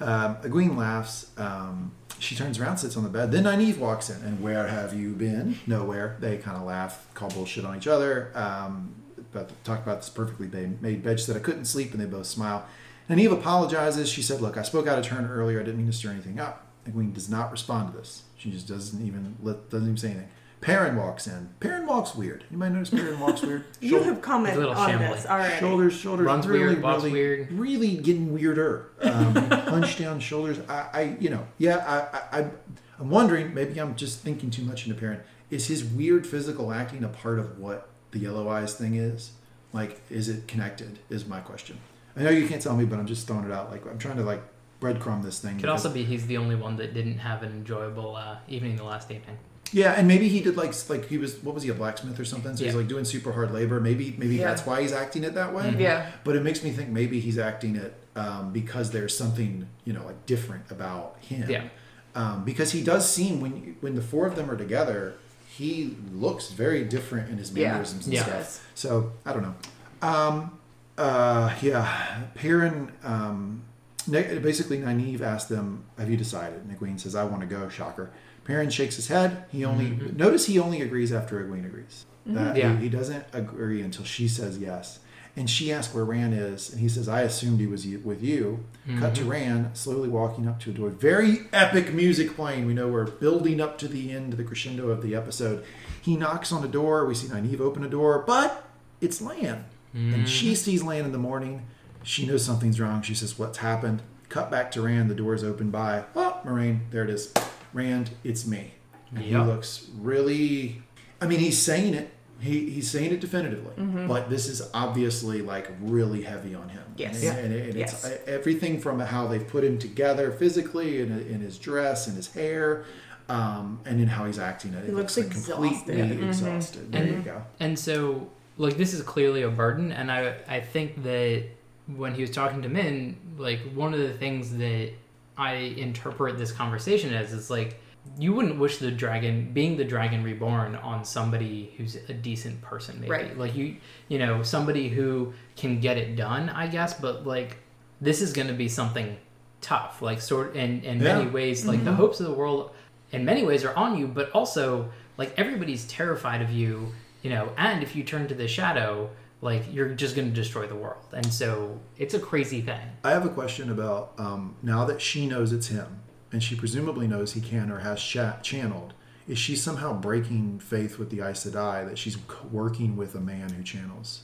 C: Um, Egwene laughs, um, she turns around, sits on the bed. Then Nynaeve walks in, and where have you been? Nowhere. They kind of laugh, call bullshit on each other. Um, but talk about this perfectly made made bed. She said I couldn't sleep, and they both smile. And Eve apologizes. She said, "Look, I spoke out of turn earlier. I didn't mean to stir anything up." Egwene does not respond to this. She just doesn't even let, doesn't even say anything. Perrin walks in. Perrin walks weird. You might notice Perrin walks weird. <laughs>
B: You
C: Shoulder-
B: have commented
A: Little
B: on
A: shambly.
B: this already.
C: Shoulders, shoulders,
A: Runs
C: really,
A: weird, walks
C: really,
A: weird.
C: really getting weirder. Um, <laughs> hunched down shoulders. I, I, you know, yeah. I, I, I, I'm wondering. Maybe I'm just thinking too much into Perrin. Is his weird physical acting a part of what the yellow eyes thing is? Like, is it connected? Is my question. I know you can't tell me, but I'm just throwing it out. Like, I'm trying to like breadcrumb this thing.
A: Could also be he's the only one that didn't have an enjoyable uh, evening the last evening.
C: Yeah, and maybe he did like like he was what was he a blacksmith or something? So he's like doing super hard labor. Maybe maybe
D: Yeah.
C: that's why he's acting it that way.
A: Mhm.
D: Yeah.
C: But it makes me think maybe he's acting it um, because there's something you know like different about him.
A: Yeah.
C: Um, because he does seem when when the four of them are together, he looks very different in his
D: Yeah.
C: mannerisms and
A: Yeah.
C: stuff. So I don't know. Um, uh, yeah, Perrin. Um, basically, Nynaeve asked them, "Have you decided?" And Egwene says, "I want to go." Shocker. Perrin shakes his head. He only
A: Mhm.
C: notice he only agrees after Egwene agrees. That
A: Yeah.
C: he, he doesn't agree until she says yes. And she asks where Rand is, and he says, "I assumed he was with you." Cut to mm-hmm. Rand slowly walking up to a door. Very epic music playing. We know we're building up to the end, the crescendo of the episode. He knocks on a door. We see Nynaeve open a door, but it's Lan. And mm-hmm. she sees Lan in the morning. She knows something's wrong. She says, What's happened? Cut back to Rand. The door is open by, oh, Moiraine. There it is. Rand, it's me. And he looks really, I mean, he's saying it. He, he's saying it definitively, mm-hmm. but this is obviously like really heavy on him.
D: Yes.
C: and,
D: Yeah.
C: and, and
D: Yes.
C: it's everything from how they've put him together physically, in, in his dress, and his hair, um, and in how he's acting. It
B: He looks
C: like completely
B: exhausted.
C: exhausted. There
A: And-
C: you go.
A: And so, like, this is clearly a burden, and I I think that when he was talking to Min, like, one of the things that I interpret this conversation as is like, you wouldn't wish the dragon, being the dragon reborn, on somebody who's a decent person, maybe.
D: Right.
A: Like you, you know, somebody who can get it done, I guess. But like, this is going to be something tough. Like, sort in in
C: Yeah.
A: many ways, like the hopes of the world, in many ways, are on you. But also, like everybody's terrified of you, you know. And if you turn to the shadow, like you're just going to destroy the world. And so it's a crazy thing.
C: I have a question about um, now that she knows it's him, and she presumably knows he can or has cha- channeled. Is she somehow breaking faith with the Aes Sedai that she's working with a man who channels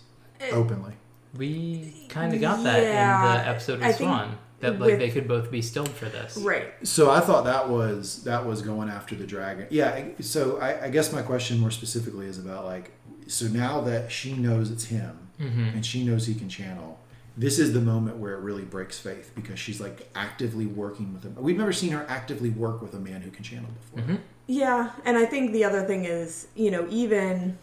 C: openly?
A: We kind of got that
B: Yeah,
A: in the episode with
B: I think
A: Siuan. That like
B: with-
A: they could both be stilled for this.
B: Right.
C: So I thought that was that was going after the dragon. Yeah. So I, I guess my question more specifically is about like so now that she knows it's him
A: Mm-hmm.
C: and she knows he can channel. This is the moment where it really breaks faith because she's like actively working with him. We've never seen her actively work with a man who can channel before.
A: Mm-hmm.
B: Yeah, and I think the other thing is, you know, even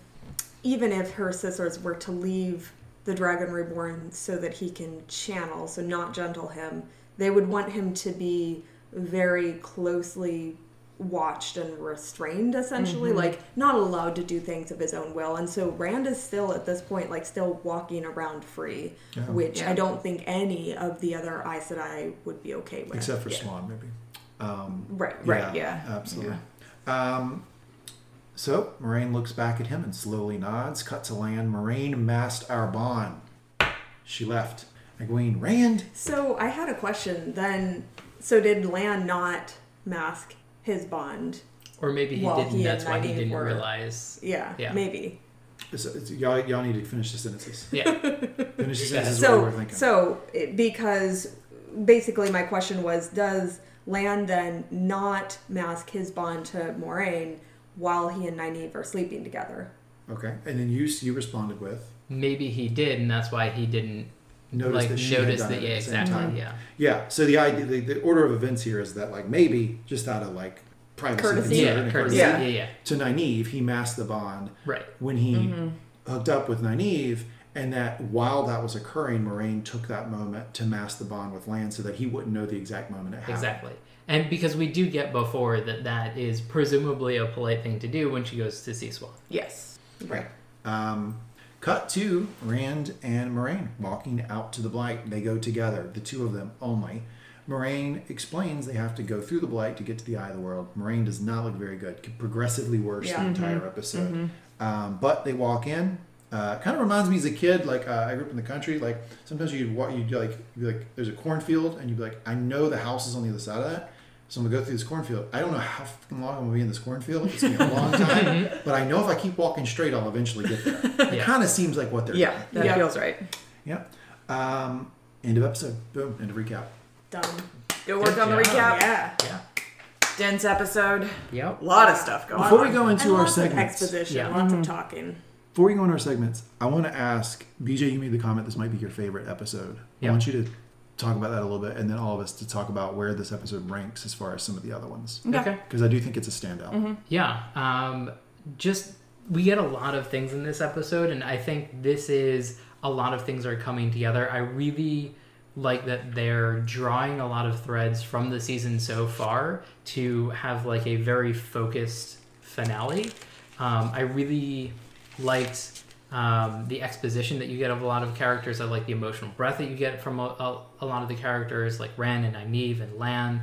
B: even if her sisters were to leave the Dragon Reborn so that he can channel, so not gentle him, they would want him to be very closely watched and restrained essentially like not allowed to do things of his own will and so rand is still at this point like still walking around free
C: Yeah.
B: which
D: Yeah.
B: i don't think any of the other Aes Sedai would be okay with
C: Except for
B: Yeah.
C: Siuan, maybe. Um,
B: right
D: Right, yeah.
C: Absolutely. Um, so Moiraine looks back at him and slowly nods. Cut to Lan. Moiraine masked our bond. She left. Egwene, Rand.
B: So I had a question then. So did Lan not mask his bond?
A: Or maybe he didn't.
B: he
A: that's why he didn't
B: were-
A: realize.
B: Yeah,
A: Yeah.
B: maybe.
C: So, it's, y'all, y'all need to finish the sentences.
A: Yeah. <laughs>
C: Finish the sentences. what
B: So
C: we're thinking.
B: so it, because basically my question was, does Lan then not mask his bond to Moiraine while he and Nynaeve are sleeping together?
C: okay, and then you you responded with
A: maybe he did, and that's why he didn't
C: notice
A: like
C: that she had
A: notice
C: done
A: that.
C: it
A: Yeah,
C: at the same
A: exactly.
C: time.
A: Yeah.
C: Yeah. So the idea, the, the order of events here is that like maybe just out of like privacy,
B: Courtesy.
C: concern
A: Yeah.
C: and
A: Courtesy.
D: Yeah.
A: Yeah. Yeah.
C: to Nynaeve, he masked the bond.
A: Right.
C: when he
B: Mm-hmm.
C: hooked up with Nynaeve, and that while that was occurring, Moiraine took that moment to mask the bond with Lan so that he wouldn't know the exact moment it happened.
A: Exactly. And because we do get before that that is presumably a polite thing to do when she goes to see Siuan.
D: Yes.
C: Right. Um, cut to Rand and Moiraine walking out to the Blight. They go together, the two of them only. Moiraine explains they have to go through the blight to get to the eye of the world. Moiraine does not look very good, progressively worse
B: Yeah.
C: the entire episode. Um, but they walk in. Uh, kind of reminds me as a kid, like uh, I grew up in the country. Like sometimes you'd walk, you'd like, you'd be like, there's a cornfield, and you'd be like, I know the house is on the other side of that. So I'm gonna go through this cornfield. I don't know how fucking long I'm gonna be in this cornfield. It's gonna be a long time, <laughs> but I know if I keep walking straight, I'll eventually get there. It
A: Yeah.
C: kind of seems like what they're
D: Yeah,
C: doing.
D: that
B: Yeah.
D: feels right.
C: Yeah. Um, end of episode. Boom. End of recap.
B: Done.
D: Good work
A: Good
D: on the recap.
B: Yeah.
A: Yeah.
D: Dense episode.
A: Yep.
D: A lot of stuff going on.
C: Before
D: on.
C: we go into
B: And
C: our
B: lots of
C: segments,
B: exposition,
A: Yeah.
B: lots of talking.
C: before we go into our segments, I want to ask BJ. You made the comment this might be your favorite episode.
A: Yeah.
C: I want you to talk about that a little bit, and then all of us to talk about where this episode ranks as far as some of the other ones,
A: Okay.
C: because I do think it's a standout.
A: Yeah. Um, just we get a lot of things in this episode, and I think this is a lot of things are coming together. I really like that they're drawing a lot of threads from the season so far to have like a very focused finale. Um, I really liked um, the exposition that you get of a lot of characters. I like the emotional breath that you get from a, a, a lot of the characters, like Ren and Nynaeve and Lan.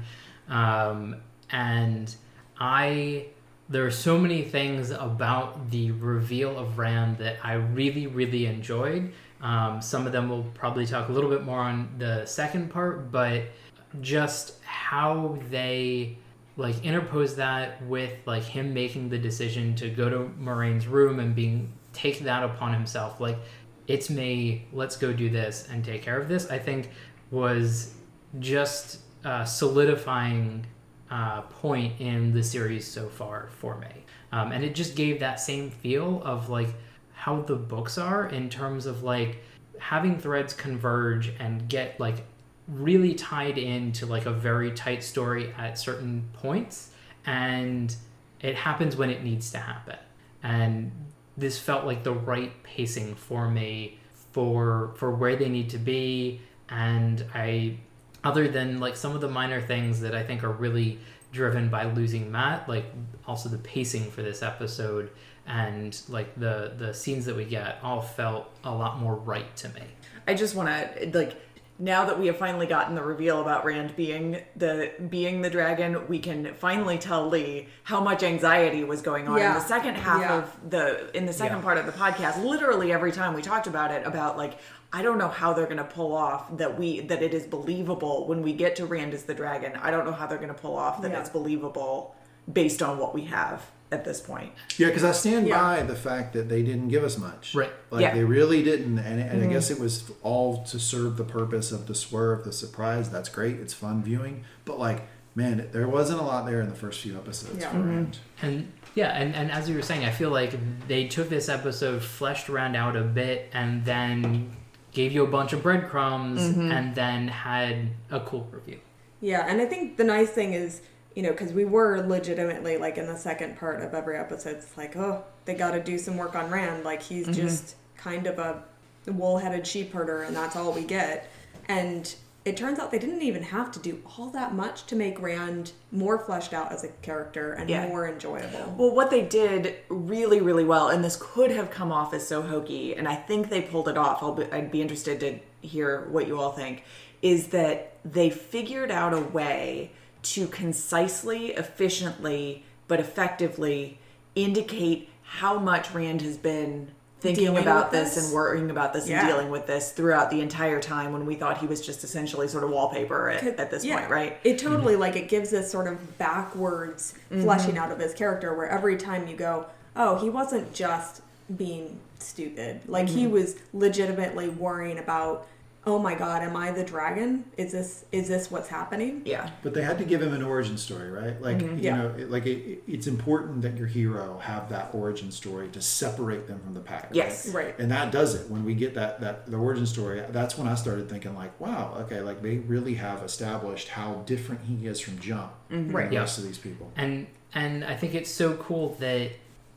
A: Um, and I there are so many things about the reveal of Rand that I really, really enjoyed. Um, some of them we'll probably talk a little bit more on the second part, but just how they like interpose that with like him making the decision to go to Moiraine's room and being take that upon himself, like it's me, let's go do this and take care of this. I think was just uh, solidifying uh, point in the series so far for me. Um, and it just gave that same feel of like how the books are in terms of like having threads converge and get like really tied into like a very tight story at certain points and it happens when it needs to happen and this felt like the right pacing for me for for where they need to be and i other than like some of the minor things that I think are really driven by losing Mat, like also the pacing for this episode and like the the scenes that we get all felt a lot more right to me.
D: I just want to like now that we have finally gotten the reveal about Rand being the being the dragon, we can finally tell Lee how much anxiety was going on
B: Yeah.
D: in the second half
B: Yeah.
D: of the in the second
A: Yeah.
D: part of the podcast. Literally every time we talked about it about like I don't know how they're going to pull off that we that it is believable when we get to Rand as the dragon. I don't know how they're going to pull off that
B: Yeah.
D: it's believable based on what we have at this point.
C: Yeah, because I stand
B: Yeah.
C: by the fact that they didn't give us much.
A: Right.
C: Like
D: Yeah.
C: they really didn't, and, and I mm-hmm. guess it was all to serve the purpose of the swerve, the surprise. That's great. It's fun viewing, but like, man, there wasn't a lot there in the first few episodes.
B: Yeah.
C: for mm-hmm. Rand.
A: And yeah, and, and as you were saying, I feel like they took this episode, fleshed around out a bit, and then gave you a bunch of breadcrumbs mm-hmm. and then had a cool review.
B: Yeah, and I think the nice thing is, you know, because we were legitimately like in the second part of every episode, it's like, oh, they got to do some work on Rand. Like he's mm-hmm. just kind of a wool-headed sheep herder, and that's all we get. And it turns out they didn't even have to do all that much to make Rand more fleshed out as a character and
D: Yeah.
B: more enjoyable.
D: Well, what they did really, really well, and this could have come off as so hokey, and I think they pulled it off. I'll be, I'd be interested to hear what you all think. Is that they figured out a way to concisely, efficiently, but effectively indicate how much Rand has been thinking
B: Dealing
D: about this,
B: this?
D: and worrying about this
B: Yeah.
D: and dealing with this throughout the entire time when we thought he was just essentially sort of wallpaper at, at this
B: Yeah.
D: point, right?
B: It totally like it gives this sort of backwards fleshing out of his character where every time you go, oh, he wasn't just being stupid. Like he mm-hmm. was legitimately worrying about, oh my god, am I the dragon? Is this is this what's happening?
D: Yeah.
C: But they had to give him an origin story, right? Like mm-hmm. you
B: Yeah.
C: know, it- like it, it's important that your hero have that origin story to separate them from the pack. right?
D: Yes.
B: Right.
C: and that does it when we get that that the origin story that's when i started thinking like wow okay like they really have established how different he is from jump from mm-hmm.
B: Right.
C: the
A: Yeah.
C: rest of these people
A: and and I think it's so cool that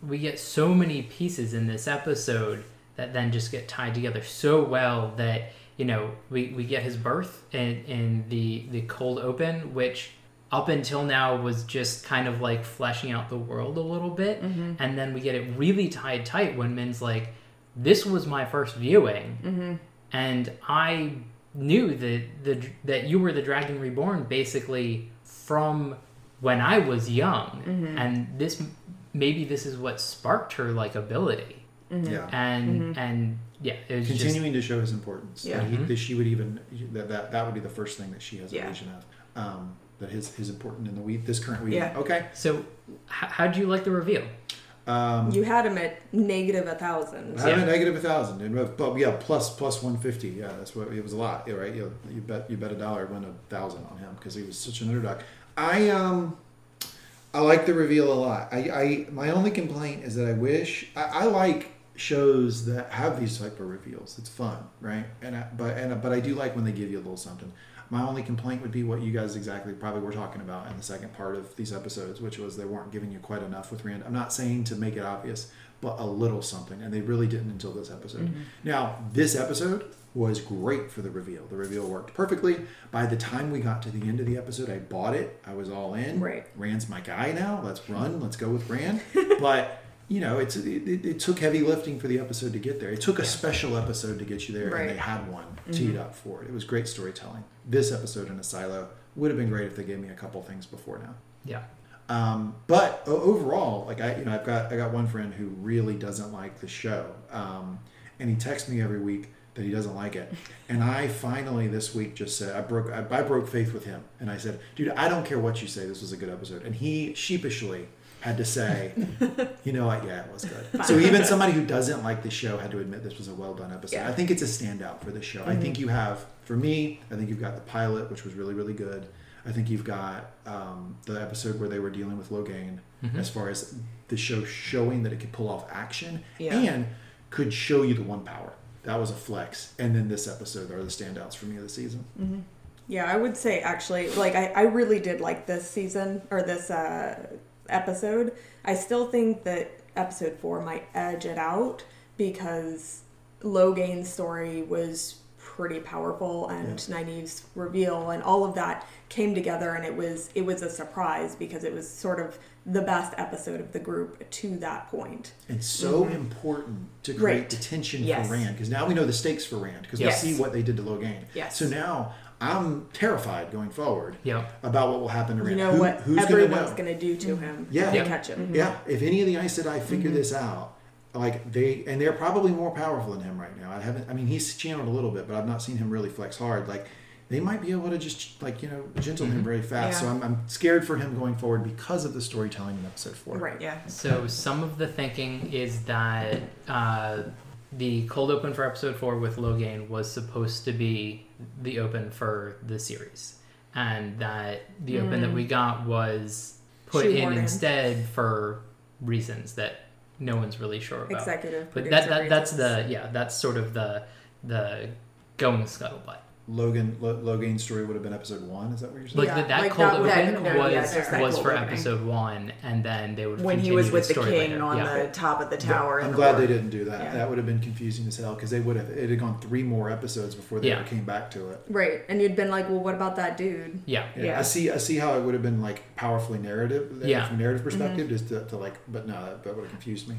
A: we get so many pieces in this episode that then just get tied together so well that you know we, we get his birth in, in the the cold open which up until now was just kind of like fleshing out the world a little bit. Mm-hmm. And then we get it really tied tight when Min's like this was my first viewing. Mm-hmm. And I knew that the that you were the Dragon Reborn basically from when I was young,
B: Mm-hmm.
A: and this maybe this is what sparked her like ability, mm-hmm.
C: Yeah.
A: and and yeah, it was just
C: Continuing to show his importance.
D: Yeah.
C: That, he,
A: Mhm.
C: that she would even that, that that would be the first thing that she has
D: Yeah.
C: a vision of. Um, that his his important in the week this current week.
D: Yeah.
C: Okay.
A: So, h- how do you like the reveal?
C: Um,
B: You had him at negative a thousand.
C: I have
A: Yeah.
C: a negative a thousand, and uh, but yeah, plus plus one fifty. Yeah, that's what it was a lot. Yeah, right. You, you bet you bet a dollar, win a thousand on him because he was such an underdog. I um, I like the reveal a lot. I, I my only complaint is that I wish I, I like shows that have these type of reveals. It's fun, right? And I, but and but I do like when they give you a little something. My only complaint would be what you guys exactly probably were talking about in the second part of these episodes, which was they weren't giving you quite enough with Rand. I'm not saying to make it obvious, but a little something, and they really didn't until this episode. Mm-hmm. Now, this episode was great for the reveal. The reveal worked perfectly. By the time we got to the end of the episode, I bought it. I was all in.
B: Right.
C: Rand's my guy now. Let's run. Let's go with Rand. <laughs> but you know, it's it, it, took heavy lifting for the episode to get there. It took a special episode to get you there,
B: Right.
C: and they had one teed up for it. It was great storytelling. This episode in a silo would have been great if they gave me a couple things before now.
A: Yeah,
C: Um, but overall, like I, you know, I've got I got one friend who really doesn't like the show, um, and he texts me every week that he doesn't like it. <laughs> And I finally this week just said I broke I, I broke faith with him, and I said, dude, I don't care what you say. This was a good episode. And he sheepishly had to say, <laughs> you know what? Yeah, it was good. So even somebody who doesn't like the show had to admit this was a well done episode.
B: Yeah.
C: I think it's a standout for the show. I think you have, for me, I think you've got the pilot, which was really really good. I think you've got um, the episode where they were dealing with Logain, as far as the show showing that it could pull off action
D: Yeah.
C: and could show you the one power. That was a flex. And then this episode are the standouts for me of the season.
B: Yeah, I would say actually, like I, I really did like this season or this uh, episode. I still think that episode four might edge it out because Logain's story was pretty powerful and Nynaeve's reveal and all of that came together and it was it was a surprise because it was sort of the best episode of the group to that point.
C: And so mm-hmm. important to create
B: Right.
C: the tension
D: Yes.
C: for Rand because now we know the stakes for Rand because
D: Yes.
C: we see what they did to Logain.
D: Yes.
C: So now I'm terrified going forward
A: yeah.
C: about what will happen to
B: You know
C: Who-
B: what
C: who's gonna
B: everyone's going to do to him
C: Yeah.
B: if they
C: Yeah.
B: catch him. Mm-hmm.
C: Yeah, if any of the Aes Sedai figure mm-hmm. this out, like they and they're probably more powerful than him right now. I haven't. I mean, he's channeled a little bit, but I've not seen him really flex hard. Like they might be able to just like you know gentle him mm-hmm. very fast. So I'm, I'm scared for him going forward because of the storytelling in episode four.
B: Right.
D: Yeah.
A: So some of the thinking is that uh, the cold open for episode four with Logain was supposed to be the open for the series, and that the open that mm. we got was put in
B: in.
A: instead for reasons that no one's really sure about.
B: Executive.
A: But that, that that's the yeah that's sort of the the going scuttlebutt.
C: Logain Lo, Logain's story would have been episode one. Is that what you're saying?
A: Like
B: Yeah,
A: that, that
B: like
A: cold
B: that
A: open
D: that- no,
A: was
D: yeah, just that
A: was
D: cold
A: for
D: opening.
A: episode one, and then they would
D: When he
A: continue
D: was with the
A: story
D: king
A: later.
D: on
A: yeah.
D: the top of the tower. in
C: I'm
D: the
C: glad they didn't do that.
D: Yeah.
C: That would have been confusing as hell because they would have it had gone three more episodes before they
A: Yeah.
C: ever came back to it.
B: Right, and you'd been like, "Well, what about that dude?"
A: yeah.
C: Yeah,
D: Yeah.
C: I see. I see how it would have been like powerfully narrative, uh,
A: Yeah.
C: from narrative mm-hmm. perspective, just to, to like. But no, that, that would have confused me.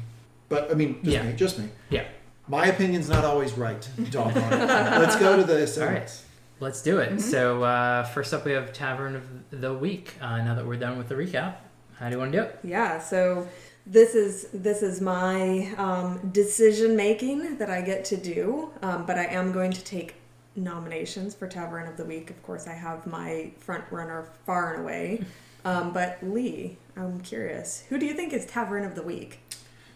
C: But I mean, just
A: Yeah.
C: me, just me.
A: Yeah.
C: My opinion's not always right. Dog it. Let's go to the <laughs> segments.
A: Let's do it. So uh, first up, we have Ta'veren of the Week. Uh, now that we're done with the recap, how do you want to do it?
B: Yeah, so this is this is my um, decision making that I get to do, um, but I am going to take nominations for Ta'veren of the Week. Of course, I have my front runner far and away. <laughs> Um, but Lee, I'm curious, who do you think is Ta'veren of the Week?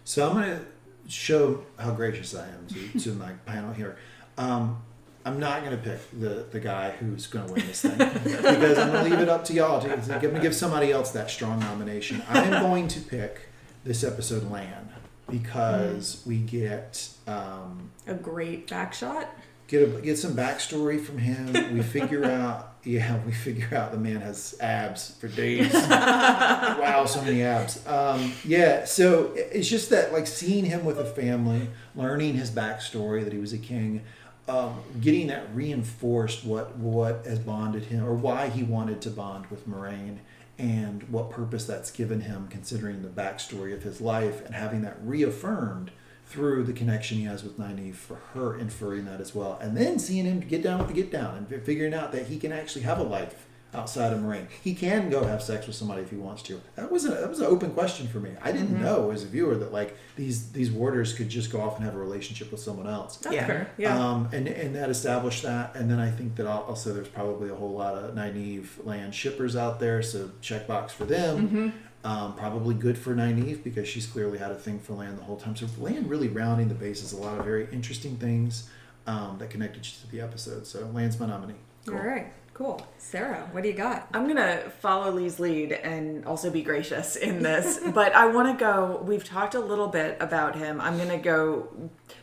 C: So I'm going to show how gracious I am to, to my <laughs> panel here. Um, I'm not going to pick the, the guy who's going to win this thing <laughs> because I'm going to leave it up to y'all. To, I'm going to give somebody else that strong nomination. I'm going to pick this episode Lan because we get um,
B: A great back shot.
C: Get a, get some backstory from him. We figure <laughs> out, yeah, we figure out the man has abs for days. <laughs> wow, so many abs. Um, yeah, so it's just that like seeing him with a family, learning his backstory that he was a king, um, getting that reinforced what what has bonded him or why he wanted to bond with Moiraine and what purpose that's given him considering the backstory of his life and having that reaffirmed through the connection he has with Nynaeve for her inferring that as well, and then seeing him get down with the get down and figuring out that he can actually have a life outside of Moiraine. He can go have sex with somebody if he wants to. That was a, that was an open question for me. I didn't know as a viewer that like these these warders could just go off and have a relationship with someone else.
B: That's
D: Yeah.
B: fair. Yeah.
C: Um, and, and that established that. And then I think that also there's probably a whole lot of Nynaeve Lan shippers out there, so checkbox for them. Um, probably good for Nynaeve because she's clearly had a thing for Lan the whole time. So Lan really rounding the bases, a lot of very interesting things um, that connected you to the episode. So Lan's my nominee.
B: All right. Cool. Sarah, what do you got?
D: I'm gonna follow Lee's lead and also be gracious in this, <laughs> but I want to go. We've talked a little bit about him. I'm gonna go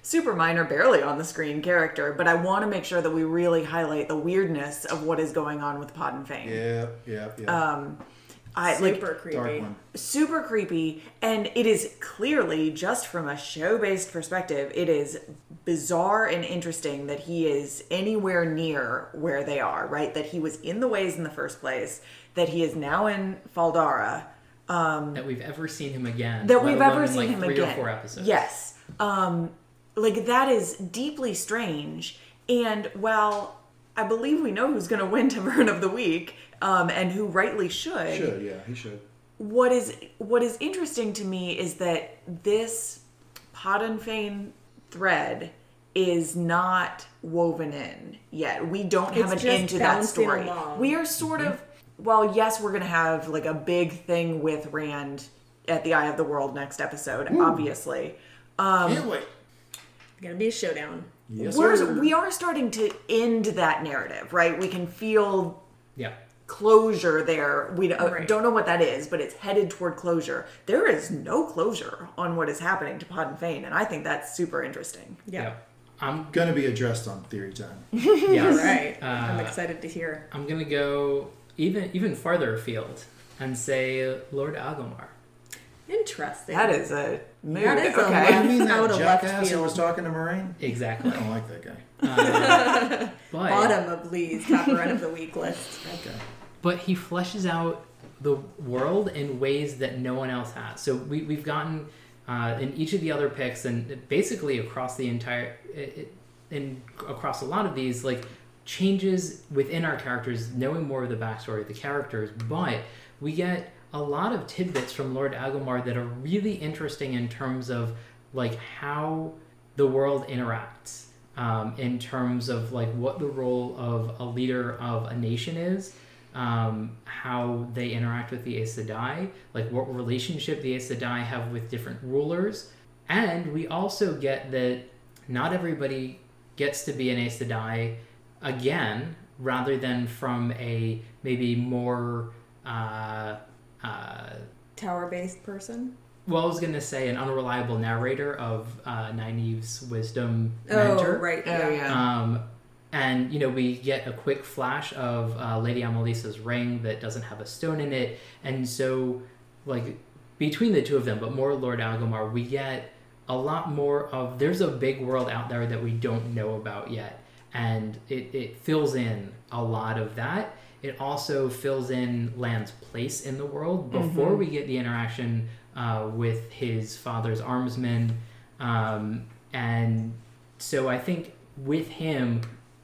D: super minor, barely on the screen character, but I want to make sure that we really highlight the weirdness of what is going on with Pod and Fane.
C: Yeah, yeah, yeah.
D: Um, I like
B: Super creepy.
D: Super creepy and it is clearly just from a show-based perspective it is bizarre and interesting that he is anywhere near where they are right that he was in the ways in the first place that he is now in Fal Dara
A: that we've ever seen him again.
D: that we've ever seen
A: like
D: him
A: three
D: again
A: or four episodes.
D: yes um like that is deeply strange and while I believe we know who's going to win <laughs> Ta'veren of the Week um, and who rightly should
C: should, yeah, he should.
D: what is what is interesting to me is that this Padan Fain thread is not woven in yet. We don't have
B: It's
D: an end to that story.
B: along.
D: We are sort of well, yes, we're gonna have like a big thing with Rand at the Eye of the World next episode, obviously.
C: Can't wait.
B: Gonna be a showdown.
C: Yes,
D: We're
C: sir.
D: we are starting to end that narrative, right? We can feel
A: Yeah.
D: Closure there. We uh,
B: Right.
D: don't know what that is, but it's headed toward closure. There is no closure on what is happening to Padan Fain, and I think that's super interesting.
B: Yeah.
A: I'm
C: Gonna be addressed on Theory Time. <laughs>
A: yes.
B: All right. I'm
A: Uh,
B: excited to hear.
A: I'm gonna go even even farther afield and say Lord Agelmar.
B: Interesting.
D: That is a mood.
B: That is a
D: okay.
B: lot.
C: I mean that
B: of left
C: jackass who was talking to Moiraine?
A: Exactly.
C: I don't like that guy.
A: Uh, but <laughs>
B: Bottom of Lee's top run of the week list.
C: Okay.
A: But he fleshes out the world in ways that no one else has. So we, we've gotten uh, in each of the other picks and basically across the entire, and across a lot of these, like changes within our characters, knowing more of the backstory of the characters, but we get a lot of tidbits from Lord Agelmar that are really interesting in terms of like how the world interacts um, in terms of like what the role of a leader of a nation is um, how they interact with the Aes Sedai, like what relationship the Aes Sedai have with different rulers, and we also get that not everybody gets to be an Aes Sedai again, rather than from a maybe more. Uh, uh,
B: Tower based person.
A: well, I was gonna say an unreliable narrator of uh, Nynaeve's wisdom
B: Oh,
A: mentor.
B: right.
D: Oh,
B: yeah.
D: yeah.
A: Um, and you know we get a quick flash of uh, Lady Amalisa's ring that doesn't have a stone in it, and so like between the two of them, but more Lord Agelmar, we get a lot more of. There's a big world out there that we don't know about yet, and it, it fills in a lot of that. It also fills in Lan's place in the world before we get the interaction uh, with his father's armsmen, um, and so I think with him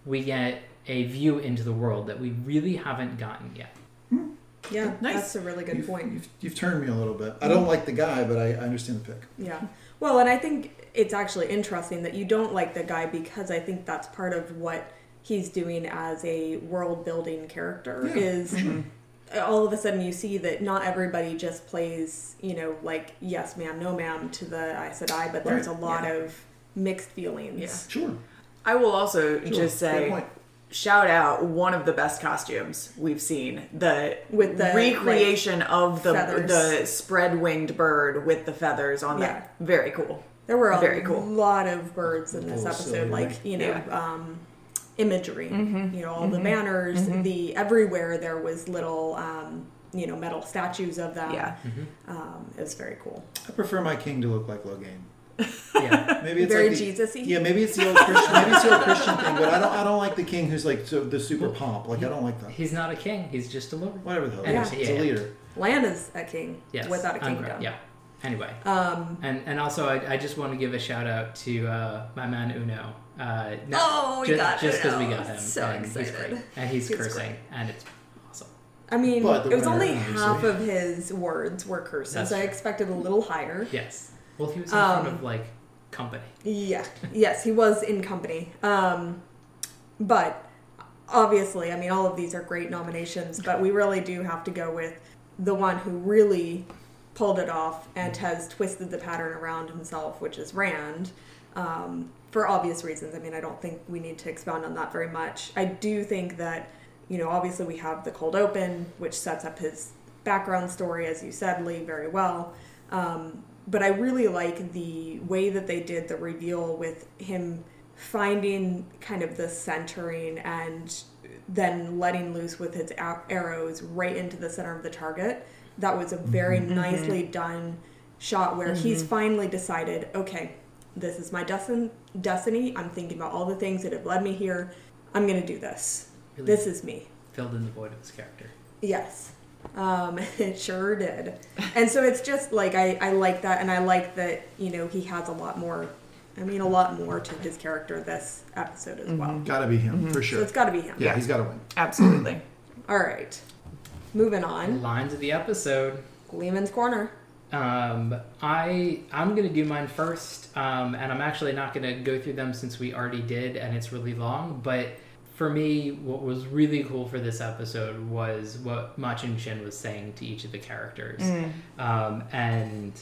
A: we get a view into the world that we really haven't gotten yet. Hmm.
B: Yeah,
D: Nice.
B: that's a really good
C: You've,
B: point.
C: You've, you've turned me a little bit. I don't like the guy, but I, I understand the pick.
B: Yeah. Well, and I think it's actually interesting that you don't like the guy because I think that's part of what he's doing as a world building character
C: Yeah,
B: is all of a sudden you see that not everybody just plays, you know, like yes ma'am, no ma'am to the Aes Sedai, but there's a lot
D: yeah.
B: of mixed feelings.
D: Yeah.
C: Sure.
D: I will also
C: sure.
D: just say shout out one of the best costumes we've seen the
B: With the,
D: recreation of the
B: feathers.
D: the spread winged bird with the feathers on
B: Yeah.
D: that very cool
B: There were a
D: Very cool.
B: lot of birds in this episode,
C: silly,
B: like you know,
D: Yeah.
B: um, imagery. You know, all the banners, the everywhere there was little, um, you know, metal statues of them.
D: yeah
B: um, it was very cool.
C: I prefer my king to look like Logain.
A: Yeah, <laughs>
C: Maybe it's
B: Very
C: like the,
B: Jesus-y?
C: Yeah, maybe it's the old Christian. Maybe it's the old Christian thing. But I don't. I don't like the king who's like so, the super pomp. Like I don't like that.
A: he's not a king; he's just a lord.
C: Whatever the hell.
A: Yeah.
C: it is. It's a leader.
B: Lan is a king
A: Yes,
B: without a
A: I'm
B: kingdom.
A: correct, Yeah, Anyway,
B: Um,
A: and and also I, I just want to give a shout out to uh, my man Uno. Uh, no,
B: Oh, we
A: just,
B: got
A: just because we got him,
B: So
A: and he's
B: excited.
A: great, and he's,
B: He's
A: cursing,
B: great.
A: and it's awesome.
B: I mean, it was
C: winner,
B: only
C: obviously.
B: half of his words were curses.
A: That's
B: I
A: true.
B: expected a little higher.
A: Yes. Well, he was in front
B: Um,
A: of like company.
B: Yeah. yes, he was in company. Um, but obviously, I mean, all of these are great nominations, but we really do have to go with the one who really pulled it off and has twisted the pattern around himself, which is Rand. Um, for obvious reasons. I mean, I don't think we need to expound on that very much. I do think that, you know, obviously we have the cold open, which sets up his background story, as you said, Lee, very well. Um, but I really like the way that they did the reveal with him finding kind of the centering and then letting loose with his arrows right into the center of the target. That was a very mm-hmm. Mm-hmm. nicely done shot where he's mm-hmm. finally decided, okay, this is my destin- destiny. I'm thinking about all the things that have led me here. I'm going to do this.
A: Really
B: This is me.
A: filled in the void of his character.
B: Yes. Um, <laughs> it sure did. And so it's just like I, I like that and I like that, you know, he has a lot more I mean a lot more to his character this episode as well.
C: Gotta be him for
B: So
C: sure.
B: it's gotta be him.
C: yeah, he's got to win.
D: Absolutely. <clears throat>
B: All right. Moving on.
A: Lines of the episode.
B: Gleeman's Corner.
A: Um, I I'm gonna do mine first, um, and I'm actually not gonna go through them since we already did, and it's really long. But for me, what was really cool for this episode was what Machin Shin was saying to each of the characters, um, and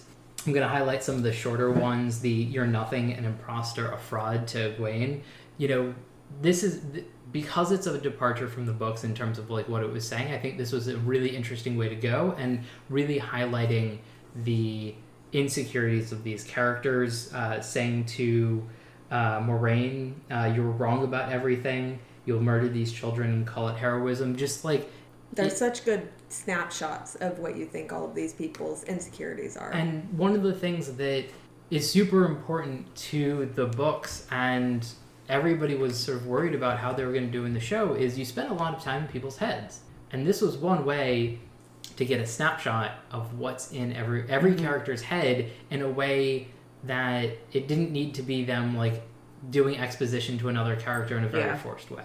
A: I'm gonna highlight some of the shorter ones. The "You're nothing, an imposter, a fraud" to Egwene. You know, this is th- because it's a departure from the books in terms of like what it was saying. I think this was a really interesting way to go, and really highlighting the insecurities of these characters, uh, saying to uh, Moiraine, uh, "You were wrong about everything. You'll murder these children and call it heroism." Just like
B: There's
A: it-
B: such good snapshots of what you think all of these people's insecurities are.
A: And one of the things that is super important to the books and everybody was sort of worried about how they were going to do in the show is you spend a lot of time in people's heads. And this was one way to get a snapshot of what's in every every mm-hmm. character's head in a way that it didn't need to be them like doing exposition to another character in a very
D: Yeah.
A: forced way.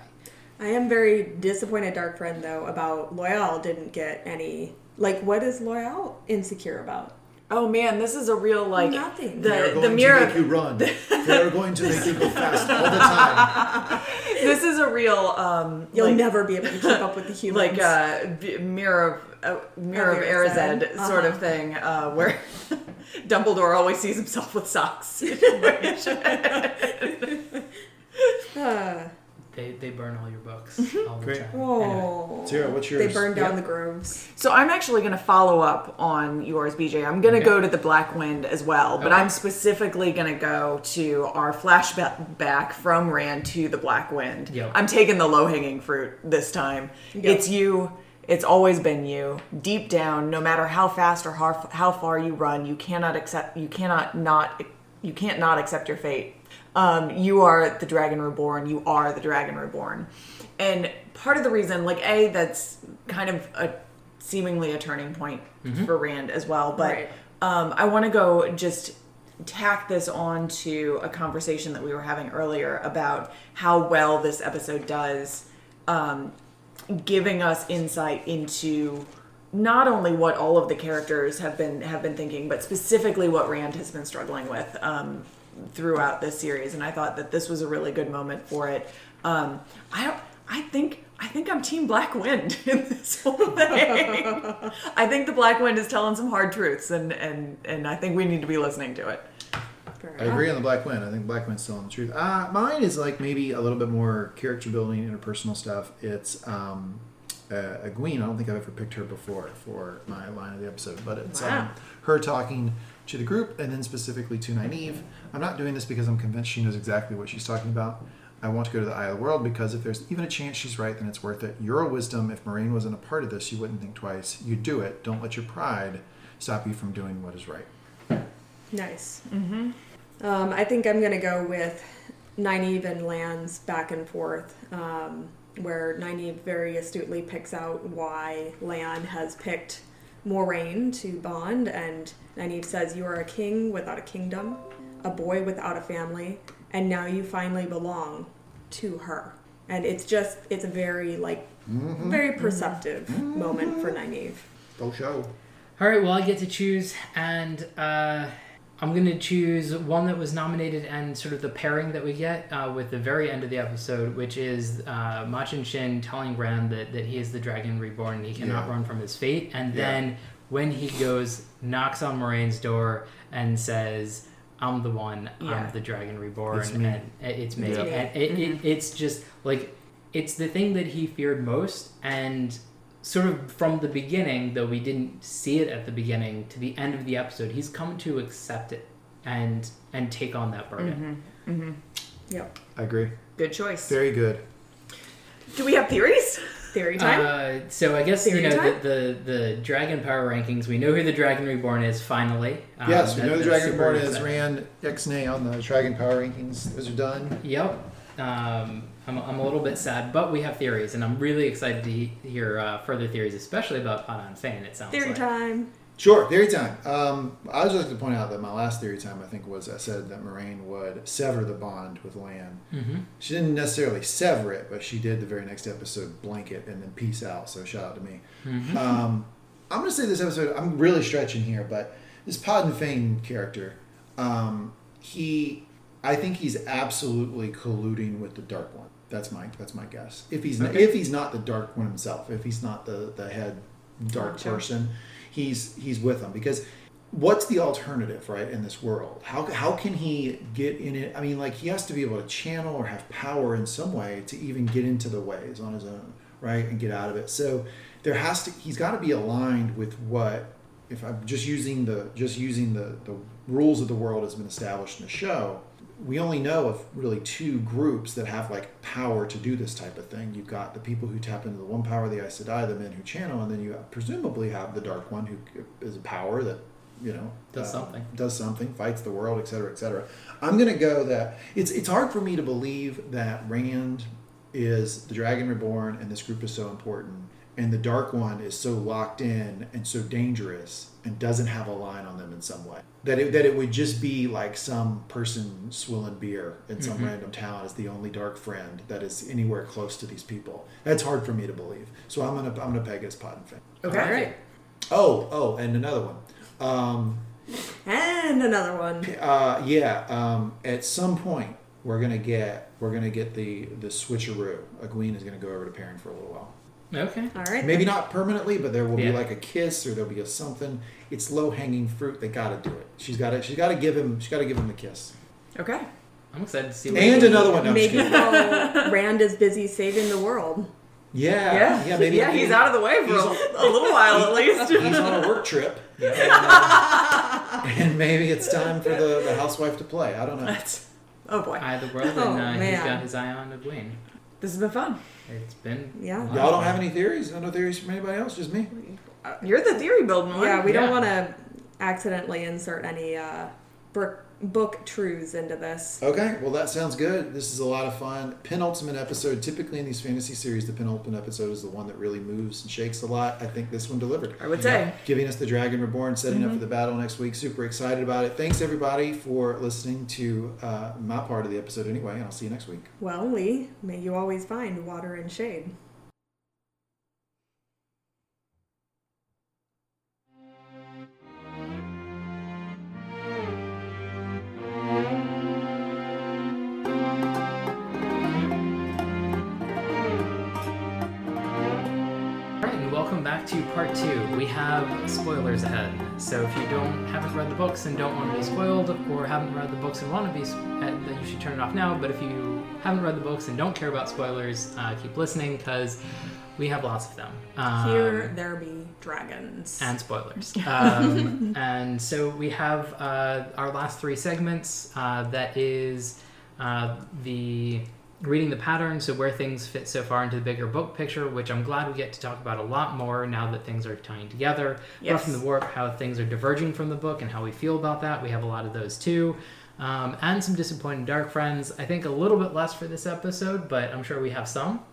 B: I am very disappointed, Dark Friend, though, about Loial didn't get any. Like, what is Loial insecure about?
D: Oh man, this is a real like
B: Nothing.
C: They're
D: the
C: going
D: the mirror.
C: to make you run. They're going to make you go fast all the time. <laughs>
D: this is a real um
B: You'll
D: like,
B: never be able to keep up with the <laughs> humans.
D: like uh, b- mirror of uh, mirror of
B: Of
D: Erised
B: Erised.
D: sort
B: Uh-huh.
D: of thing, uh, where <laughs> Dumbledore always sees himself with socks. Situation.
A: They, they burn all your books mm-hmm. all the
C: Great.
A: time. Anyway.
B: oh.
C: Sarah, what's
B: They
C: yours?
B: burned down
C: Yep.
B: the groves.
D: so I'm actually going to follow up on yours, BJ. I'm going to
A: Okay.
D: go to the Black Wind as well, but
A: Okay.
D: I'm specifically going to go to our flashback back from Rand to the Black Wind.
A: Yep.
D: I'm taking the low hanging fruit this time.
B: Yep.
D: It's you. It's always been you. Deep down, no matter how fast or how, how far you run, you cannot accept. You cannot not. You can't not accept your fate. Um, you are the Dragon Reborn. You are the Dragon Reborn. And part of the reason, like a, that's kind of a seemingly a turning point for Rand as well. But
B: Right.
D: um, I want to go just tack this on to a conversation that we were having earlier about how well this episode does um, giving us insight into not only what all of the characters have been have been thinking, but specifically what Rand has been struggling with um, throughout this series. And I thought that this was a really good moment for it. Um, I don't. I think. I think I'm Team Black Wind <laughs> in this whole thing. I think the Black Wind is telling some hard truths, and and and I think we need to be listening to it.
C: I agree on the Black Wind. I think Black Wind's telling the truth. Uh, mine is like maybe a little bit more character building, interpersonal stuff. It's um, uh, Egwene. I don't think I've ever picked her before for my line of the episode, but it's um, her talking to the group and then specifically to Nynaeve. I'm not doing this because I'm convinced she knows exactly what she's talking about. I want to go to the Eye of the World because if there's even a chance she's right, then it's worth it. Your wisdom, if Moiraine wasn't a part of this, you wouldn't think twice. You do it. Don't let your pride stop you from doing what is right.
B: Nice. Mm-hmm. Um, I think I'm going to go with Nynaeve and Lan's back and forth, um, where Nynaeve very astutely picks out why Lan has picked Moiraine to bond, and Nynaeve says, "You are a king without a kingdom, a boy without a family, and now you finally belong to her." And it's just, it's a very like, very perceptive moment for Nynaeve.
C: Oh, show.
A: All right, well, I get to choose, and uh, I'm going to choose one that was nominated and sort of the pairing that we get uh, with the very end of the episode, which is uh, Machin Shin telling Rand that, that he is the dragon reborn and he cannot
C: Yeah.
A: run from his fate. And
C: Yeah.
A: then when he goes, knocks on Moiraine's door and says, I'm the one,
D: Yeah.
A: I'm the dragon reborn,
C: It's me.
A: and it's me.
C: Yeah.
A: And it, it, mm-hmm. it's just like, it's the thing that he feared most, and sort of from the beginning, though we didn't see it at the beginning to the end of the episode, he's come to accept it and and take on that burden. Mm-hmm. Mm-hmm.
B: Yep.
C: I agree.
D: Good choice.
C: Very good.
D: Do we have theories?
B: Theory time.
A: Uh, so I guess you know the, the the dragon power rankings. We know who the dragon reborn is finally. Um,
C: yes, we know the Dragon Reborn is
A: exciting.
C: Rand Ixnay on the Dragon Power Rankings. Those are done.
A: Yep. Um, I'm, I'm a little bit sad, but we have theories, and I'm really excited to hear uh, further theories, especially about Padan Fain. It sounds
B: Theory
A: like.
B: time.
C: Sure, theory time. Um, I was just going to point out that my last theory time, I think, was I said that Moiraine would sever the bond with Lan.
A: Mm-hmm.
C: She didn't necessarily sever it, but she did the very next episode blanket and then peace out. So shout out to me.
A: Mm-hmm.
C: Um, I'm going to say this episode, I'm really stretching here, but this Padan Fain character, um, he, I think he's absolutely colluding with the Dark One. That's my that's my guess. If he's not,
A: Okay.
C: if he's not the Dark One himself, if he's not the the head dark person, he's he's with them. Because what's the alternative right in this world? How, how can he get in it? I mean like he has to be able to channel or have power in some way to even get into the ways on his own right and get out of it. So there has to he's got to be aligned with what if i'm just using the just using the the rules of the world has been established in the show we only know of really two groups that have like power to do this type of thing. You've got the people who tap into the one power, the Aes Sedai, the men who channel, and then you presumably have the Dark One, who is a power that you know
A: Does uh, something.
C: does something, fights the world, etc., etc. I'm gonna go that it's it's hard for me to believe that Rand is the Dragon Reborn and this group is so important, and the Dark One is so locked in and so dangerous and doesn't have a line on them in some way. That it, that it would just be like some person swilling beer in some
A: Mhm.
C: random town as the only dark friend that is anywhere close to these people. That's hard for me to believe. So I'm gonna I'm gonna peg it as Padan Fain.
D: Okay.
A: All right.
C: Oh oh, and another one. Um,
B: And another one.
C: uh, yeah. Um, at some point, we're gonna get we're gonna get the the switcheroo. Egwene is gonna go over to Perrin for a little while.
A: Okay.
B: All right.
C: Maybe not permanently, but there will be like a kiss or there'll be a something. It's low hanging fruit. They gotta do it. She's got to. She's got to give him. She's got to give him the kiss.
D: Okay.
A: I'm excited to see. what
C: And another one. No,
B: Maybe
C: kidding.
B: while Rand is busy saving the world.
C: Yeah.
D: Yeah.
C: Yeah. Maybe.
D: yeah, he's out of the way for a,
C: on-
D: a little while at least.
C: He's on a work trip. <laughs> And, uh, and maybe it's time for the, the housewife to play. I don't know.
D: That's, oh boy.
A: Eye of the world,
B: Oh,
A: and uh, he's
B: man.
A: got his eye on Egwene.
D: This has been fun.
A: It's been
B: Yeah.
A: a
C: Y'all don't have any theories? No theories from anybody else? Just me?
D: You're the theory building one.
B: Yeah, we
A: Yeah.
B: don't want to accidentally insert any uh, book, book truths into this.
C: Okay, well that sounds good. This is a lot of fun. Penultimate episode. Typically in these fantasy series, the penultimate episode is the one that really moves and shakes a lot. I think this one delivered.
D: I would say.
C: Giving us the Dragon Reborn, setting
B: Mm-hmm.
C: up for the battle next week. Super excited about it. Thanks everybody for listening to uh, my part of the episode anyway, and I'll see you next week.
B: Well, Lee, may you always find water and shade.
A: Back to part two. We have spoilers ahead, so if you don't haven't read the books and don't want to be spoiled, or haven't read the books and want to be, uh, then you should turn it off now. But if you haven't read the books and don't care about spoilers, uh, keep listening because we have lots of them. Um,
B: Here there be dragons.
A: and spoilers. <laughs> Um, and so we have uh, our last three segments. Uh, that is uh, the reading the pattern, so where things fit so far into the bigger book picture, which I'm glad we get to talk about a lot more now that things are tying together.
D: Yes.
A: Rough in the warp, how things are diverging from the book and how we feel about that. We have a lot of those too. Um, and some disappointing dark friends. I think a little bit less for this episode, but I'm sure we have some.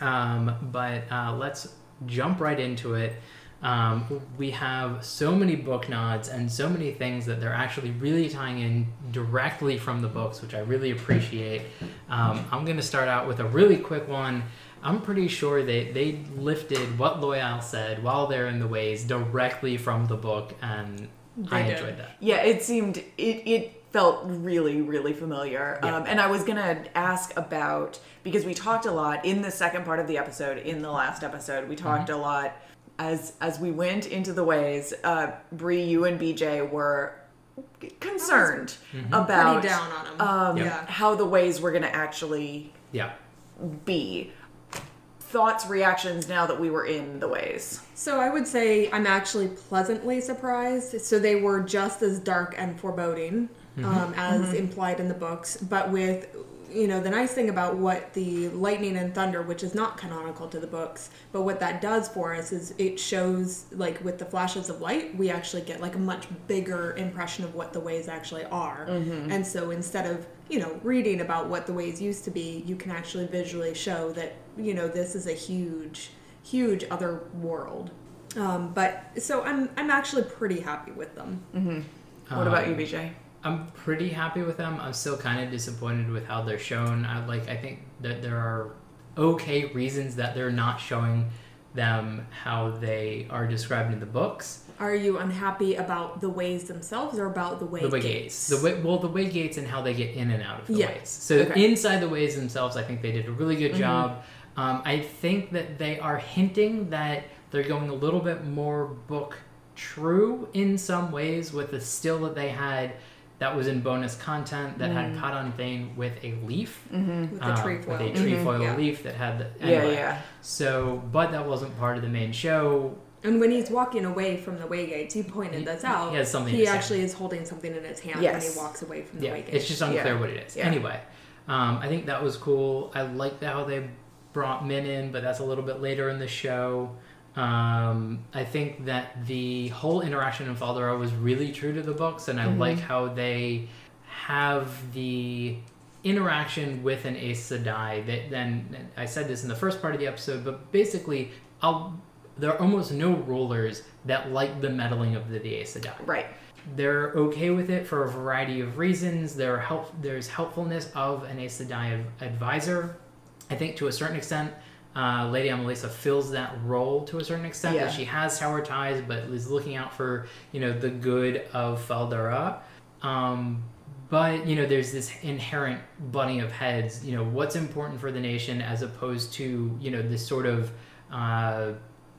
A: Um, but uh, let's jump right into it. Um, we have so many book nods and so many things that they're actually really tying in directly from the books, which I really appreciate. Um, I'm going to start out with a really quick one. I'm pretty sure they, they lifted what Loial said while they're in the ways directly from the book, and I
B: did.
A: enjoyed that.
D: Yeah, it seemed it it felt really really familiar.
A: Yeah.
D: Um, and I was gonna ask about because we talked a lot in the second part of the episode. In the last episode, we talked a lot as as we went into the ways. Uh, Bre, you and BJ were concerned about
B: Pretty down on them.
D: um,
B: Yeah.
D: how the ways were gonna actually
A: Yeah.
D: be. Thoughts, reactions now that we were in the ways.
B: So I would say I'm actually pleasantly surprised. So they were just as dark and foreboding um, as implied in the books, but with you know the nice thing about what the lightning and thunder, which is not canonical to the books, but what that does for us is it shows like with the flashes of light, we actually get like a much bigger impression of what the ways actually are. And so instead of you know reading about what the ways used to be, you can actually visually show that you know this is a huge huge other world. Um, but so I'm I'm actually pretty happy with them.
D: What about you,
A: Um,
D: BJ?
A: I'm pretty happy with them. I'm still kind of disappointed with how they're shown. I like. I think that there are okay reasons that they're not showing them how they are described in the books.
B: Are you unhappy about the ways themselves or about the way
A: The way
B: gates?
A: gates, the way well, the way gates and how they get in and out of the
B: Yeah.
A: ways. So
D: Okay.
A: inside the ways themselves, I think they did a really good job. Um, I think that they are hinting that they're going a little bit more book true in some ways with the still that they had that was in bonus content that had Padan Fain with a leaf.
B: with the
A: um,
B: trefoil.
A: With a trefoil
B: Yeah.
A: leaf that had the.
D: Yeah,
A: anyway.
D: yeah.
A: So, but that wasn't part of the main show.
B: And when he's walking away from the way gates, you pointed this out.
A: he has something
B: He
A: his hand.
B: actually is holding something in his hand when he walks away from the
A: Yeah,
B: way gates.
A: it's just unclear
D: Yeah.
A: what it is.
D: Yeah.
A: Anyway, um, I think that was cool. I liked how they brought Min in, but that's a little bit later in the show. Um, I think that the whole interaction in Fal Dara was really true to the books, and I
B: Mm-hmm.
A: like how they have the interaction with an Aes Sedai. That then I said this in the first part of the episode, but basically, I'll, there are almost no rulers that like the meddling of the, the Aes Sedai
D: Right.
A: they're okay with it for a variety of reasons. There help, there's helpfulness of an Aes Sedai advisor. I think to a certain extent, uh, Lady Amalisa fills that role to a certain extent.
D: Yeah.
A: That she has tower ties, but is looking out for you know the good of Fal Dara. Um, but you know, there's this inherent butting of heads. You know, what's important for the nation as opposed to you know this sort of uh,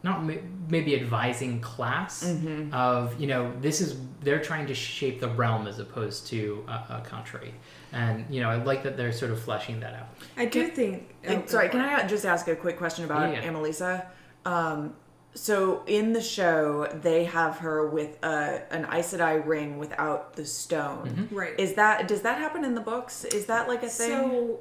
A: not maybe advising class
D: Mm-hmm.
A: of you know this is they're trying to shape the realm as opposed to a, a country and you know i like that they're sort of fleshing that out
B: I do think.
D: Uh,
B: oh,
D: Sorry, can. I just ask a quick question about
A: Yeah, yeah.
D: Amalisa? Um, so in the show, they have her with a, an Aes Sedai ring without the stone.
A: Mm-hmm.
B: Right.
D: Is that does that happen in the books? Is that like a thing?
B: So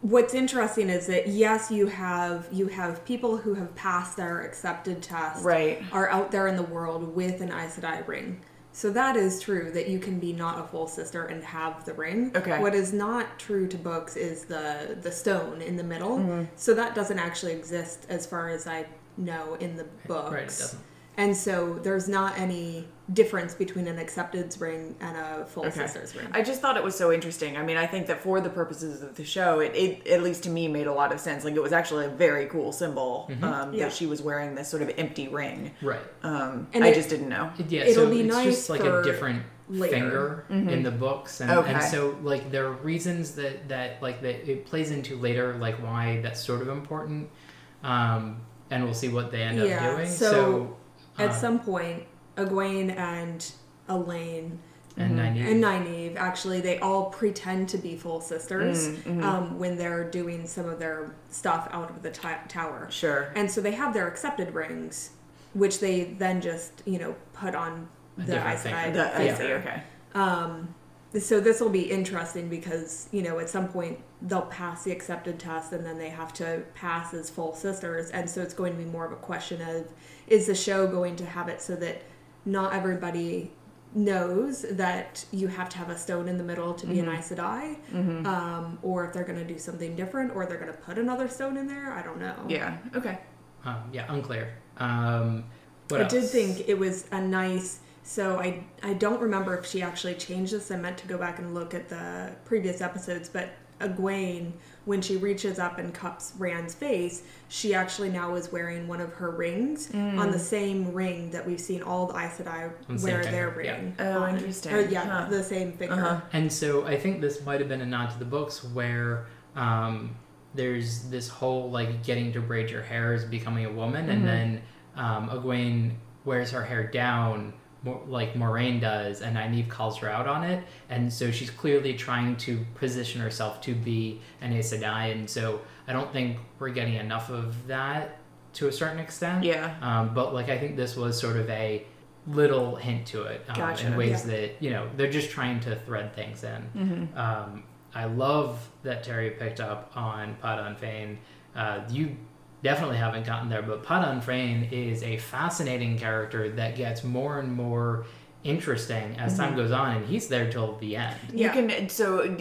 B: what's interesting is that yes, you have you have people who have passed their accepted test,
D: Right.
B: are out there in the world with an Aes Sedai ring. So that is true that you can be not a full sister and have the ring.
D: Okay.
B: What is not true to books is the the stone in the middle.
D: Mm-hmm.
B: So that doesn't actually exist as far as I know in the books.
A: right it doesn't
B: And so there's not any difference between an acceptance ring and a full
D: Okay.
B: sister's ring.
D: I just thought it was so interesting. I mean, I think that for the purposes of the show, it, it at least to me made a lot of sense. Like it was actually a very cool symbol um,
B: Yeah.
D: that she was wearing this sort of empty ring.
A: right
D: Um,
B: And
D: I
B: it-
D: just didn't know.
A: yeah
B: It'll
A: so
B: be
A: it's
B: nice
A: just like
B: for
A: a different
B: later.
A: finger in the books and,
D: Okay.
A: and so like there are reasons that that like that it plays into later like why that's sort of important um and we'll see what they end
B: Yeah,
A: up doing
B: so
A: so,
B: At
A: uh,
B: some point, Egwene and Elayne
A: and Nynaeve.
B: and Nynaeve actually they all pretend to be full sisters um, when they're doing some of their stuff out of the t- tower.
D: Sure.
B: And so they have their accepted rings, which they then just you know put on
A: A
B: the
A: different
B: Aes Sedai.
D: The, I
B: finger.
D: see. Okay.
B: Um, so this will be interesting because you know at some point they'll pass the accepted test and then they have to pass as full sisters, and so it's going to be more of a question of is the show going to have it so that not everybody knows that you have to have a stone in the middle to be an Aes Sedai, um, or if they're going to do something different, or they're going to put another stone in there. I don't know.
D: Yeah. Okay.
A: Um, yeah, unclear. Um, What
B: I
A: else?
B: did think it was a nice. So I I don't remember if she actually changed this. I meant to go back and look at the previous episodes, but Egwene, when she reaches up and cups Rand's face, she actually now is wearing one of her rings on the same ring that we've seen all the Aes Sedai
A: On the
B: wear their
A: finger, yeah.
B: ring.
D: Oh,
B: on.
D: interesting.
B: Or, yeah,
D: Huh.
B: the same finger.
D: Uh-huh.
A: And so I think this might have been a nod to the books where um, there's this whole like getting to braid your hair is becoming a woman, and then um, Egwene wears her hair down mo- like Moiraine does, and Nynaeve calls her out on it, and so she's clearly trying to position herself to be an Aes Sedai, and so I don't think we're getting enough of that to a certain extent.
D: Yeah.
A: Um, but like I think this was sort of a little hint to it um,
D: Gotcha.
A: in ways
B: Yeah.
A: that you know they're just trying to thread things in. Um, I love that Terry picked up on Padan Fain. Uh, you definitely haven't gotten there, but Padan Fain is a fascinating character that gets more and more interesting as time goes on, and he's there till the end.
B: Yeah.
D: You can so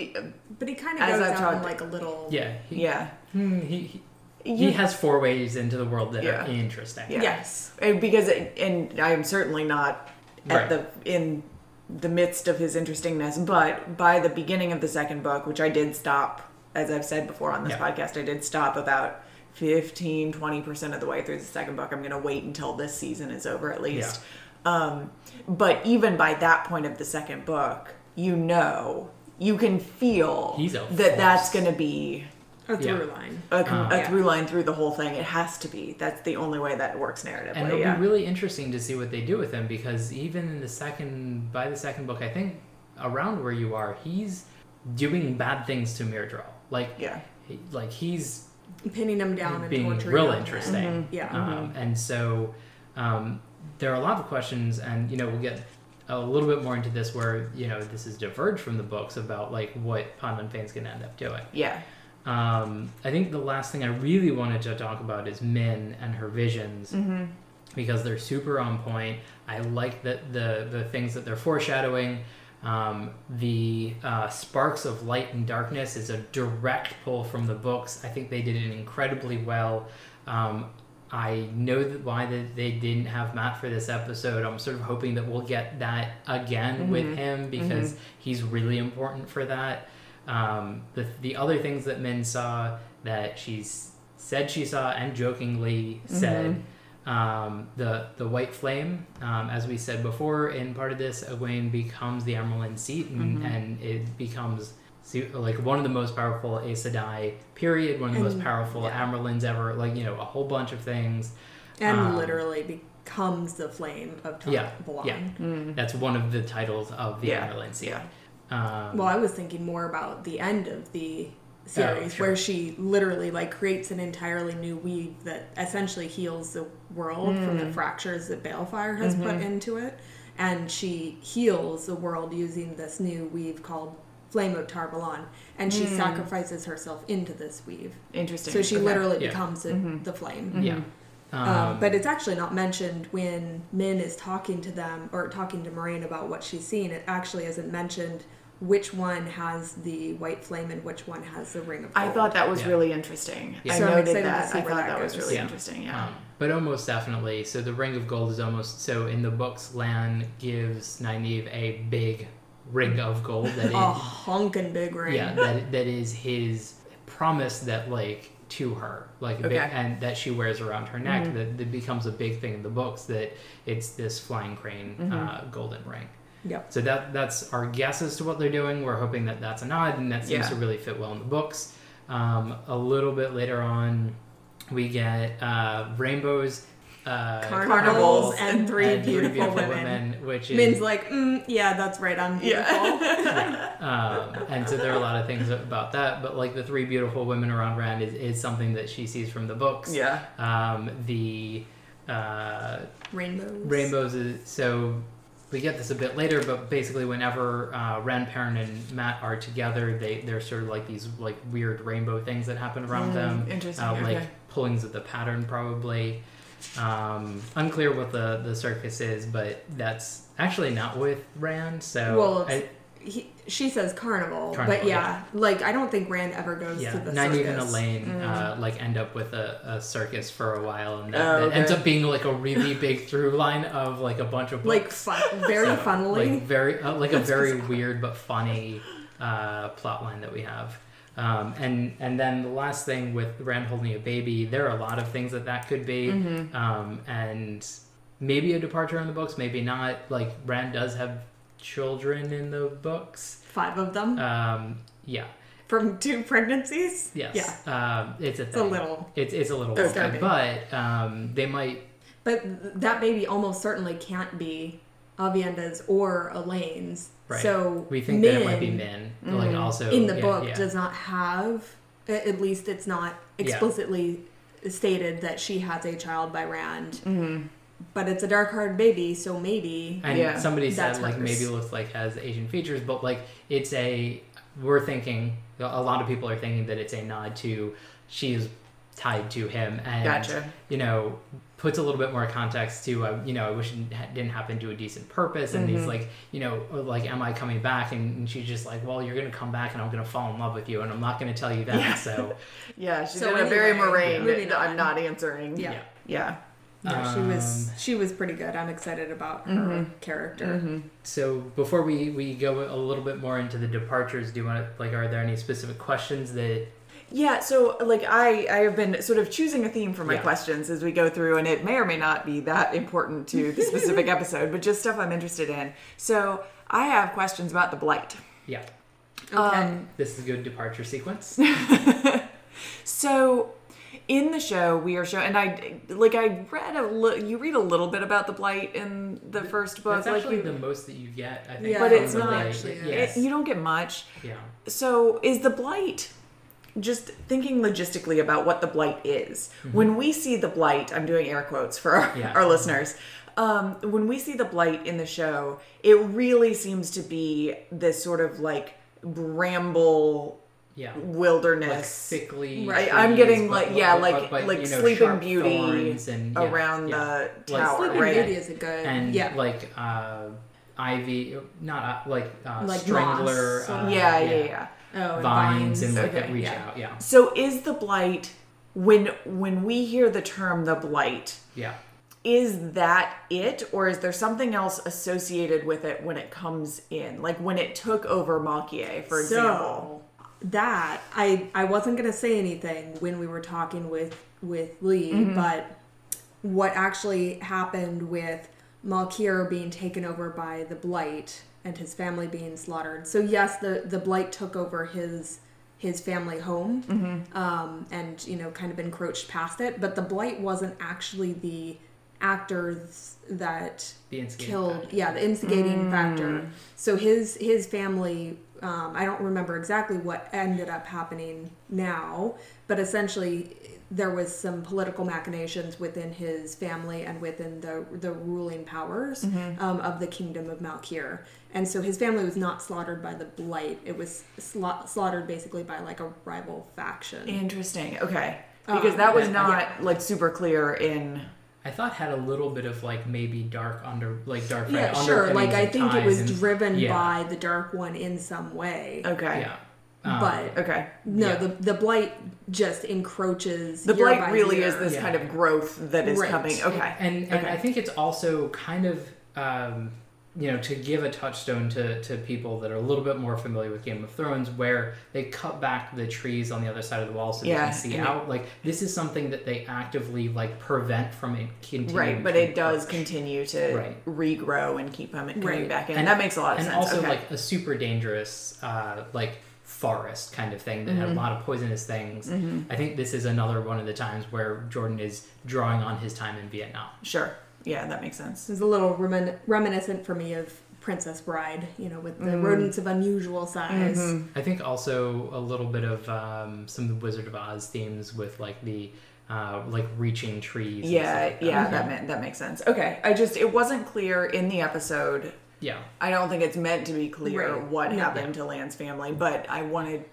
B: But he kind of goes
D: I've
B: out in like a little.
A: Yeah, he,
D: yeah.
A: hmm, he, he,
D: You-
A: he has four ways into the world that
D: Yeah.
A: are interesting.
D: Yeah.
B: Yes.
D: And because it, and I'm certainly not at
A: Right.
D: the in the midst of his interestingness, but by the beginning of the second book, which I did stop, as I've said before on this
A: Yeah.
D: podcast, I did stop about 15 20% of the way through the second book. I'm going to wait until this season is over at least. Um, but even by that point of the second book, you know, you can feel
A: He's a
D: that that's going to be
B: A through
A: Yeah.
B: line.
D: a, con-
A: Um,
D: a
B: Yeah.
D: through line through the whole thing. It has to be. That's the only way that works narratively.
A: and it'll
D: yeah.
A: be really interesting to see what they do with him because even in the second by the second book i think around where you are he's doing bad things to Myrddraal. like
D: yeah.
A: he, like he's
B: Pinning them down and
A: being
B: torturing
A: real
B: him.
A: interesting
B: Yeah.
A: um, and so um, there are a lot of questions and you know we'll get a little bit more into this where you know this is diverged from the books about like what Padan Fain's gonna end up doing
D: Yeah.
A: um, I think the last thing I really wanted to talk about is Min and her visions
D: Mm-hmm.
A: because they're super on point. I like that the the things that they're foreshadowing. Um, the uh, sparks of light and darkness is a direct pull from the books. I think they did it incredibly well. Um, I know that why that they didn't have Mat for this episode. I'm sort of hoping that we'll get that again with him because he's really important for that. Um, the the other things that Min saw that she's said she saw and jokingly said. Um, the the white flame, um, as we said before, in part of this, Egwene becomes the Amyrlin seat, and, and it becomes su- like one of the most powerful Aes Sedai. Period. One of the most powerful
B: yeah.
A: Amyrlins ever. Like you know, a whole bunch of things.
B: And
A: Um,
B: literally becomes the flame of Tar-
A: Yeah,
B: Valon.
A: yeah. That's one of the titles of the
D: Yeah,
A: Amyrlin seat.
D: yeah.
A: Um,
B: Well, I was thinking more about the end of the series oh,
A: sure.
B: where she literally like creates an entirely new weave that essentially heals the world from the hmm. fractures that Balefire has put mm-hmm. into it. And she heals the world using this new weave called Flame of Tar Valon. And she hmm. sacrifices herself into this weave.
D: Interesting.
B: So she
D: Okay.
B: literally
A: Yeah.
B: becomes the, mm-hmm. the flame. Mm-hmm.
A: yeah.
B: Um,
A: Um,
B: but it's actually not mentioned when Min is talking to them or talking to Moiraine about what she's seen. It actually isn't mentioned which one has the white flame and which one has the ring of gold.
D: I thought that was
A: Yeah.
D: really interesting.
A: Yeah.
D: I
B: So I'm
D: noted
B: to
D: that.
B: see
D: I
B: where
D: thought
B: that
D: that, was really
A: Yeah.
D: interesting. Yeah.
A: Um, but almost definitely. So the Ring of Gold is almost so in the books. Lan gives Nynaeve a big ring of gold that
B: a
A: is
B: honkin' big ring.
A: yeah that that is his promise that like to her like a big, and that she wears around her neck that, that becomes a big thing in the books that it's this flying crane uh, golden ring.
B: Yep.
A: So that that's our guess as to what they're doing. We're hoping that that's a nod, and that seems
D: Yeah.
A: to really fit well in the books. Um, a little bit later on, we get uh, rainbows, uh,
B: Carnivals and three
A: and
B: beautiful women.
A: which is
B: Min's like, mm, yeah, that's right. I'm beautiful. <laughs>
A: um, and so there are a lot of things about that. But like the three beautiful women around Rand is, is something that she sees from the books.
D: Yeah.
A: Um, the uh,
B: Rainbows.
A: rainbows is so we get this a bit later, but basically whenever uh, Rand, Perrin, and Mat are together, they they're sort of like these like weird rainbow things that happen around them.
D: interesting,
A: Uh, Like
D: okay.
A: pullings of the pattern, probably. Um, unclear what the the circus is, but that's actually not with Rand. So
B: Well,
A: I,
B: he, she says carnival, but
A: Carnival,
B: yeah, like I don't think Rand ever goes
A: Yeah,
B: to the circus.
A: not even
B: circus.
A: Elayne uh, like end up with a, a circus for a while, and that,
D: Oh,
A: that ends up being like a really big through line of like a bunch of
B: Like
A: books.
B: fun, very
A: So,
B: funnily.
A: like very uh, like a very weird but funny uh, plot line that we have. Um, and and then the last thing with Rand holding a baby, there are a lot of things that that could be,
B: Mm-hmm.
A: um, and maybe a departure in the books, maybe not. Like Rand does have children in the books.
B: Five of them
A: Um, yeah.
B: from two pregnancies.
A: Yes.
B: Yeah,
A: Um, it's a
B: it's a little.
A: It's, it's a little
D: Okay.
A: disturbing, but um, they might.
B: But th- that baby almost certainly can't be Aviendha's or Elayne's.
A: Right.
B: So
A: We think that it might be
B: Min
A: Min. Like also
B: in the
A: yeah,
B: book
A: yeah.
B: does not have. At least it's not
A: Yeah.
B: explicitly stated that she has a child by Rand.
D: Mm-hmm.
B: But it's a dark haired baby, so maybe.
A: And
D: Yeah.
A: somebody said
B: That's
A: like
B: hers.
A: maybe looks like has Asian features, but like it's a. We're thinking a lot of people are thinking that it's a nod to she's tied to him and
D: Gotcha.
A: you know puts a little bit more context to uh, you know I wish it didn't happen to a decent purpose and
B: Mm-hmm.
A: he's like you know like am I coming back and, and she's just like well you're gonna come back and I'm gonna fall in love with you and I'm not gonna tell you that
D: Yeah.
A: so <laughs>
D: Yeah, she's
B: So
D: did a very Moiraine.
B: moving
D: I'm not answering.
B: Yeah.
A: yeah.
D: Yeah.
B: No, she was
A: Um,
B: she was pretty good. I'm excited about her
D: Mm-hmm.
B: character.
A: So before we we go a little bit more into the departures, do you want to like are there any specific questions that
D: Yeah, so like I I have been sort of choosing a theme for my
A: Yeah.
D: questions as we go through and it may or may not be that important to the <laughs> specific episode, but just stuff I'm interested in. So, I have questions about the blight.
A: yeah
B: Okay.
D: Um,
A: this is a good departure sequence <laughs>
D: So, in the show, we are showing, and I like I read a li- you read a little bit about the blight in the first book,
A: that's
D: like
A: actually
D: you,
A: the most that you get I think
B: Yeah,
D: but it's not
A: Blade.
B: actually,
A: yes.
D: it, you don't get much.
A: yeah
D: So, is the blight just thinking logistically about what the blight is? When we see the blight, I'm doing air quotes for our,
A: Yeah.
D: our listeners. Um, when we see the blight in the show, it really seems to be this sort of like bramble
A: yeah like
D: wilderness.
A: sickly
B: Right,
D: I'm getting
A: but-
D: like yeah,
A: but-
D: like
A: but,
D: like
A: you know,
D: Sleeping Beauty
A: and yeah,
D: around
A: yeah.
D: the
A: Like
D: tower,
B: Sleeping
D: right?
B: Beauty is a good.
A: and
B: yeah.
A: like uh ivy not uh, like uh
B: Like
A: strangler uh,
D: yeah, yeah, yeah.
B: oh, and
A: vines, and like
D: Okay,
A: that reach
B: yeah.
A: out yeah
D: So is the blight when when we hear the term the blight?
A: yeah
D: is that it or is there something else associated with it when it comes in like when it took over Malkier for example
B: So that I I wasn't gonna say anything when we were talking with with Lee,
D: Mm-hmm.
B: but what actually happened with Malkier being taken over by the Blight and his family being slaughtered. So yes, the the Blight took over his his family home
D: Mm-hmm.
B: um, and you know kind of encroached past it, but the Blight wasn't actually the actors that
A: the
B: killed
A: factor.
B: yeah the instigating
D: Mm.
B: factor so his his family um, i don't remember exactly what ended up happening now but essentially there was some political machinations within his family and within the the ruling powers
D: Mm-hmm.
B: um, of the kingdom of malkier. And so his family was not slaughtered by the blight. It was sla- slaughtered basically by like a rival faction.
D: Interesting. Okay. Because
B: Um,
D: that was
A: yeah.
D: not like super clear in
A: I thought had a little bit of like maybe dark under like dark
B: yeah
A: red
B: sure like i think it was
A: and-
B: driven
A: yeah,
B: by the dark one in some way
D: okay
A: yeah Um,
B: but
D: okay
B: No,
A: Yeah.
B: the the blight just encroaches.
D: the
B: year
D: blight
B: by
D: really
B: year.
D: is this
A: Yeah.
D: kind of growth that is
B: Right.
D: coming okay
A: and and
D: Okay.
A: I think it's also kind of um, you know to give a touchstone to to people that are a little bit more familiar with Game of Thrones, where they cut back the trees on the other side of the wall so
D: Yeah,
A: they can see
D: and it-
A: out. Like this is something that they actively like prevent from it continuing.
D: right but it does
A: encroach.
D: continue to
A: Right.
D: regrow and keep them coming
B: Right.
D: back in
A: And-
D: that makes a lot of
A: and
D: sense And
A: also
D: okay.
A: like a super dangerous uh, like forest kind of thing that had a
D: Mm-hmm.
A: lot of poisonous things. I think this is another one of the times where Jordan is drawing on his time in Vietnam.
D: sure yeah that makes sense
B: It's a little remin- reminiscent for me of Princess Bride. You know, with the
D: Mm-hmm.
B: rodents of unusual size.
A: I think also a little bit of um, some of the Wizard of Oz themes with like the uh, like reaching trees.
D: yeah
A: like that.
D: yeah that ma- that makes sense okay i just it wasn't clear in the episode
A: yeah.
D: I don't think it's meant to be clear
B: Right.
D: what
B: No.
D: happened to Lan's family, but I wanted,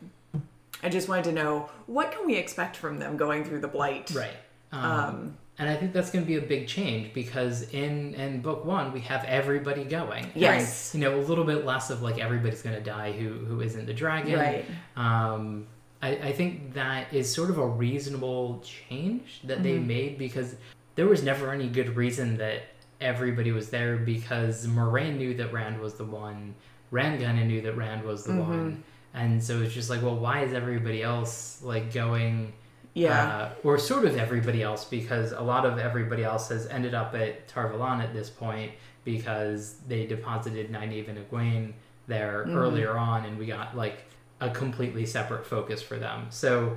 D: I just wanted to know what can we expect from them going through the blight.
A: Right. Um,
D: Um,
A: and I think that's going to be a big change because in in book one we have everybody going.
D: Yes.
A: And, you know, a little bit less of like everybody's going to die who who isn't the dragon.
D: Right.
A: Um, I, I think that is sort of a reasonable change that they made because there was never any good reason that everybody was there because Moiraine knew that Rand was the one. Rand kind of knew that Rand was the one. And so it's just like, well, why is everybody else like going?
D: Yeah.
A: uh, or sort of everybody else, because a lot of everybody else has ended up at Tar Valon at this point because they deposited Nynaeve and Egwene there earlier on, and we got like a completely separate focus for them. So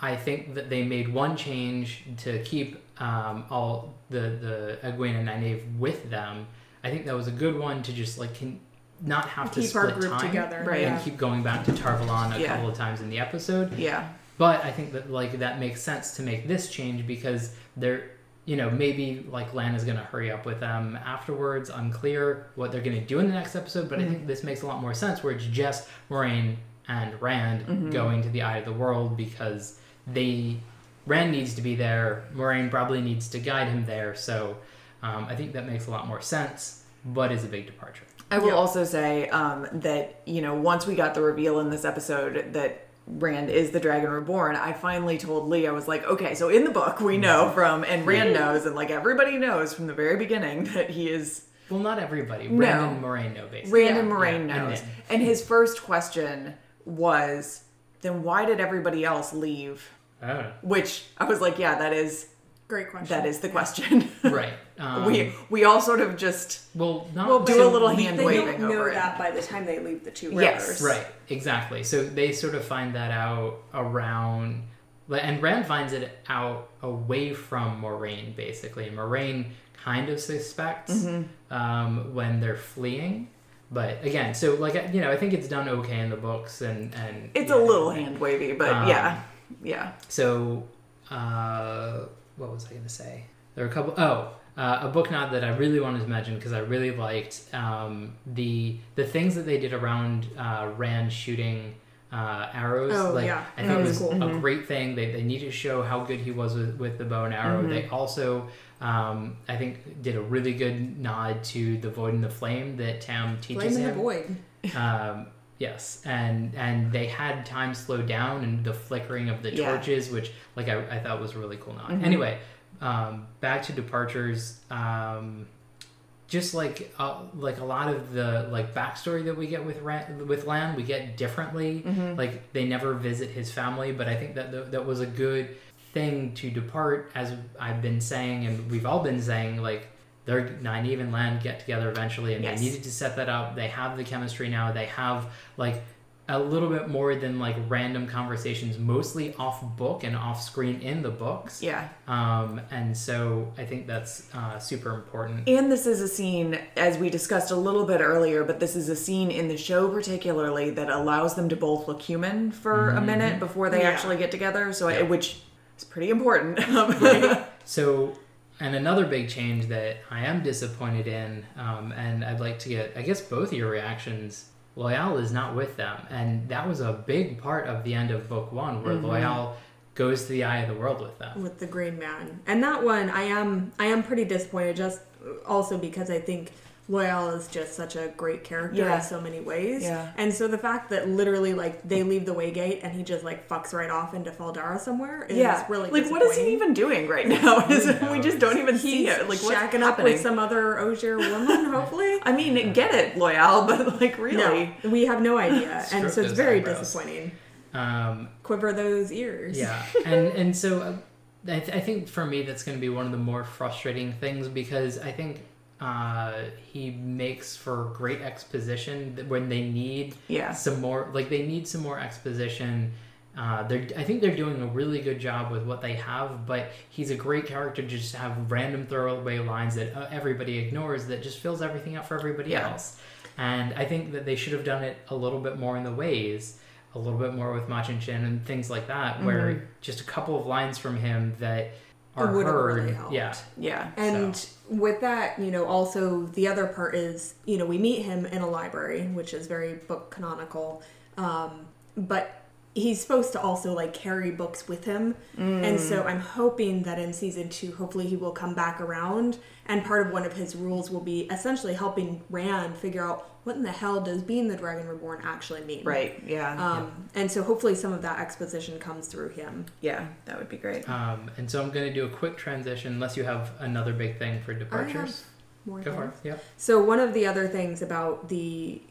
A: I think that they made one change to keep um, all the the Egwene and Nynaeve with them. I think that was a good one to just like can not have to
B: Keep our
A: split
B: group
A: time
B: together.
D: Right.
A: and
B: Yeah.
A: keep going back to Tar Valon a
D: Yeah.
A: couple of times in the episode.
D: yeah.
A: But I think that like that makes sense to make this change because they're you know maybe like Lan is going to hurry up with them afterwards. Unclear what they're going to do in the next episode, but I think this makes a lot more sense where it's just Moiraine and Rand going to the Eye of the World because they Rand needs to be there. Moiraine probably needs to guide him there. So um, I think that makes a lot more sense, but is a big departure.
D: I will
B: Yeah.
D: also say um, that you know once we got the reveal in this episode that Rand is the Dragon Reborn, I finally told Lee I was like, okay, so in the book we know from and Rand knows and like everybody knows from the very beginning <laughs> that he is
A: Well, not everybody.
D: No.
A: Rand and Moiraine know basically.
D: Rand
B: Yeah.
D: and Moiraine
A: Yeah, and
D: knows.
A: Nin.
D: And his first question was, then why did everybody else leave?
A: Oh,
D: Which I was like, yeah, that is
B: Great question.
D: that is the question. <laughs>
A: right. Um,
D: we we all sort of just
A: well, not
B: Well,
D: do
B: but
D: a little
B: they
D: hand
B: don't
D: waving
B: know
D: over it.
B: that by the time they leave the two
D: Yes.
A: Right, exactly. So they sort of find that out around, and Rand finds it out away from Moiraine, basically. Moiraine kind of suspects
D: Mm-hmm.
A: um, when they're fleeing. But again, so like you know, I think it's done okay in the books, and and
D: it's
A: yeah.
D: a little hand wavy, but
A: Um,
D: yeah, yeah,
A: So, uh, what was I going to say? There are a couple. Oh, uh, a book nod that I really wanted to mention because I really liked um, the the things that they did around uh, Rand shooting uh, arrows.
B: Oh,
A: like,
B: yeah.
A: I
B: That
A: think it
B: was
A: was
B: cool.
A: a great thing. They, they needed to show how good he was with, with the bow and arrow. They also, um, I think, did a really good nod to the void and the flame that Tam teaches
B: Flame in the void.
A: um, yes, and and they had time slowed down and the flickering of the
D: Yeah.
A: torches, which like I, I thought was really cool. Now,
B: Mm-hmm.
A: anyway, um, back to departures. Um, just like uh, like a lot of the like backstory that we get with Ran- with Lan, we get differently.
B: Mm-hmm.
A: Like they never visit his family, but I think that th- that was a good thing to depart, as I've been saying, and we've all been saying. Like they're Nynaeve and Lan get together eventually, and
D: Yes.
A: they needed to set that up. They have the chemistry now. They have like a little bit more than like random conversations, mostly off book and off screen in the books.
D: yeah.
A: Um, and so I think that's uh, super important.
D: And this is a scene, as we discussed a little bit earlier, but this is a scene in the show particularly that allows them to both look human for a minute before they
B: Yeah.
D: actually get together. So, I, which is pretty important. <laughs>
A: So, and another big change that I am disappointed in, um, and I'd like to get, I guess, both your reactions. Loial is not with them, and that was a big part of the end of book one, where mm-hmm. Loial goes to the eye of the world with them.
B: with the green man. And that one i am i am pretty disappointed just also because i think Loial is just such a great character
D: Yeah.
B: in so many ways
D: Yeah.
B: and so the fact that literally like they leave the waygate and he just like fucks right off into Fal Dara somewhere is
D: yeah.
B: really
D: like, what is he even doing right now? <laughs> We just don't even see it. Like, what's
B: shacking up
D: happening?
B: with some other Ogier woman, <laughs> hopefully.
D: I mean, get it, Loial, <laughs> but like, really?
B: No, we have no idea, and so it's very
A: eyebrows.
B: disappointing.
A: Um,
B: Quiver those ears.
A: Yeah, and and so uh, I, th- I think for me that's going to be one of the more frustrating things because I think uh, he makes for great exposition when they need
D: Yeah.
A: some more like they need some more exposition. Uh, they're, I think they're doing a really good job with what they have, but he's a great character to just have random throwaway lines that uh, everybody ignores that just fills everything out for everybody
D: Yeah.
A: else. And I think that they should have done it a little bit more in the ways, a little bit more with Machin Shin and things like that, where just a couple of lines from him that are
B: would
A: heard.
B: really helped.
A: Yeah,
D: Yeah.
B: And with that, you know, also the other part is, you know, we meet him in a library, which is very book canonical. Um, but he's supposed to also like carry books with him. And so i'm hoping that in season two hopefully he will come back around. And part of one of his rules will be essentially helping rand figure out what in the hell does being the dragon reborn actually mean
D: Right. Yeah.
B: um, and so hopefully some of that exposition comes through him
D: yeah. That would be great.
A: Um, and so I'm going to do a quick transition, unless you have another big thing for departures.
B: more
A: Go for it.
B: things. So one of the other things about the,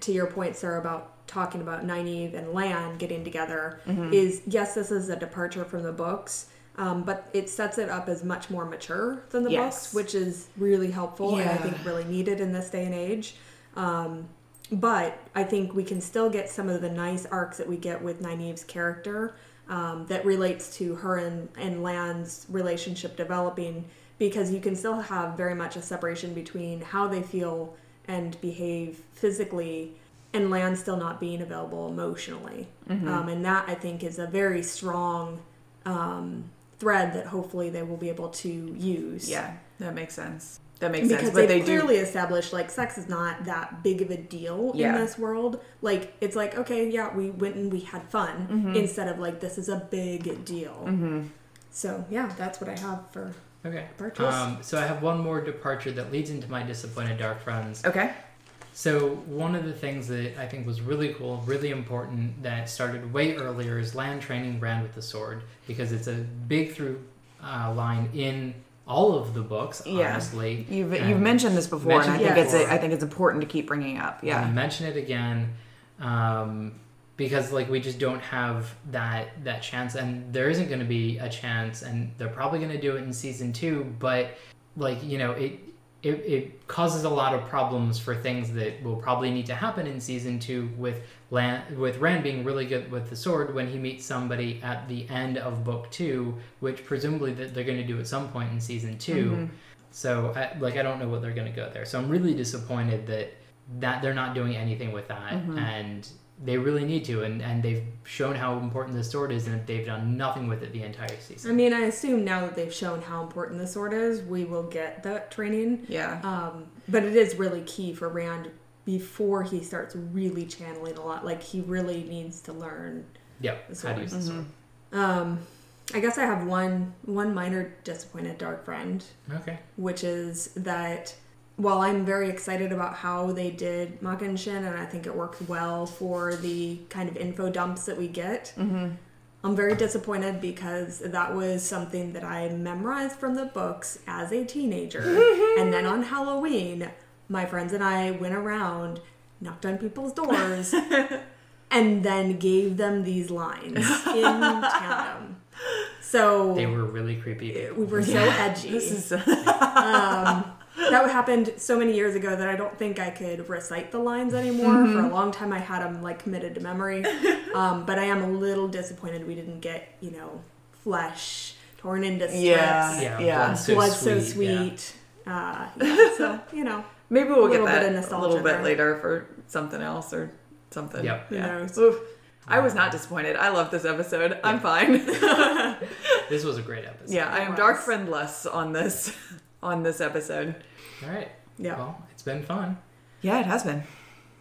B: to your point, Sarah, about talking about Nynaeve and Lan getting together
D: Mm-hmm.
B: is yes, this is a departure from the books, um, but it sets it up as much more mature than the
D: Yes.
B: books, which is really helpful and I think really needed in this day and age. Um, but I think we can still get some of the nice arcs that we get with Nynaeve's character um, that relates to her and, and Lan's relationship developing because you can still have very much a separation between how they feel and behave physically and Lan still not being available emotionally. Um, and that I think is a very strong um, thread that hopefully they will be able to use.
D: Yeah. That makes sense. That makes
B: Because
D: sense. Because
B: they
D: they
B: clearly
D: do.
B: established like sex is not that big of a deal
D: Yeah.
B: in this world. Like it's like okay, yeah, we went and we had fun
D: Mm-hmm.
B: instead of like this is a big deal. So yeah, that's what I have for
A: Okay.
B: Departures.
A: Um, so I have one more departure that leads into my disappointed dark friends.
D: Okay.
A: So one of the things that I think was really cool, really important, that started way earlier is Lan training Rand with the sword because it's a big through uh, line in all of the books.
D: Yeah.
A: Honestly,
D: You've
A: And
D: you've mentioned this before, and I think
B: it
D: it's
A: before.
D: I think it's important to keep bringing up.
A: I
D: Yeah.
A: mention it again um, because like we just don't have that that chance, and there isn't going to be a chance, and they're probably going to do it in season two. But like you know, it, it it causes a lot of problems for things that will probably need to happen in season two with Lan with Rand being really good with the sword when he meets somebody at the end of book two, which presumably that they're going to do at some point in season 2 mm-hmm. So, I, like, I don't know what they're going to go there. So, I'm really disappointed that that they're not doing anything with that, mm-hmm. and they really need to. And and they've shown how important the sword is, and they've done nothing with it the entire season.
B: I mean, I assume now that they've shown how important the sword is, we will get that training.
D: Yeah.
B: Um, but it is really key for Rand before he starts really channeling a lot. Like he really needs to learn. Yeah.
A: How to use the sword.
B: Um, I guess I have one one minor disappointed dark friend,
A: Okay.
B: which is that while I'm very excited about how they did Machin Shin and I think it worked well for the kind of info dumps that we get, mm-hmm. I'm very disappointed because that was something that I memorized from the books as a teenager. <laughs> and then on Halloween, my friends and I went around, knocked on people's doors, <laughs> and then gave them these lines <laughs> in tandem. So
A: They were really creepy.
B: we were so edgy.
D: This is um,
B: that happened so many years ago that I don't think I could recite the lines anymore.
D: Mm-hmm.
B: For a long time, I had them like committed to memory. <laughs> Um, but I am a little disappointed we didn't get, you know, flesh torn into strips,
D: Yeah.
A: Yeah.
D: Yeah.
A: Blood so
B: blood
A: sweet.
B: so
A: yeah.
B: Uh, yeah, so you know, <laughs>
D: maybe we'll
B: little
D: get
B: bit of
D: that a little bit
B: there.
D: later for something else or something.
A: Yep.
B: Who
D: Yeah.
B: knows?
D: Oof. I was not disappointed. I love this episode. I'm fine. <laughs>
A: This was a great episode.
D: yeah, I am dark
B: was.
D: friendless on this on this episode.
A: All right.
B: yeah.
A: Well, it's been fun.
D: Yeah, it has been.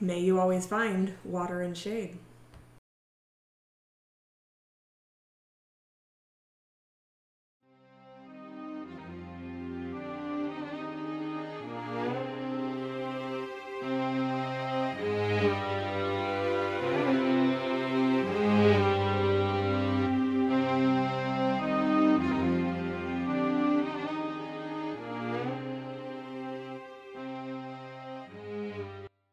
B: May you always find water and shade.